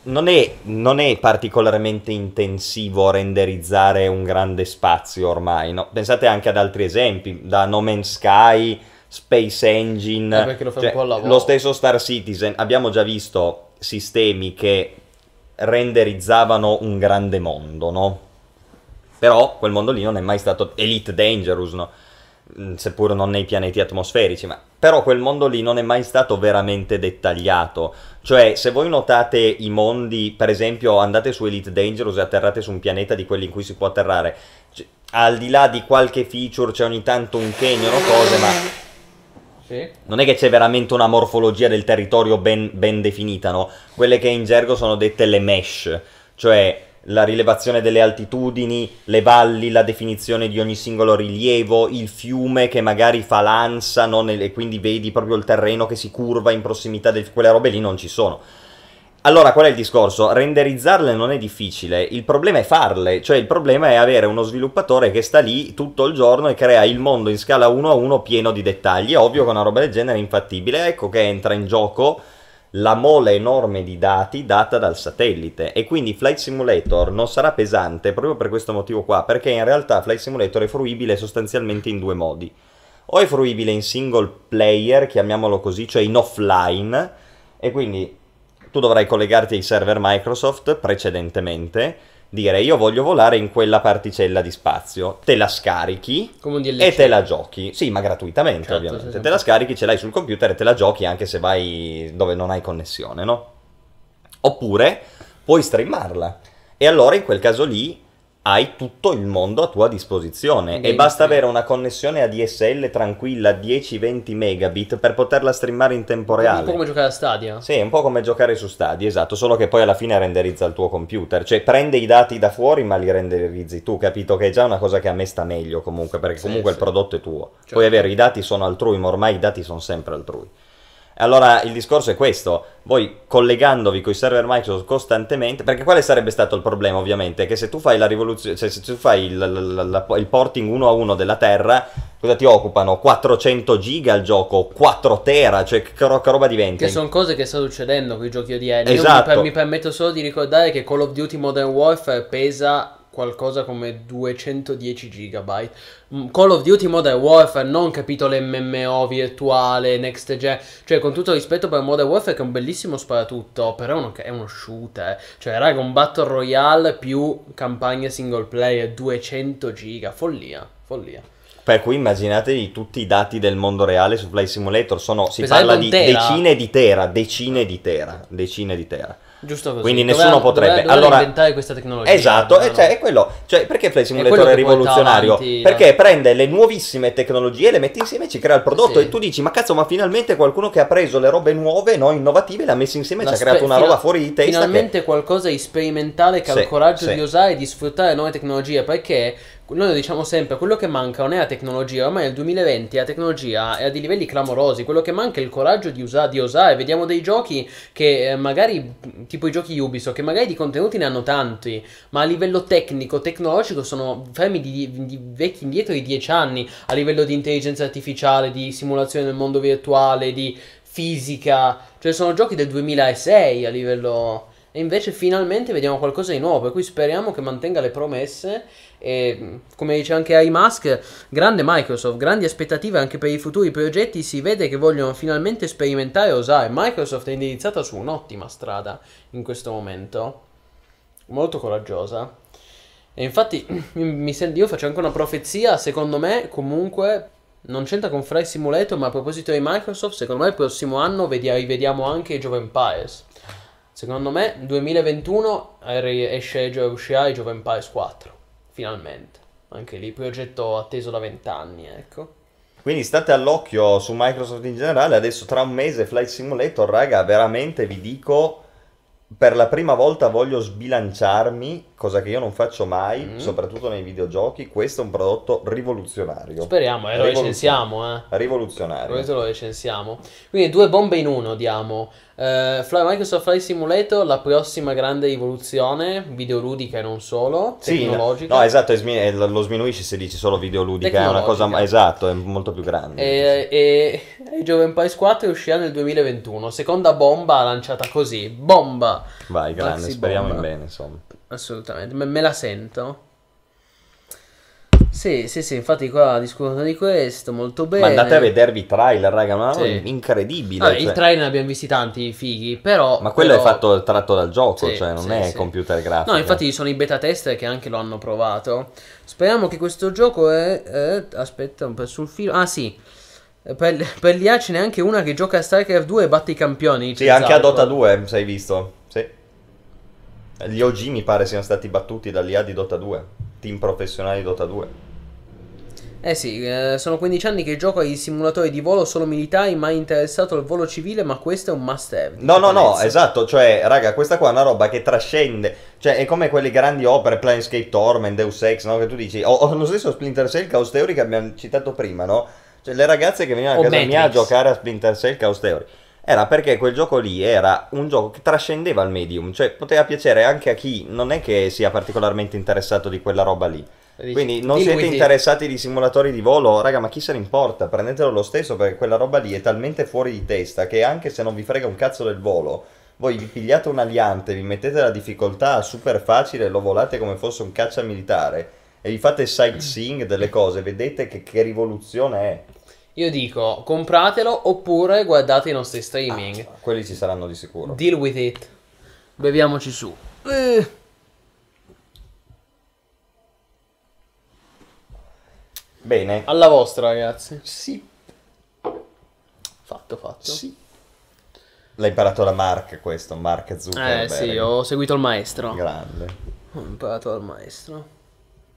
Non è, non è particolarmente intensivo renderizzare un grande spazio ormai, no? Pensate anche ad altri esempi, da No Man's Sky, Space Engine, Eh, lo cioè, lo stesso Star Citizen. Abbiamo già visto sistemi che renderizzavano un grande mondo, no? Però quel mondo lì non è mai stato Elite Dangerous, no? Mm, seppur non nei pianeti atmosferici, ma però quel mondo lì non è mai stato veramente dettagliato. Cioè, se voi notate i mondi, per esempio, andate su Elite Dangerous e atterrate su un pianeta di quelli in cui si può atterrare, c- al di là di qualche feature c'è ogni tanto un canyon o cose, ma Sì. non è che c'è veramente una morfologia del territorio ben, ben definita, no? Quelle che in gergo sono dette le mesh, cioè la rilevazione delle altitudini, le valli, la definizione di ogni singolo rilievo, il fiume che magari fa lanza, no? E quindi vedi proprio il terreno che si curva in prossimità di quelle robe lì non ci sono. Allora, qual è il discorso? Renderizzarle non è difficile, il problema è farle, cioè il problema è avere uno sviluppatore che sta lì tutto il giorno e crea il mondo in scala 1 a 1 pieno di dettagli. È ovvio che una roba del genere è infattibile, ecco che entra in gioco la mole enorme di dati data dal satellite e quindi Flight Simulator non sarà pesante proprio per questo motivo qua, perché in realtà Flight Simulator è fruibile sostanzialmente in due modi. O è fruibile in single player, chiamiamolo così, cioè in offline, e quindi tu dovrai collegarti ai server Microsoft precedentemente, dire io voglio volare in quella particella di spazio, te la scarichi e te la giochi. Sì, ma gratuitamente Certo, ovviamente. sì. Te la scarichi, ce l'hai sul computer e te la giochi anche se vai dove non hai connessione, no? Oppure puoi streamarla. E allora in quel caso lì hai tutto il mondo a tua disposizione e Game basta avere una connessione ADSL tranquilla 10-20 megabit per poterla streamare in tempo Un po' reale. come giocare a Stadia. Sì, è un po' come giocare su Stadia, esatto, solo che poi alla fine renderizza il tuo computer, cioè prende i dati da fuori ma li renderizzi tu, capito? Che è già una cosa che a me sta meglio comunque, perché Sì, comunque sì. il prodotto è tuo. Certo. Poi è vero, i dati sono altrui, ma ormai i dati sono sempre altrui. Allora il discorso è questo, voi collegandovi con i server Microsoft costantemente, perché quale sarebbe stato il problema ovviamente? Che se tu fai la rivoluzione, se, se tu fai il, la- la- il porting uno a uno della Terra, cosa ti occupano? 400 giga il gioco, 4 tera, cioè che, ro- che roba diventa? Che sono cose che sta succedendo con i giochi odierni. Io Esatto. mi, per- mi permetto solo di ricordare che Call of Duty Modern Warfare pesa qualcosa come 210 gigabyte. Mm, Call of Duty Modern Warfare, non capitolo MMO virtuale, next gen. Cioè, con tutto rispetto per Modern Warfare, che è un bellissimo sparatutto, però è uno, è uno shooter. Cioè, raga, un Battle Royale più campagna single player, 200 giga. Follia, follia. Per cui immaginatevi tutti i dati del mondo reale su Flight Simulator, sono, si Peserebbe parla di tera. decine di tera, decine di tera, decine di tera. Giusto così. Quindi Doveva- nessuno potrebbe. doveva- doveva Allora- inventare questa tecnologia. Esatto, e dovevano- cioè, è quello. Cioè, perché Flight Simulator è, che porta rivoluzionario? avanti, perché no? prende le nuovissime tecnologie, le mette insieme e ci crea il prodotto. Sì. E tu dici, ma cazzo, ma finalmente qualcuno che ha preso le robe nuove, no, innovative, le ha messe insieme e ci ha creato una roba fuori di testa. che- Finalmente qualcosa di sperimentale che ha Sì, il coraggio sì. di usare e di sfruttare nuove tecnologie. Perché noi lo diciamo sempre: quello che manca non è la tecnologia. Ormai nel 2020 la tecnologia è a dei livelli clamorosi. Quello che manca è il coraggio di, usa- di osare. Vediamo dei giochi che eh, magari, tipo i giochi Ubisoft, che magari di contenuti ne hanno tanti, ma a livello tecnico, tecnologico, sono fermi di, di vecchi indietro di 10 anni. A livello di intelligenza artificiale, di simulazione del mondo virtuale, di fisica. Cioè, sono giochi del 2006 a livello. E invece finalmente vediamo qualcosa di nuovo. Per cui speriamo che mantenga le promesse. E come dice anche Musk, grande Microsoft, grandi aspettative anche per i futuri progetti. Si vede che vogliono finalmente sperimentare e osare. Microsoft è indirizzata su un'ottima strada in questo momento. Molto coraggiosa. E infatti, sento, io faccio anche una profezia. Secondo me, comunque, non c'entra con Flight Simulator. Ma a proposito di Microsoft, secondo me il prossimo anno vedia- rivediamo anche Age of Empires. Secondo me, 2021 er- esce, uscirà Age of Empires 4. Finalmente. Anche lì, progetto atteso da 20 anni, ecco. Quindi state all'occhio su Microsoft in generale. Adesso tra un mese Flight Simulator, raga, veramente vi dico. Per la prima volta voglio sbilanciarmi, cosa che io non faccio mai, Mm. soprattutto nei videogiochi. Questo è un prodotto rivoluzionario. Speriamo, eh, lo recensiamo, eh. Rivoluzionario. Questo lo recensiamo. Quindi due bombe in uno diamo. Fly- Microsoft Flight Simulator, la prossima grande rivoluzione, videoludica e non solo, Sì, no, tecnologica. no, esatto, è smi- lo sminuisci se dici solo videoludica, è una cosa, esatto, è molto più grande. E, e Age of Empires 4 uscirà nel 2021. Seconda bomba lanciata così. Bomba! Vai, grande, Maxi speriamo bomba. in bene, insomma. Assolutamente, me, me la sento. Sì, sì, sì, infatti qua discutono di questo molto bene. Ma andate a vedervi i trailer, raga, ma Sì. incredibile. Vabbè, cioè. il trailer ne abbiamo visti tanti fighi, però... Ma quello però- è fatto tratto dal gioco, Sì, cioè non sì, è computer grafico. No, infatti sono i beta tester che anche lo hanno provato. Speriamo che questo gioco è... eh, aspetta un po' sul filo. Ah sì, per, per gli A ce n'è anche una che gioca a StarCraft 2 e batte i campioni. Sì, anche a. Dota 2, se hai visto. Sì. Gli OG mi pare siano stati battuti dall'IA di Dota 2. Team professionali di Dota 2. Eh sì, eh, sono 15 anni che gioco ai simulatori di volo solo militari, mai interessato al volo civile, ma questo è un must have. No, no, no, esatto, cioè, raga, questa qua è una roba che trascende, cioè, è come quelle grandi opere, Planescape Torment, Deus Ex, no, che tu dici, o, o lo stesso Splinter Cell, Chaos Theory che abbiamo citato prima, no? Cioè, le ragazze che venivano a O casa mia a Matrix. giocare a Splinter Cell, Chaos Theory, era perché quel gioco lì era un gioco che trascendeva il medium, cioè, poteva piacere anche a chi non è che sia particolarmente interessato di quella roba lì. Dici, Quindi non siete it. interessati di simulatori di volo, raga, ma chi se ne importa? Prendetelo lo stesso perché quella roba lì è talmente fuori di testa che anche se non vi frega un cazzo del volo, voi vi pigliate un aliante, vi mettete la difficoltà super facile e lo volate come fosse un caccia militare e vi fate sightseeing delle cose, vedete che, che rivoluzione è. Io dico, compratelo oppure guardate i nostri streaming. Quelli ci saranno di sicuro. Deal with it. Beviamoci su. Eh. Bene. Alla vostra, ragazzi. Sì, Fatto, fatto. sì. L'ha imparato da Mark questo, Mark Zuckerberg. Eh sì, ho seguito il maestro. Grande. Ho imparato dal maestro.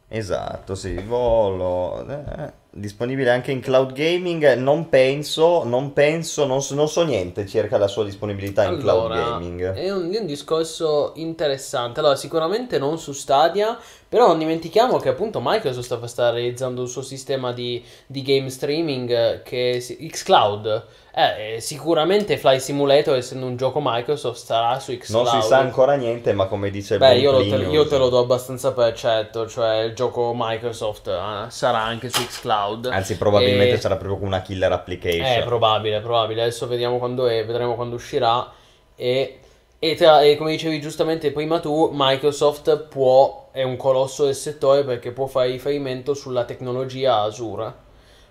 Esatto, sì, volo. eh, disponibile anche in cloud gaming. Non penso, non penso, non so, non so niente circa la sua disponibilità in cloud Allora, gaming. è un, è un discorso interessante. Allora, sicuramente non su Stadia, però non dimentichiamo che appunto Microsoft sta, realizzando il suo sistema di, di game streaming eh, che si, xCloud. Eh, eh, sicuramente Fly Simulator, essendo un gioco Microsoft, starà su xCloud. Non si sa ancora niente, ma come dice Beh, io, te, io te lo do abbastanza per certo, cioè il gioco Microsoft eh, sarà anche su xCloud. Anzi, probabilmente E- sarà proprio una killer application. È probabile, probabile. Adesso vediamo quando è, vedremo quando uscirà. E, e, tra- e come dicevi giustamente prima tu, Microsoft può, è un colosso del settore perché può fare riferimento sulla tecnologia Azure,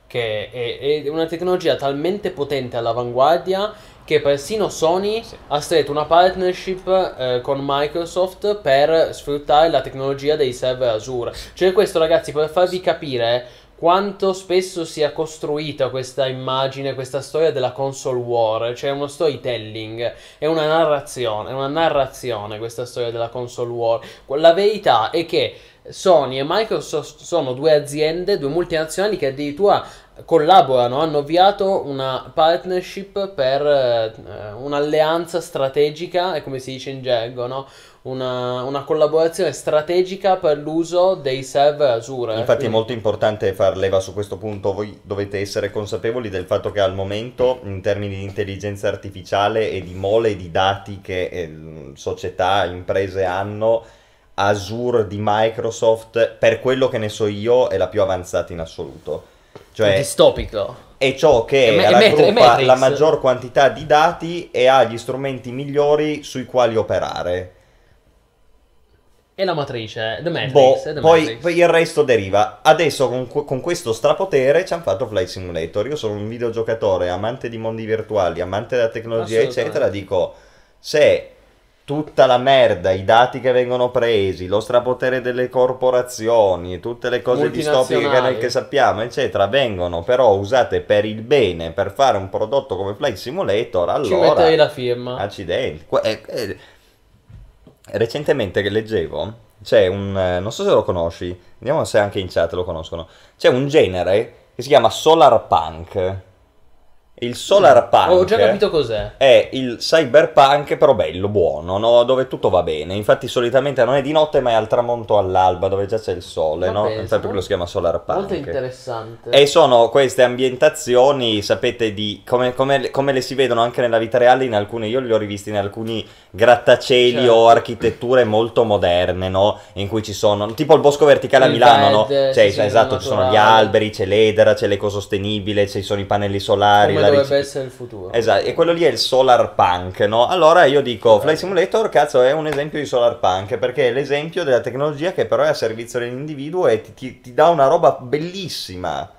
che è, è una tecnologia talmente potente all'avanguardia che persino Sony ha stretto una partnership eh, con Microsoft per sfruttare la tecnologia dei server Azure. Cioè questo ragazzi per farvi capire quanto spesso sia costruita questa immagine, questa storia della console war, cioè uno storytelling, è una narrazione, è una narrazione questa storia della console war. La verità è che Sony e Microsoft sono due aziende, due multinazionali che addirittura collaborano, hanno avviato una partnership per eh, un'alleanza strategica, è come si dice in gergo, no? Una, una collaborazione strategica per l'uso dei server Azure. Infatti è Quindi- molto importante far leva su questo punto, voi dovete essere consapevoli del fatto che al momento in termini di intelligenza artificiale e di mole di dati che eh, società, imprese hanno, Azure di Microsoft, per quello che ne so io, è la più avanzata in assoluto. Cioè, distopico. è ciò che È è è raggruppa la maggior quantità di dati e ha gli strumenti migliori sui quali operare. E la matrice, The Matrix, Boh, The poi, Matrix. poi il resto deriva. Adesso con, que- con questo strapotere ci hanno fatto Flight Simulator. Io sono un videogiocatore, amante di mondi virtuali, amante della tecnologia, eccetera. Dico, se tutta la merda, i dati che vengono presi, lo strapotere delle corporazioni, tutte le cose distopiche che, che sappiamo, eccetera, vengono però usate per il bene, per fare un prodotto come Flight Simulator, Ci allora... metterei la firma. Accidenti. Qua- eh, eh, recentemente leggevo, c'è un... eh, non so se lo conosci, vediamo se anche in chat lo conoscono. C'è un genere che si chiama Solar Punk. Il Solar Punk... Ho già capito cos'è. È il cyberpunk però bello, buono, no? dove tutto va bene. Infatti solitamente non è di notte ma è al tramonto all'alba dove già c'è il sole, Ma no? Infatti quello si chiama Solar Punk. Molto interessante. E sono queste ambientazioni, sapete, di come, come- come le si vedono anche nella vita reale in alcune, io li ho rivisti in alcuni grattacieli Certo. o architetture molto moderne, no? In cui ci sono, tipo il bosco verticale a Il Milano, no? verde, Cioè, esatto, ci sono gli alberi, c'è l'edera, c'è l'ecosostenibile, ci sono i pannelli solari, Come la dovrebbe ricicl- essere il futuro. Esatto, e quello lì è il solar punk, no? Allora io dico, Flight Simulator, cazzo, è un esempio di solar punk, perché è l'esempio della tecnologia che però è a servizio dell'individuo e ti, ti- ti dà una roba bellissima.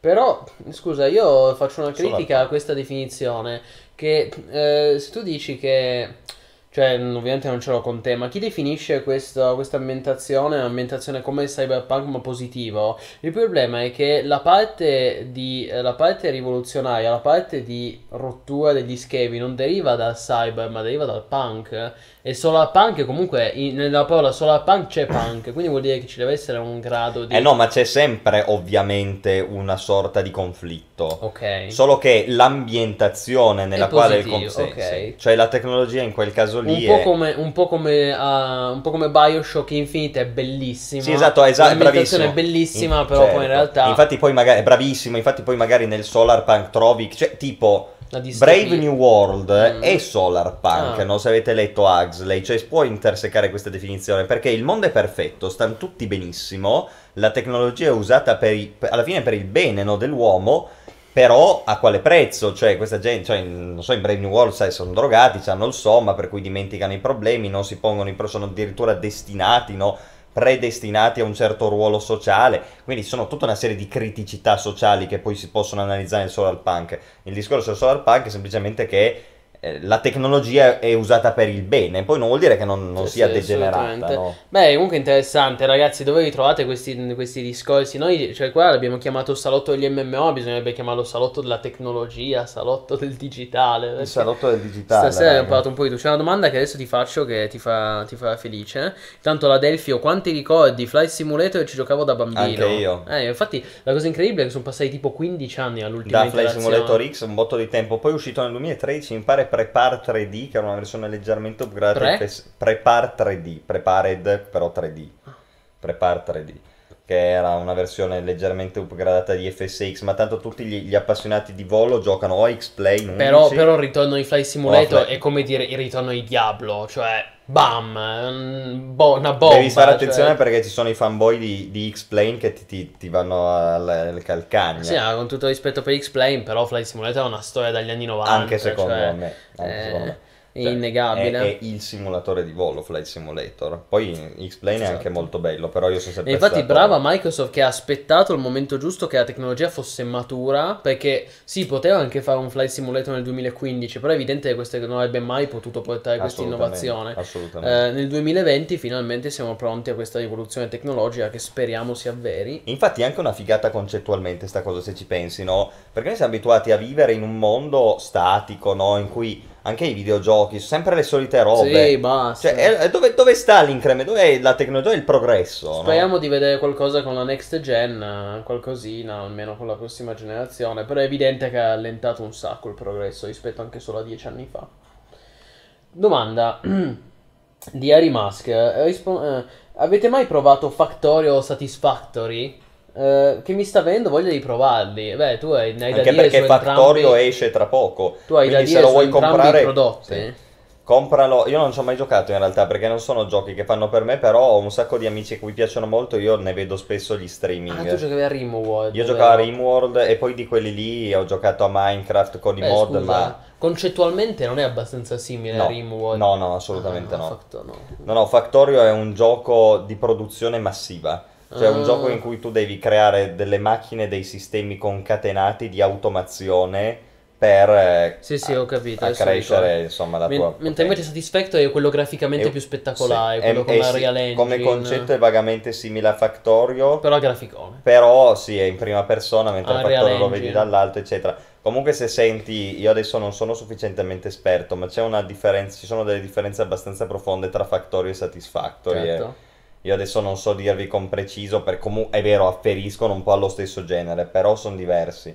Però, scusa, io faccio una Solar critica a questa definizione, che eh, se tu dici che, cioè ovviamente non ce l'ho con te, ma chi definisce questa ambientazione, ambientazione come cyberpunk ma positivo? Il problema è che la parte, di, la parte rivoluzionaria, la parte di rottura degli schemi non deriva dal cyber ma deriva dal punk. E solarpunk comunque, in- nella parola solarpunk c'è punk, quindi vuol dire che ci deve essere un grado di... Eh no, ma c'è sempre ovviamente una sorta di conflitto. Ok. Solo che l'ambientazione nella È quale il positivo, con- sì, ok. sì. cioè la tecnologia in quel caso lì Un po, è come, un, po come, ah, un po' come Bioshock Infinite è bellissima. Sì, esatto, esatto, L'ambientazione è bellissima, In- però certo. poi in realtà Infatti poi magari è bravissimo, infatti poi magari nel Solar Punk trovi cioè tipo Brave New World Mm. è Solar Punk, Ah. non se avete letto Huxley, cioè può intersecare questa definizione perché il mondo è perfetto, stanno tutti benissimo, la tecnologia è usata per i- per- alla fine per il bene no, dell'uomo, però a quale prezzo? Cioè questa gente, cioè, non so, in Brave New World sai, sono drogati, hanno il somma, per cui dimenticano i problemi, non si pongono pro, sono addirittura destinati, no? Predestinati a un certo ruolo sociale, quindi sono tutta una serie di criticità sociali che poi si possono analizzare nel solar punk. Il discorso del solar punk è semplicemente che la tecnologia è usata per il bene, poi non vuol dire che non, non sia sì, degenerata. no? Beh, comunque interessante, ragazzi. Dove ritrovate questi, questi discorsi? Noi, cioè, qua l'abbiamo chiamato salotto degli MMO, bisognerebbe chiamarlo salotto della tecnologia, salotto del digitale. perché salotto del digitale. Stasera abbiamo parlato un po' di tutto. C'è una domanda che adesso ti faccio che ti fa, ti farà felice. Intanto la Delfio, quanti ricordi? Flight Simulator ci giocavo da bambino. Anche io. Eh, infatti, la cosa incredibile è che sono passati tipo 15 anni all'ultima Da Flight. Simulator X un botto di tempo, poi è uscito nel 2013, mi pare Prepar 3D, che era una versione leggermente upgradata. Pre? FS Prepar 3D, Prepared però 3D. Prepar 3D, che era una versione leggermente upgradata di FSX, ma tanto tutti gli, gli appassionati di volo giocano o X-Plane 11, Però, però il ritorno di Flight Simulator è come dire il ritorno di Diablo, cioè bam, bo- una bomba. Devi fare cioè- attenzione perché ci sono i fanboy di, di X-Plane che ti, ti- ti vanno al, al calcagna. Sì, ah, con tutto rispetto per X-Plane, però Flight Simulator è una storia dagli anni 90. anche secondo cioè, me. Anche eh, secondo me. È Cioè, innegabile. È, è il simulatore di volo, Flight Simulator. Poi X-Plane è Esatto. anche molto bello, però io sono E sempre infatti stato- brava Microsoft che ha aspettato il momento giusto che la tecnologia fosse matura, perché sì, poteva anche fare un Flight Simulator nel 2015, però è evidente che questo non avrebbe mai potuto portare questa innovazione. Assolutamente. Eh, nel 2020 finalmente siamo pronti a questa rivoluzione tecnologica che speriamo si avveri. Infatti è anche una figata concettualmente sta cosa se ci pensi, no? Perché noi siamo abituati a vivere in un mondo statico, no? In cui anche i videogiochi sempre le solite robe. Sì, basta. Cioè, è- dove, dove sta l'incremento? Dov'è la tecnologia? Dov'è il progresso? no? Speriamo di vedere qualcosa con la next gen, qualcosina, almeno con la prossima generazione, però è evidente che ha allentato un sacco il progresso rispetto anche solo a dieci anni fa. Domanda di Harry Musk, eh, rispo- eh, avete mai provato Factorio o Satisfactory? Eh, che mi sta avendo voglia di provarli. Beh, tu hai, hai da Anche perché Factorio entrambi, esce tra poco. tu hai da Quindi dire se lo vuoi comprare... prodotti. Sì. Compralo, io non ci ho mai giocato in realtà perché non sono giochi che fanno per me, però ho un sacco di amici a cui piacciono molto, io ne vedo spesso gli streaming. Ah, tu giocavi a Rimworld. Io giocavo a vero? Rimworld e poi di quelli lì ho giocato a Minecraft con i Beh, mod, scusa, ma concettualmente non è abbastanza simile a no, Rimworld. no, no, assolutamente Ah, no. Facto- no. No, no, Factorio è un gioco di produzione massiva. Cioè un Ah. gioco in cui tu devi creare delle macchine, dei sistemi concatenati di automazione per eh, Sì, sì, ho capito. a adesso crescere insomma la Men- tua mentre invece Satisfactory è quello graficamente È- più spettacolare, sì, quello è- con è la Real Engine. Come concetto è vagamente simile a Factorio, Però graficone. però sì, è in prima persona, mentre Ah, Factorio lo vedi dall'alto, eccetera. Comunque se senti, io adesso non sono sufficientemente esperto, ma c'è una differenza, ci sono delle differenze abbastanza profonde tra Factorio e Satisfactory. eh. Io adesso non so dirvi con preciso, perché comunque è vero, afferiscono un po' allo stesso genere, però sono diversi.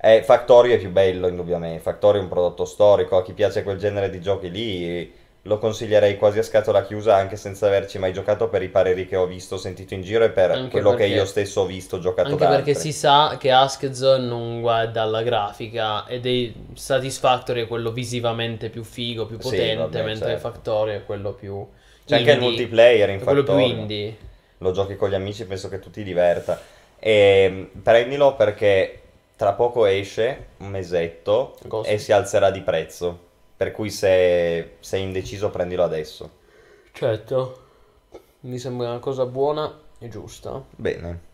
Eh, Factorio è più bello, indubbiamente. Factorio è un prodotto storico, a chi piace quel genere di giochi lì lo consiglierei quasi a scatola chiusa, anche senza averci mai giocato per i pareri che ho visto, sentito in giro e per Anche quello che perché- io stesso ho visto giocato Anche perché altri. si sa che Askzone non guarda alla grafica ed è Satisfactory è quello visivamente più figo, più Sì, potente, vabbè, mentre certo. Factory è quello più C'è anche il multiplayer in è quello indie. lo giochi con gli amici, penso che tu ti diverta. E prendilo perché tra poco esce, un mesetto, Agosto. e si alzerà di prezzo. Per cui se sei indeciso prendilo adesso. Certo, mi sembra una cosa buona e giusta. Bene.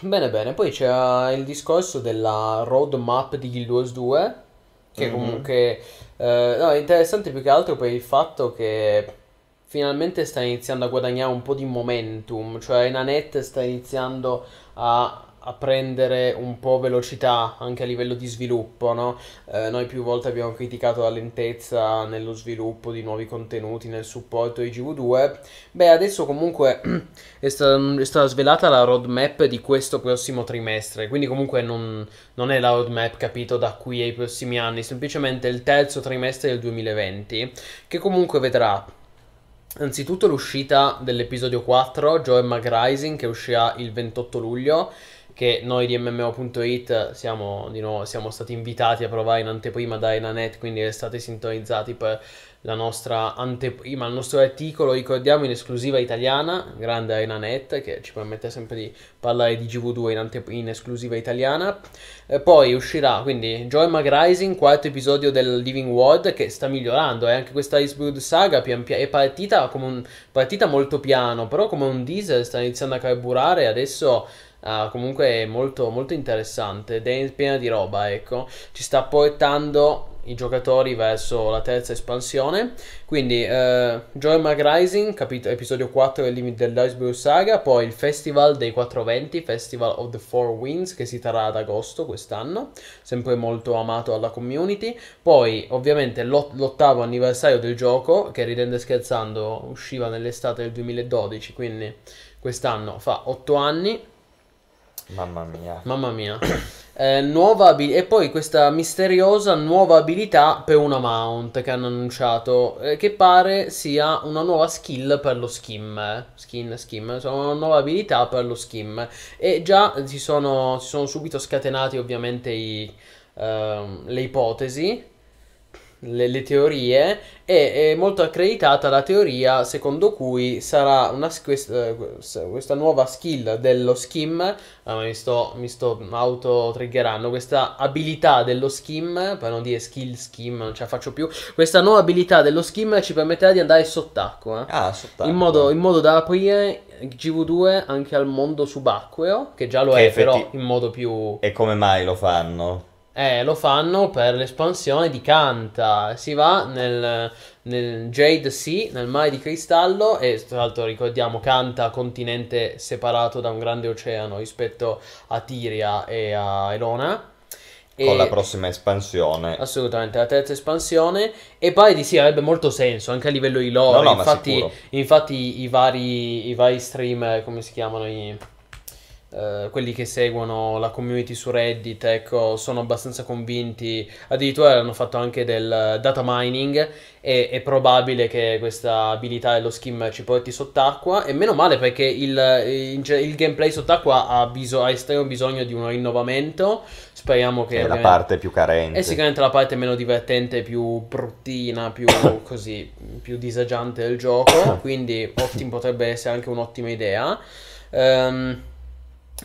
Bene, bene, poi c'è il discorso della roadmap di Guild Wars 2, che Mhm. comunque eh, no, è interessante più che altro per il fatto che finalmente sta iniziando a guadagnare un po' di momentum, cioè Nanette sta iniziando a, a prendere un po' velocità anche a livello di sviluppo, no? Eh, noi più volte abbiamo criticato la lentezza nello sviluppo di nuovi contenuti, nel supporto di GV2. Beh, adesso comunque è stata, è stata svelata la roadmap di questo prossimo trimestre, quindi comunque non, non è la roadmap capito da qui ai prossimi anni, semplicemente il terzo trimestre del 2020, che comunque vedrà anzitutto l'uscita dell'episodio 4, Joe Rising, che uscirà il 28 luglio, che noi di MMO.it siamo, di nuovo, siamo stati invitati a provare in anteprima da Enanet, quindi restate sintonizzati per la nostra anteprima, il nostro articolo, ricordiamo, in esclusiva italiana, grande Arenanet, che ci permette sempre di parlare di GV2 in, ante- in esclusiva italiana. Eh, poi uscirà, quindi, Joy Mag Rising, quarto episodio del Living World, che sta migliorando, e anche questa Iceberg Saga pian piano, è partita, come un, partita molto piano, però come un diesel sta iniziando a carburare, e adesso... ah, comunque è molto, molto interessante ed è piena di roba, ecco. Ci sta portando i giocatori verso la terza espansione. Quindi, eh, Joy Mag Rising, capito- episodio 4 del Limit dell'Iceberg Saga. Poi il Festival dei 420, Festival of the Four Winds, che si terrà ad agosto quest'anno. Sempre molto amato alla community. Poi, ovviamente, l'ot- l'ottavo anniversario del gioco, che ridendo scherzando usciva nell'estate del 2012. Quindi, quest'anno fa 8 anni. Mamma mia. Mamma mia. Eh, nuova abi- e poi questa misteriosa nuova abilità per una mount che hanno annunciato, eh, che pare sia una nuova skill per lo skim. eh. Skin, skim, insomma, una nuova abilità per lo skim. E già si sono, si sono subito scatenati ovviamente i, ehm, le ipotesi. Le, le teorie e è molto accreditata la teoria secondo cui sarà una, questa, questa nuova skill dello skim Ah, ma mi sto, mi sto auto-triggerando. Questa abilità dello skim, per non dire skill skim, non ce la faccio più. Questa nuova abilità dello skim ci permetterà di andare sott'acqua. Ah, sott'acqua. In modo, in modo da aprire GV2 anche al mondo subacqueo, che già lo Che è, però effetti- in modo più... E come mai lo fanno? Eh, lo fanno per l'espansione di Kanta. Si va nel, nel Jade Sea, nel mare di cristallo. E tra l'altro ricordiamo Kanta, continente separato da un grande oceano rispetto a Tiria e a Elona. E- Con la prossima espansione. Assolutamente, la terza espansione. E pare di sì, avrebbe molto senso anche a livello di lore. No, no, infatti, infatti, i vari, i vari streamer, come si chiamano? I, eh, quelli che seguono la community su Reddit, ecco, sono abbastanza convinti. Addirittura hanno fatto anche del data mining. E è probabile che questa abilità dello skim ci porti sott'acqua. E meno male perché il, il, il gameplay sott'acqua ha, biso- ha estremo bisogno di un rinnovamento. Speriamo che. È la parte più carente. è sicuramente la parte meno divertente, più bruttina, più così, più disagiante del gioco. Quindi ottimo, potrebbe essere anche un'ottima idea. Ehm,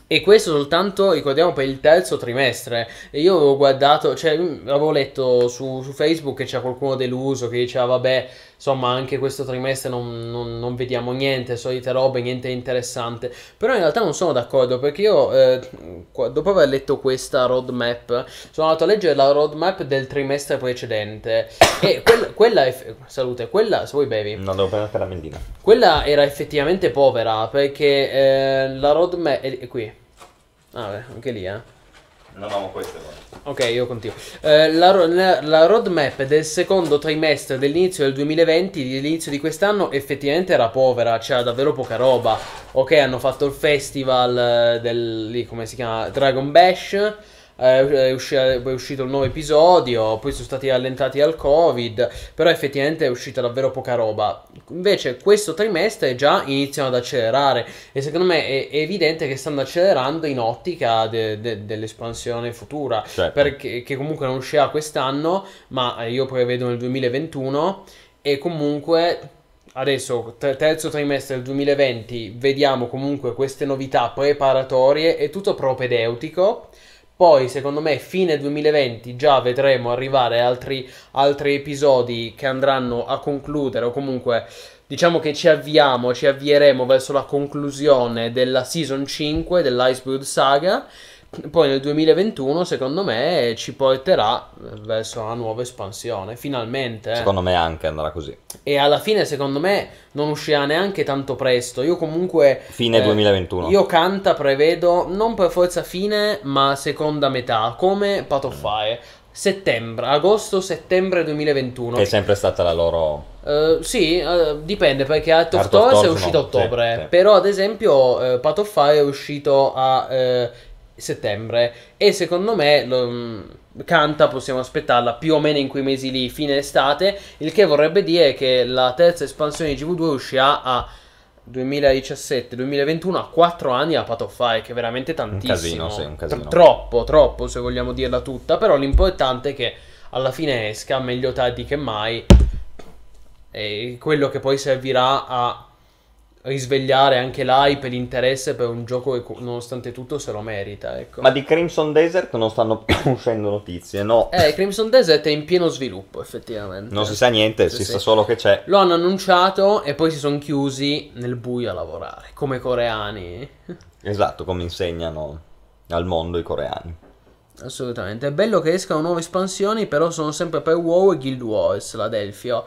e questo soltanto, ricordiamo, per il terzo trimestre. E io avevo guardato, cioè, avevo letto su, su Facebook che c'era qualcuno deluso che diceva, vabbè, insomma, anche questo trimestre non, non- non vediamo niente, solite robe, niente interessante. Però in realtà non sono d'accordo perché io, eh, dopo aver letto questa roadmap, sono andato a leggere la roadmap del trimestre precedente. E quella, quella è, salute, quella, se vuoi bevi. Non devo prendere la mellina. Quella era effettivamente povera perché eh, la roadmap è, è qui. Ah, beh, anche lì, eh. No, no, questo Ok, io continuo. Eh, la, la- la roadmap del secondo trimestre dell'inizio del 2020, dell'inizio di quest'anno, effettivamente era povera, c'era davvero poca roba. Ok, hanno fatto il festival eh, del, lì, come si chiama, Dragon Bash, è, usci- è uscito il nuovo episodio, poi sono stati allentati al Covid, però effettivamente è uscita davvero poca roba. Invece questo trimestre già iniziano ad accelerare e secondo me è, è evidente che stanno accelerando in ottica de- de- dell'espansione futura Certo. perché che comunque non uscirà quest'anno, ma eh, io prevedo nel 2021 e comunque adesso, te- terzo trimestre del 2020, vediamo comunque queste novità preparatorie, è tutto propedeutico. Poi, secondo me, fine 2020 già vedremo arrivare altri, altri episodi che andranno a concludere, o comunque diciamo che ci avviamo, ci avvieremo verso la conclusione della season 5 dell'Iceberg Saga. Poi nel 2021, secondo me, ci porterà verso una nuova espansione, finalmente. eh. Secondo me anche andrà così. E alla fine, secondo me, non uscirà neanche tanto presto. Io comunque... Fine eh, 2021. Io Canta prevedo non per forza fine, ma seconda metà, come Path of Fire. Settembre, agosto-settembre 2021. Che è sempre stata la loro... Eh, sì, eh, dipende perché Art of Art of Tours è Tours uscito a no, sì, ottobre. sì. Però, ad esempio, eh, Path of Fire è uscito a eh, settembre. E secondo me lo- mm, Canta possiamo aspettarla più o meno in quei mesi lì, fine estate. Il che vorrebbe dire che la terza espansione di GV2 uscirà a 2017-2021 a 4 anni a of Fire, che è veramente tantissimo. casino, sì, un casino. Tr- troppo, troppo, se vogliamo dirla tutta. Però l'importante è che alla fine esca, meglio tardi che mai. E quello che poi servirà a risvegliare anche l'hype e l'interesse per un gioco che nonostante tutto se lo merita, ecco. Ma di Crimson Desert non stanno più uscendo notizie, no. Eh, Crimson Desert è in pieno sviluppo, effettivamente. Non si sa niente, Sì, si sì. sa solo che c'è. Lo hanno annunciato e poi si sono chiusi nel buio a lavorare, come coreani. Esatto, come insegnano al mondo i coreani. Assolutamente. È bello che escano nuove espansioni, però sono sempre per WoW e Guild Wars, la Delphio.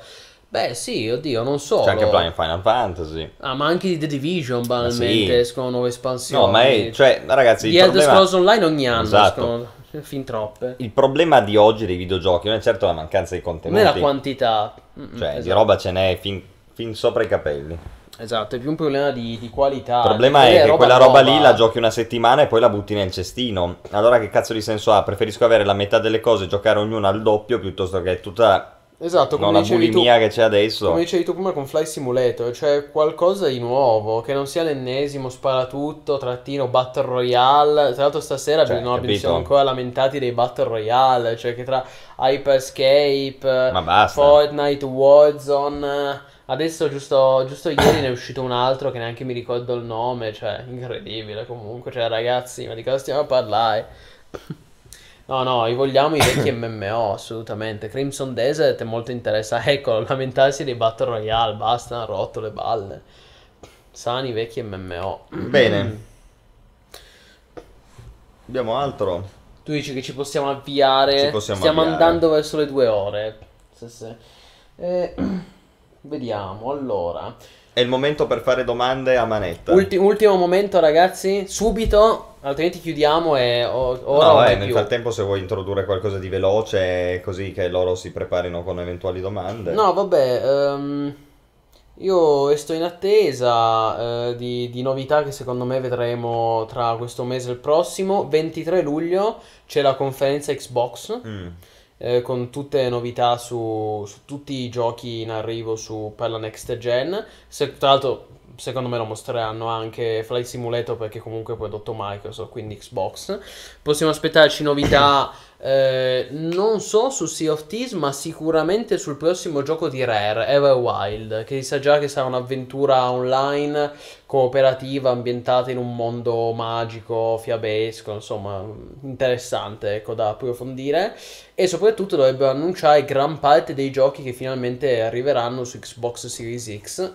Beh, sì, oddio, non solo. C'è anche Blind Final Fantasy. Ah, ma anche di The Division, banalmente, sì. escono nuove espansioni. No, ma è, cioè, ragazzi, Di il Elder problema, Scrolls Online ogni anno Esatto. escono fin troppe. il problema di oggi dei videogiochi non è certo la mancanza di Non contenuti. è la quantità. Mm, Cioè, di esatto. roba ce n'è fin, fin sopra i capelli. Esatto, è più un problema di, di qualità. Il problema di è avere che quella roba nuova. lì la giochi una settimana e poi la butti nel cestino. Allora che cazzo di senso ha? Preferisco avere la metà delle cose e giocare ognuna al doppio piuttosto che tutta Esatto, come la dicevi tu. bulimia che c'è adesso. Come dicevi tu prima con Fly Simulator, cioè qualcosa di nuovo, che non sia l'ennesimo sparatutto, trattino, Battle Royale. Tra l'altro stasera Cioè, no, capito? ci siamo ancora lamentati dei Battle Royale, cioè che tra Hyperscape. Fortnite, Warzone, adesso giusto, giusto ieri ne è uscito un altro che neanche mi ricordo il nome, cioè incredibile comunque, cioè ragazzi, ma di cosa stiamo a parlare? No, no, vogliamo i vecchi MMO, assolutamente. Crimson Desert è molto interessante. Ecco, lamentarsi dei Battle Royale, basta, hanno rotto le balle. Sani vecchi MMO. Bene. Abbiamo altro? Tu dici che ci possiamo avviare. Ci possiamo Stiamo avviare. andando verso le due ore. Sì, sì. Eh, vediamo, allora. È il momento per fare domande a manetta. Ulti- ultimo momento, ragazzi. Subito, altrimenti chiudiamo e o- ora no, eh, nel più. frattempo se vuoi introdurre qualcosa di veloce così che loro si preparino con eventuali domande. No, vabbè, ehm, io sto in attesa eh, di, di novità che secondo me vedremo tra questo mese e il prossimo. 23 luglio c'è la conferenza Xbox Mm. eh, con tutte le novità su, su tutti i giochi in arrivo su, per la next gen. Se- tra l'altro, secondo me lo mostreranno anche Flight Simulator perché comunque è prodotto Microsoft, quindi Xbox. Possiamo aspettarci novità, eh, non so su Sea of Thieves, ma sicuramente sul prossimo gioco di Rare, Everwild, che si sa già che sarà un'avventura online cooperativa ambientata in un mondo magico, fiabesco, insomma, interessante, ecco, da approfondire. E soprattutto dovrebbero annunciare gran parte dei giochi che finalmente arriveranno su Xbox Series X.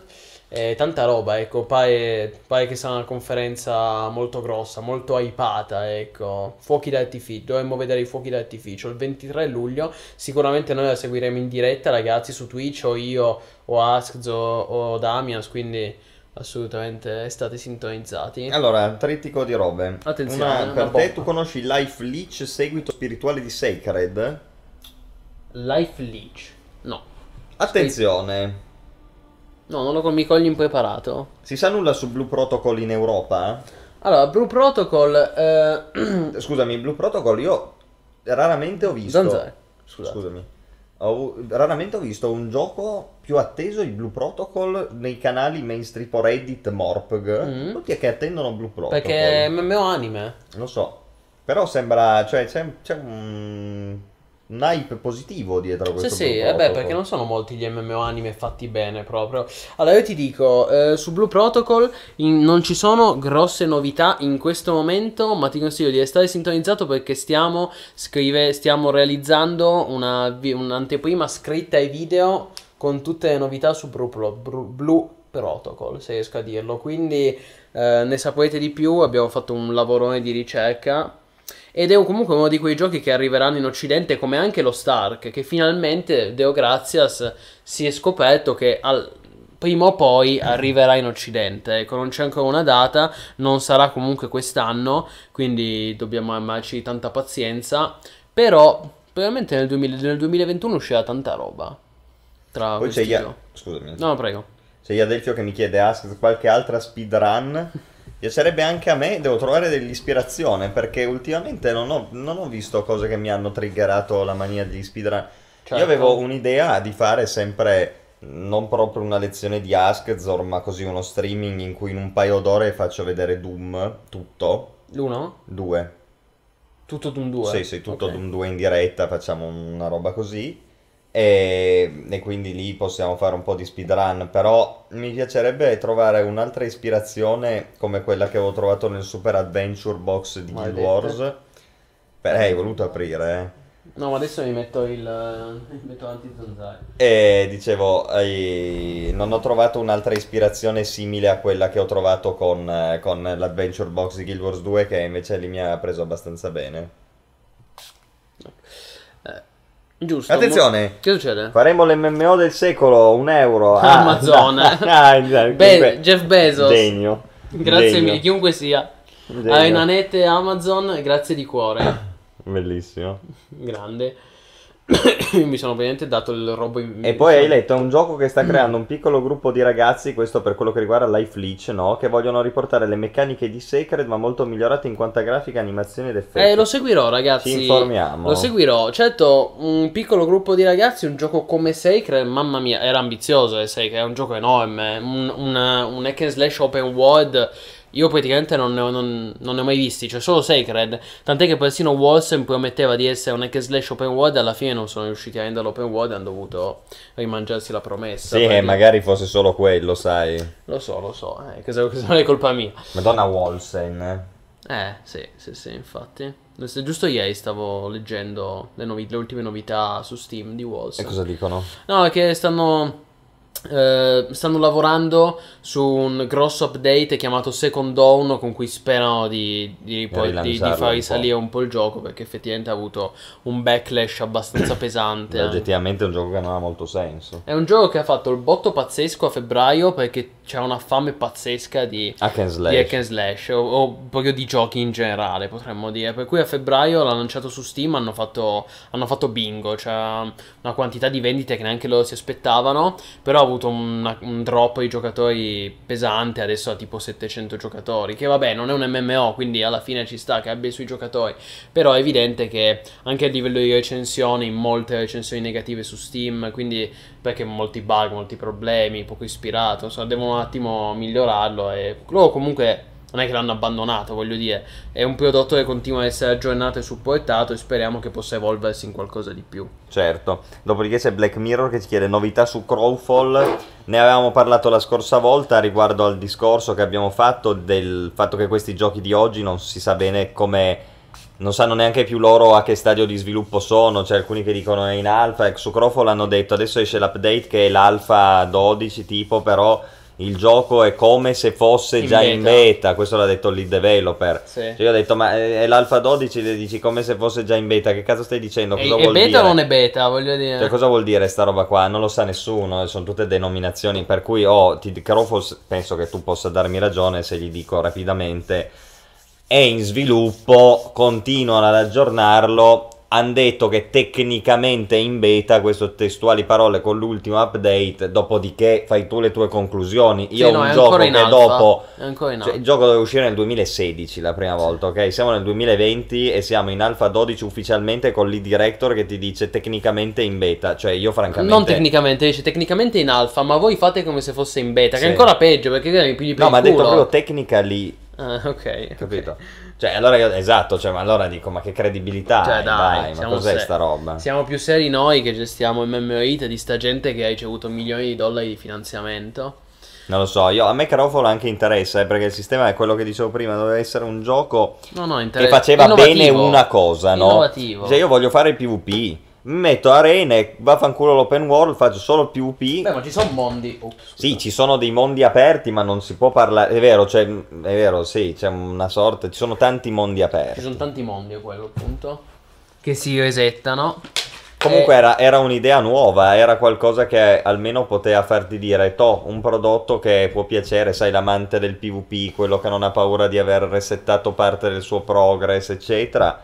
Eh, tanta roba, ecco, pare, pare che sarà una conferenza molto grossa, molto hypata, ecco. Fuochi d'artificio, dovremmo vedere i fuochi d'artificio il 23 luglio. Sicuramente noi la seguiremo in diretta, ragazzi, su Twitch, o io, o Askzo, o Damias, quindi assolutamente state sintonizzati. Allora, trittico di robe. Attenzione, Una- una per bomba. te tu conosci Life Leech, seguito spirituale di Sacred? Life Leech. No. Attenzione, No, non lo mi cogli impreparato. si sa nulla su Blue Protocol in Europa? Allora, Blue Protocol, eh... Scusami, Blue Protocol io raramente ho visto... Zanzare. Scusate. Scusami. Ho- raramente ho visto un gioco più atteso, il Blue Protocol, nei canali mainstream tipo Reddit, Morpg. Mm. Tutti che attendono Blue Protocol. Perché è MMO anime. Lo so. Però sembra, cioè c'è, c'è un, un hype positivo dietro a Sì, questo sì, Blue eh beh, perché non sono molti gli MMO anime fatti bene proprio. Allora, io ti dico, eh, su Blue Protocol in- non ci sono grosse novità in questo momento, ma ti consiglio di restare sintonizzato perché stiamo, scrive, stiamo realizzando una, un'anteprima scritta e video con tutte le novità su Blue, Pro- Blue Protocol, se riesco a dirlo. Quindi eh, ne saprete di più, abbiamo fatto un lavorone di ricerca. Ed è comunque uno di quei giochi che arriveranno in Occidente, come anche lo Stark, che finalmente, Deo Grazias, si è scoperto che al- prima o poi arriverà in Occidente. Ecco, non c'è ancora una data, non sarà comunque quest'anno, quindi dobbiamo amarci tanta pazienza. Però, probabilmente nel, 2000 nel 2021 uscirà tanta roba. Tra Poi c'è Ia-. Scusami. No, prego. C'è Iadelfio che mi chiede Ask qualche altra speedrun. Piacerebbe anche a me, devo trovare dell'ispirazione perché ultimamente non ho, non ho visto cose che mi hanno triggerato la mania degli speedrun. Certo. Io avevo un'idea di fare sempre non proprio una lezione di Askzor, ma così uno streaming in cui in un paio d'ore faccio vedere Doom, tutto, L'uno? due. Tutto Doom 2. Sì, sì, tutto Ok. Doom 2 in diretta, facciamo una roba così. E, e quindi lì possiamo fare un po' di speedrun. Però mi piacerebbe trovare un'altra ispirazione come quella che avevo trovato nel Super Adventure Box di Guild. Wars. Beh, hai voluto aprire, eh. No, ma adesso mi metto il. mi metto l'antizanzare. E dicevo, eh, non ho trovato un'altra ispirazione simile a quella che ho trovato con, eh, con l'Adventure Box di Guild Wars 2, che invece lì mi ha preso abbastanza bene. Giusto. Attenzione! mo- Che succede? Faremo l'MMO del secolo, un euro. Amazon. Ah, esatto, Be- Jeff Bezos. Degno. Grazie Degno. mille, chiunque sia. Degno. A Nanette Amazon, grazie di cuore. Bellissimo. Grande. mi sono praticamente dato il robo in... E poi hai letto, è un gioco che sta creando un piccolo gruppo di ragazzi, questo per quello che riguarda Life Leech, no? Che vogliono riportare le meccaniche di Sacred, ma molto migliorate in quanto a grafica, animazioni ed effetti. Eh, lo seguirò, ragazzi. Ci informiamo. Lo seguirò. Certo, un piccolo gruppo di ragazzi, un gioco come Sacred, mamma mia, era ambizioso. eh, Sacred, è un gioco enorme. Un, un, un hack and slash open world. Io praticamente non ne, ho, non- non ne ho mai visti, cioè solo Sacred. Tant'è che persino Wolsen prometteva di essere un hack slash open world. Alla fine non sono riusciti a rendere l'open world e hanno dovuto rimangiarsi la promessa. Sì, perché- magari fosse solo quello, sai. Lo so, lo so. Eh, cosa, cosa non è colpa mia. Madonna Wolsen. eh. Eh, sì, sì, sì, infatti. Se giusto ieri stavo leggendo le, novi- le ultime novità su Steam di Walls. E cosa dicono? No, che stanno. Eh, stanno lavorando su un grosso update chiamato Second Dawn con cui sperano di, di, poi- di- di far un risalire un po' il gioco perché effettivamente ha avuto un backlash abbastanza pesante. anche. Oggettivamente è un gioco che non ha molto senso. È un gioco che ha fatto il botto pazzesco a febbraio perché c'è una fame pazzesca di, Hack and slash. di hack and slash o, o proprio di giochi in generale potremmo dire per cui a febbraio l'ha lanciato su Steam hanno fatto, hanno fatto bingo cioè una quantità di vendite che neanche loro si aspettavano però ha avuto una- un drop di giocatori pesante adesso ha tipo 700 giocatori che vabbè non è un MMO quindi alla fine ci sta che abbia i suoi giocatori. Però è evidente che anche a livello di recensioni molte recensioni negative su Steam quindi perché molti bug molti problemi poco ispirato insomma devono un attimo migliorarlo e loro comunque non è che l'hanno abbandonato, voglio dire, è un prodotto che continua a essere aggiornato e supportato e speriamo che possa evolversi in qualcosa di più. Certo, dopodiché c'è Black Mirror che ci chiede novità su Crowfall. Ne avevamo parlato la scorsa volta riguardo al discorso che abbiamo fatto del fatto che questi giochi di oggi non si sa bene come. Non sanno neanche più loro a che stadio di sviluppo sono. C'è alcuni che dicono è in alfa. E su Crowfall hanno detto adesso esce l'update che è l'alfa 12 tipo, però il gioco è come se fosse In già in beta. beta. Questo l'ha detto il lead developer. Sì. Cioè, io ho detto, ma è è l'alfa 12, le dici come se fosse già in beta. Che cazzo stai dicendo? È, Cosa è vuol beta dire? o non è beta, voglio dire. Cioè, cosa vuol dire sta roba qua? Non lo sa nessuno, eh, sono tutte denominazioni, per cui oh, ti, Crofos, penso che tu possa darmi ragione se gli dico rapidamente, è in sviluppo, continuano ad aggiornarlo, hanno detto che tecnicamente è in beta, queste testuali parole con l'ultimo update, dopodiché fai tu le tue conclusioni. Io Sì, ho no, un gioco che alfa. dopo... Cioè, il gioco doveva uscire nel 2016 la prima volta, ok? Siamo nel 2020 e siamo in alfa 12 ufficialmente con l'e-director che ti dice tecnicamente in beta. Cioè, io francamente... Non tecnicamente, dice tecnicamente in alfa, ma voi fate come se fosse in beta, che Sì. è ancora peggio perché mi pigli per No, ma ha detto proprio technically, Ah, ok. capito? ok. Cioè, allora io, esatto, cioè, ma allora dico, ma che credibilità Cioè, hai, dai, ma siamo cos'è se- sta roba? Siamo più seri noi che gestiamo MMOIT di sta gente che ha ricevuto milioni di dollari di finanziamento. Non lo so, io, a me Crowfall anche interessa, eh, perché il sistema è quello che dicevo prima, doveva essere un gioco No, no, che inter- faceva innovativo. bene una cosa, no? Innovativo. Cioè, io voglio fare il PvP, mi metto arene, vaffanculo l'open world, faccio solo PvP. Beh, ma ci sono mondi. Ops, scusa. Sì, ci sono dei mondi aperti, ma non si può parlare. È vero, cioè, è vero, sì, c'è una sorta. Ci sono tanti mondi Ci aperti. sono tanti mondi, quello appunto. Che si resettano. Comunque Eh, era, era un'idea nuova, era qualcosa che almeno poteva farti dire, toh, un prodotto che può piacere, sai, l'amante del PvP, quello che non ha paura di aver resettato parte del suo progress, eccetera.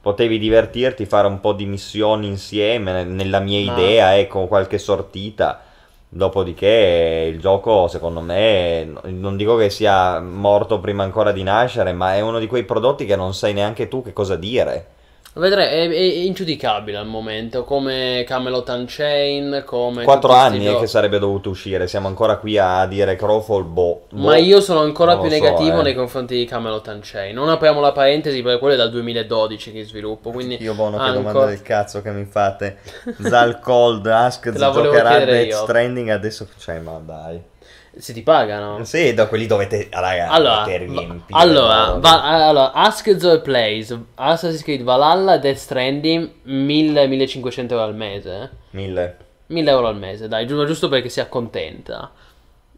Potevi divertirti, fare un po' di missioni insieme, ne- nella mia Ma- idea, ecco, qualche sortita. Dopodiché il gioco, secondo me, no- non dico che sia morto prima ancora di nascere, ma è uno di quei prodotti che non sai neanche tu che cosa dire. Vedrai, è, è ingiudicabile al momento. Come Camelot Unchained, come. Quattro anni giochi. che sarebbe dovuto uscire, siamo ancora qui a dire Crowfall, boh. Ma boh. io sono ancora Non più lo so, negativo eh. nei confronti di Camelot Unchained. Non apriamo la parentesi perché quello è dal 2012 che sviluppo. Quindi Io buono che ancora- domanda del cazzo che mi fate. Zal Cold, Ask, giocherà Death. Stranding adesso, cioè ma dai. Se ti pagano. Sì, da quelli dovete, raga, Allora, dovete riempire. allora, va- allora, Ask Zoe Plays, Assassin's Creed Valhalla, Death Stranding, 1000-1500 euro al mese. eh. Mille. 1000 euro al mese, dai, giusto, giusto perché si accontenta.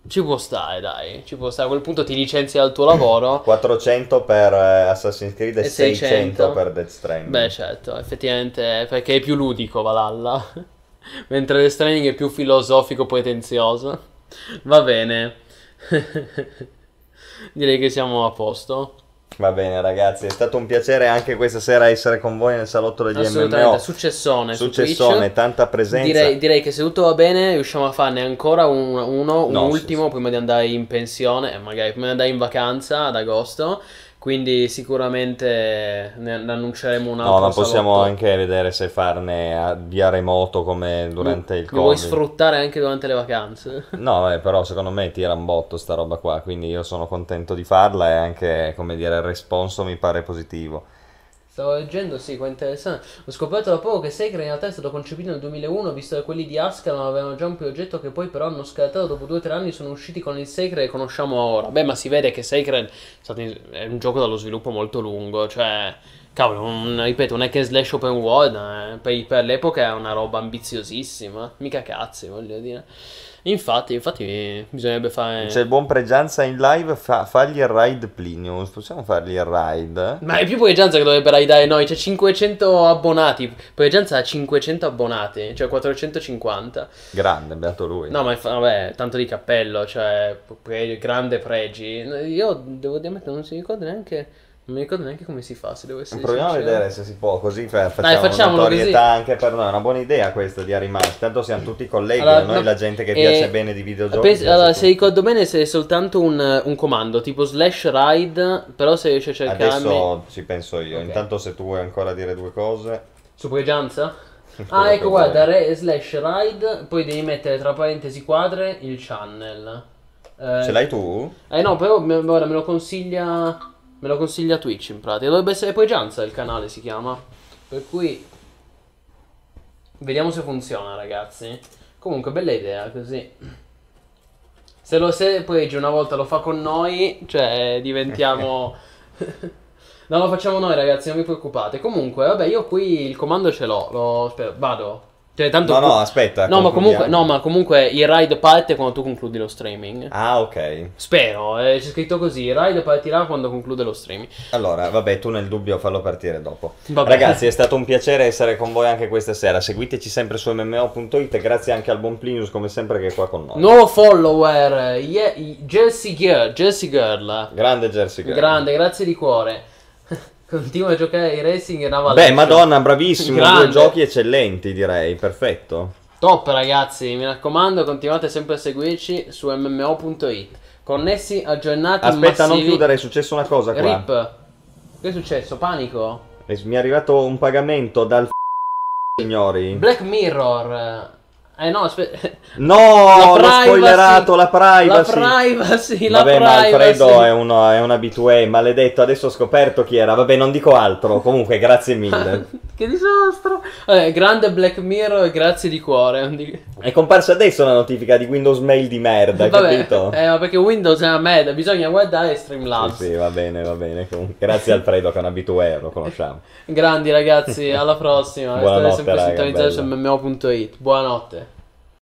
Ci può stare, dai, ci può stare. A quel punto ti licenzi dal tuo lavoro. 400 per eh, Assassin's Creed e, E 600. 600 per Death Stranding. Beh, certo, effettivamente, perché è più ludico Valhalla. Mentre Death Stranding è più filosofico, pretenzioso. Va bene. Direi che siamo a posto. Va bene ragazzi, è stato un piacere anche questa sera essere con voi nel salotto degli Assolutamente, MMO. successone su Successone, Twitch. tanta presenza. Direi, direi che se tutto va bene riusciamo a farne ancora un- uno, un No, sì, ultimo sì. prima di andare in pensione, eh, magari prima di andare in vacanza ad agosto. Quindi sicuramente ne, annunceremo un altro. No, ma possiamo salotto. anche vedere se farne a- via remoto come durante il Mi vuoi Covid. sfruttare anche durante le vacanze? No, vabbè, però secondo me tira un botto sta roba qua, quindi io sono contento di farla e anche, come dire, il responso mi pare positivo. Stavo leggendo, sì, qua interessante. Ho scoperto da poco che Sacred in realtà è stato concepito nel 2001, visto che quelli di Ascalon avevano già un progetto che poi però hanno scartato dopo 2-3 anni sono usciti con il Sacred che conosciamo ora. Beh, ma si vede che Sacred è, un gioco dallo sviluppo molto lungo, cioè... Cavolo, un- ripeto, un hack and slash open world eh, per, per l'epoca è una roba ambiziosissima, mica cazzi, voglio dire. Infatti, infatti bisognerebbe fare... C'è il buon Pregianza in live, fa- fagli il ride Plinius, possiamo fargli il ride? Ma è più Poeggianza che dovrebbe raidare noi, c'è 500 abbonati. Poeggianza ha 500 abbonati, cioè 450. Grande, beato lui. No, ma infa- vabbè, tanto di cappello, cioè pre- grande pregi. Io devo dire, non si ricorda neanche. Non mi ricordo neanche come si fa, se devo essere Proviamo a vedere se si può, così fa- facciamo facciamolo notorietà così. anche per noi. È una buona idea questa di Arimas. Tanto siamo tutti colleghi, Allora, noi no, la gente che eh, piace bene di videogiochi. penso- allora, tutto. se ricordo bene, se è soltanto un, un comando tipo slash ride, però se riesci a cercarmi. Adesso ci penso io. Ok. Intanto se tu vuoi ancora dire due cose. Su Poeggianza? quello Ah, ecco, guarda, re, slash ride, poi devi mettere tra parentesi quadre il channel. Eh, Ce l'hai tu? Eh no, però ora me lo consiglia. Me lo consiglia Twitch in pratica. Dovrebbe essere poi Gianza il canale si chiama. Per cui. Vediamo se funziona, ragazzi. Comunque, bella idea così. Se lo se poi una volta lo fa con noi, cioè diventiamo. no, lo facciamo noi, ragazzi, non vi preoccupate. Comunque, vabbè, io qui il comando ce l'ho. Lo... Aspetta, vado. Cioè, tanto No, no, aspetta. No, ma comunque, no, ma comunque il ride parte quando tu concludi lo streaming. Ah, ok. Spero, eh, c'è scritto così, il ride partirà quando conclude lo streaming. Allora, vabbè, tu nel dubbio fallo partire dopo. Vabbè. Ragazzi, è stato un piacere essere con voi anche questa sera. Seguiteci sempre su mmo.it. Grazie anche al buon Plinius, come sempre, che è qua con noi. Nuovo follower, yeah, Jersey Girl, Jersey Girl. Grande Jersey Girl. Grande, grazie di cuore. Continua a giocare ai racing e naval. Beh, madonna, bravissimo. Grande. Due giochi eccellenti, direi. Perfetto. Top ragazzi, mi raccomando, continuate sempre a seguirci su mmo.it. Connessi, aggiornati, Aspetta, non massivi. chiudere, è successa una cosa qua. Rip. Che è successo? Panico? Eh, Mi è arrivato un pagamento dal signori. Black Mirror. Eh no, aspetta. No, La l'ho privacy. spoilerato la La privacy. privacy, la Vabbè, ma privacy. Alfredo è, uno, è un abitué, maledetto, adesso ho scoperto chi era. Vabbè, non dico altro. Comunque, grazie mille. che disastro. Vabbè, grande Black Mirror, grazie di cuore. È comparsa adesso una notifica di Windows Mail di merda, Vabbè, capito? eh, ma perché Windows è una merda, bisogna guardare Streamlabs. Sì, sì, va bene, va bene. Comunque, grazie Alfredo che è un abitué, lo conosciamo. Grandi ragazzi, alla prossima. Buonanotte, State sempre raga, sintonizzati su mmo.it. Buonanotte.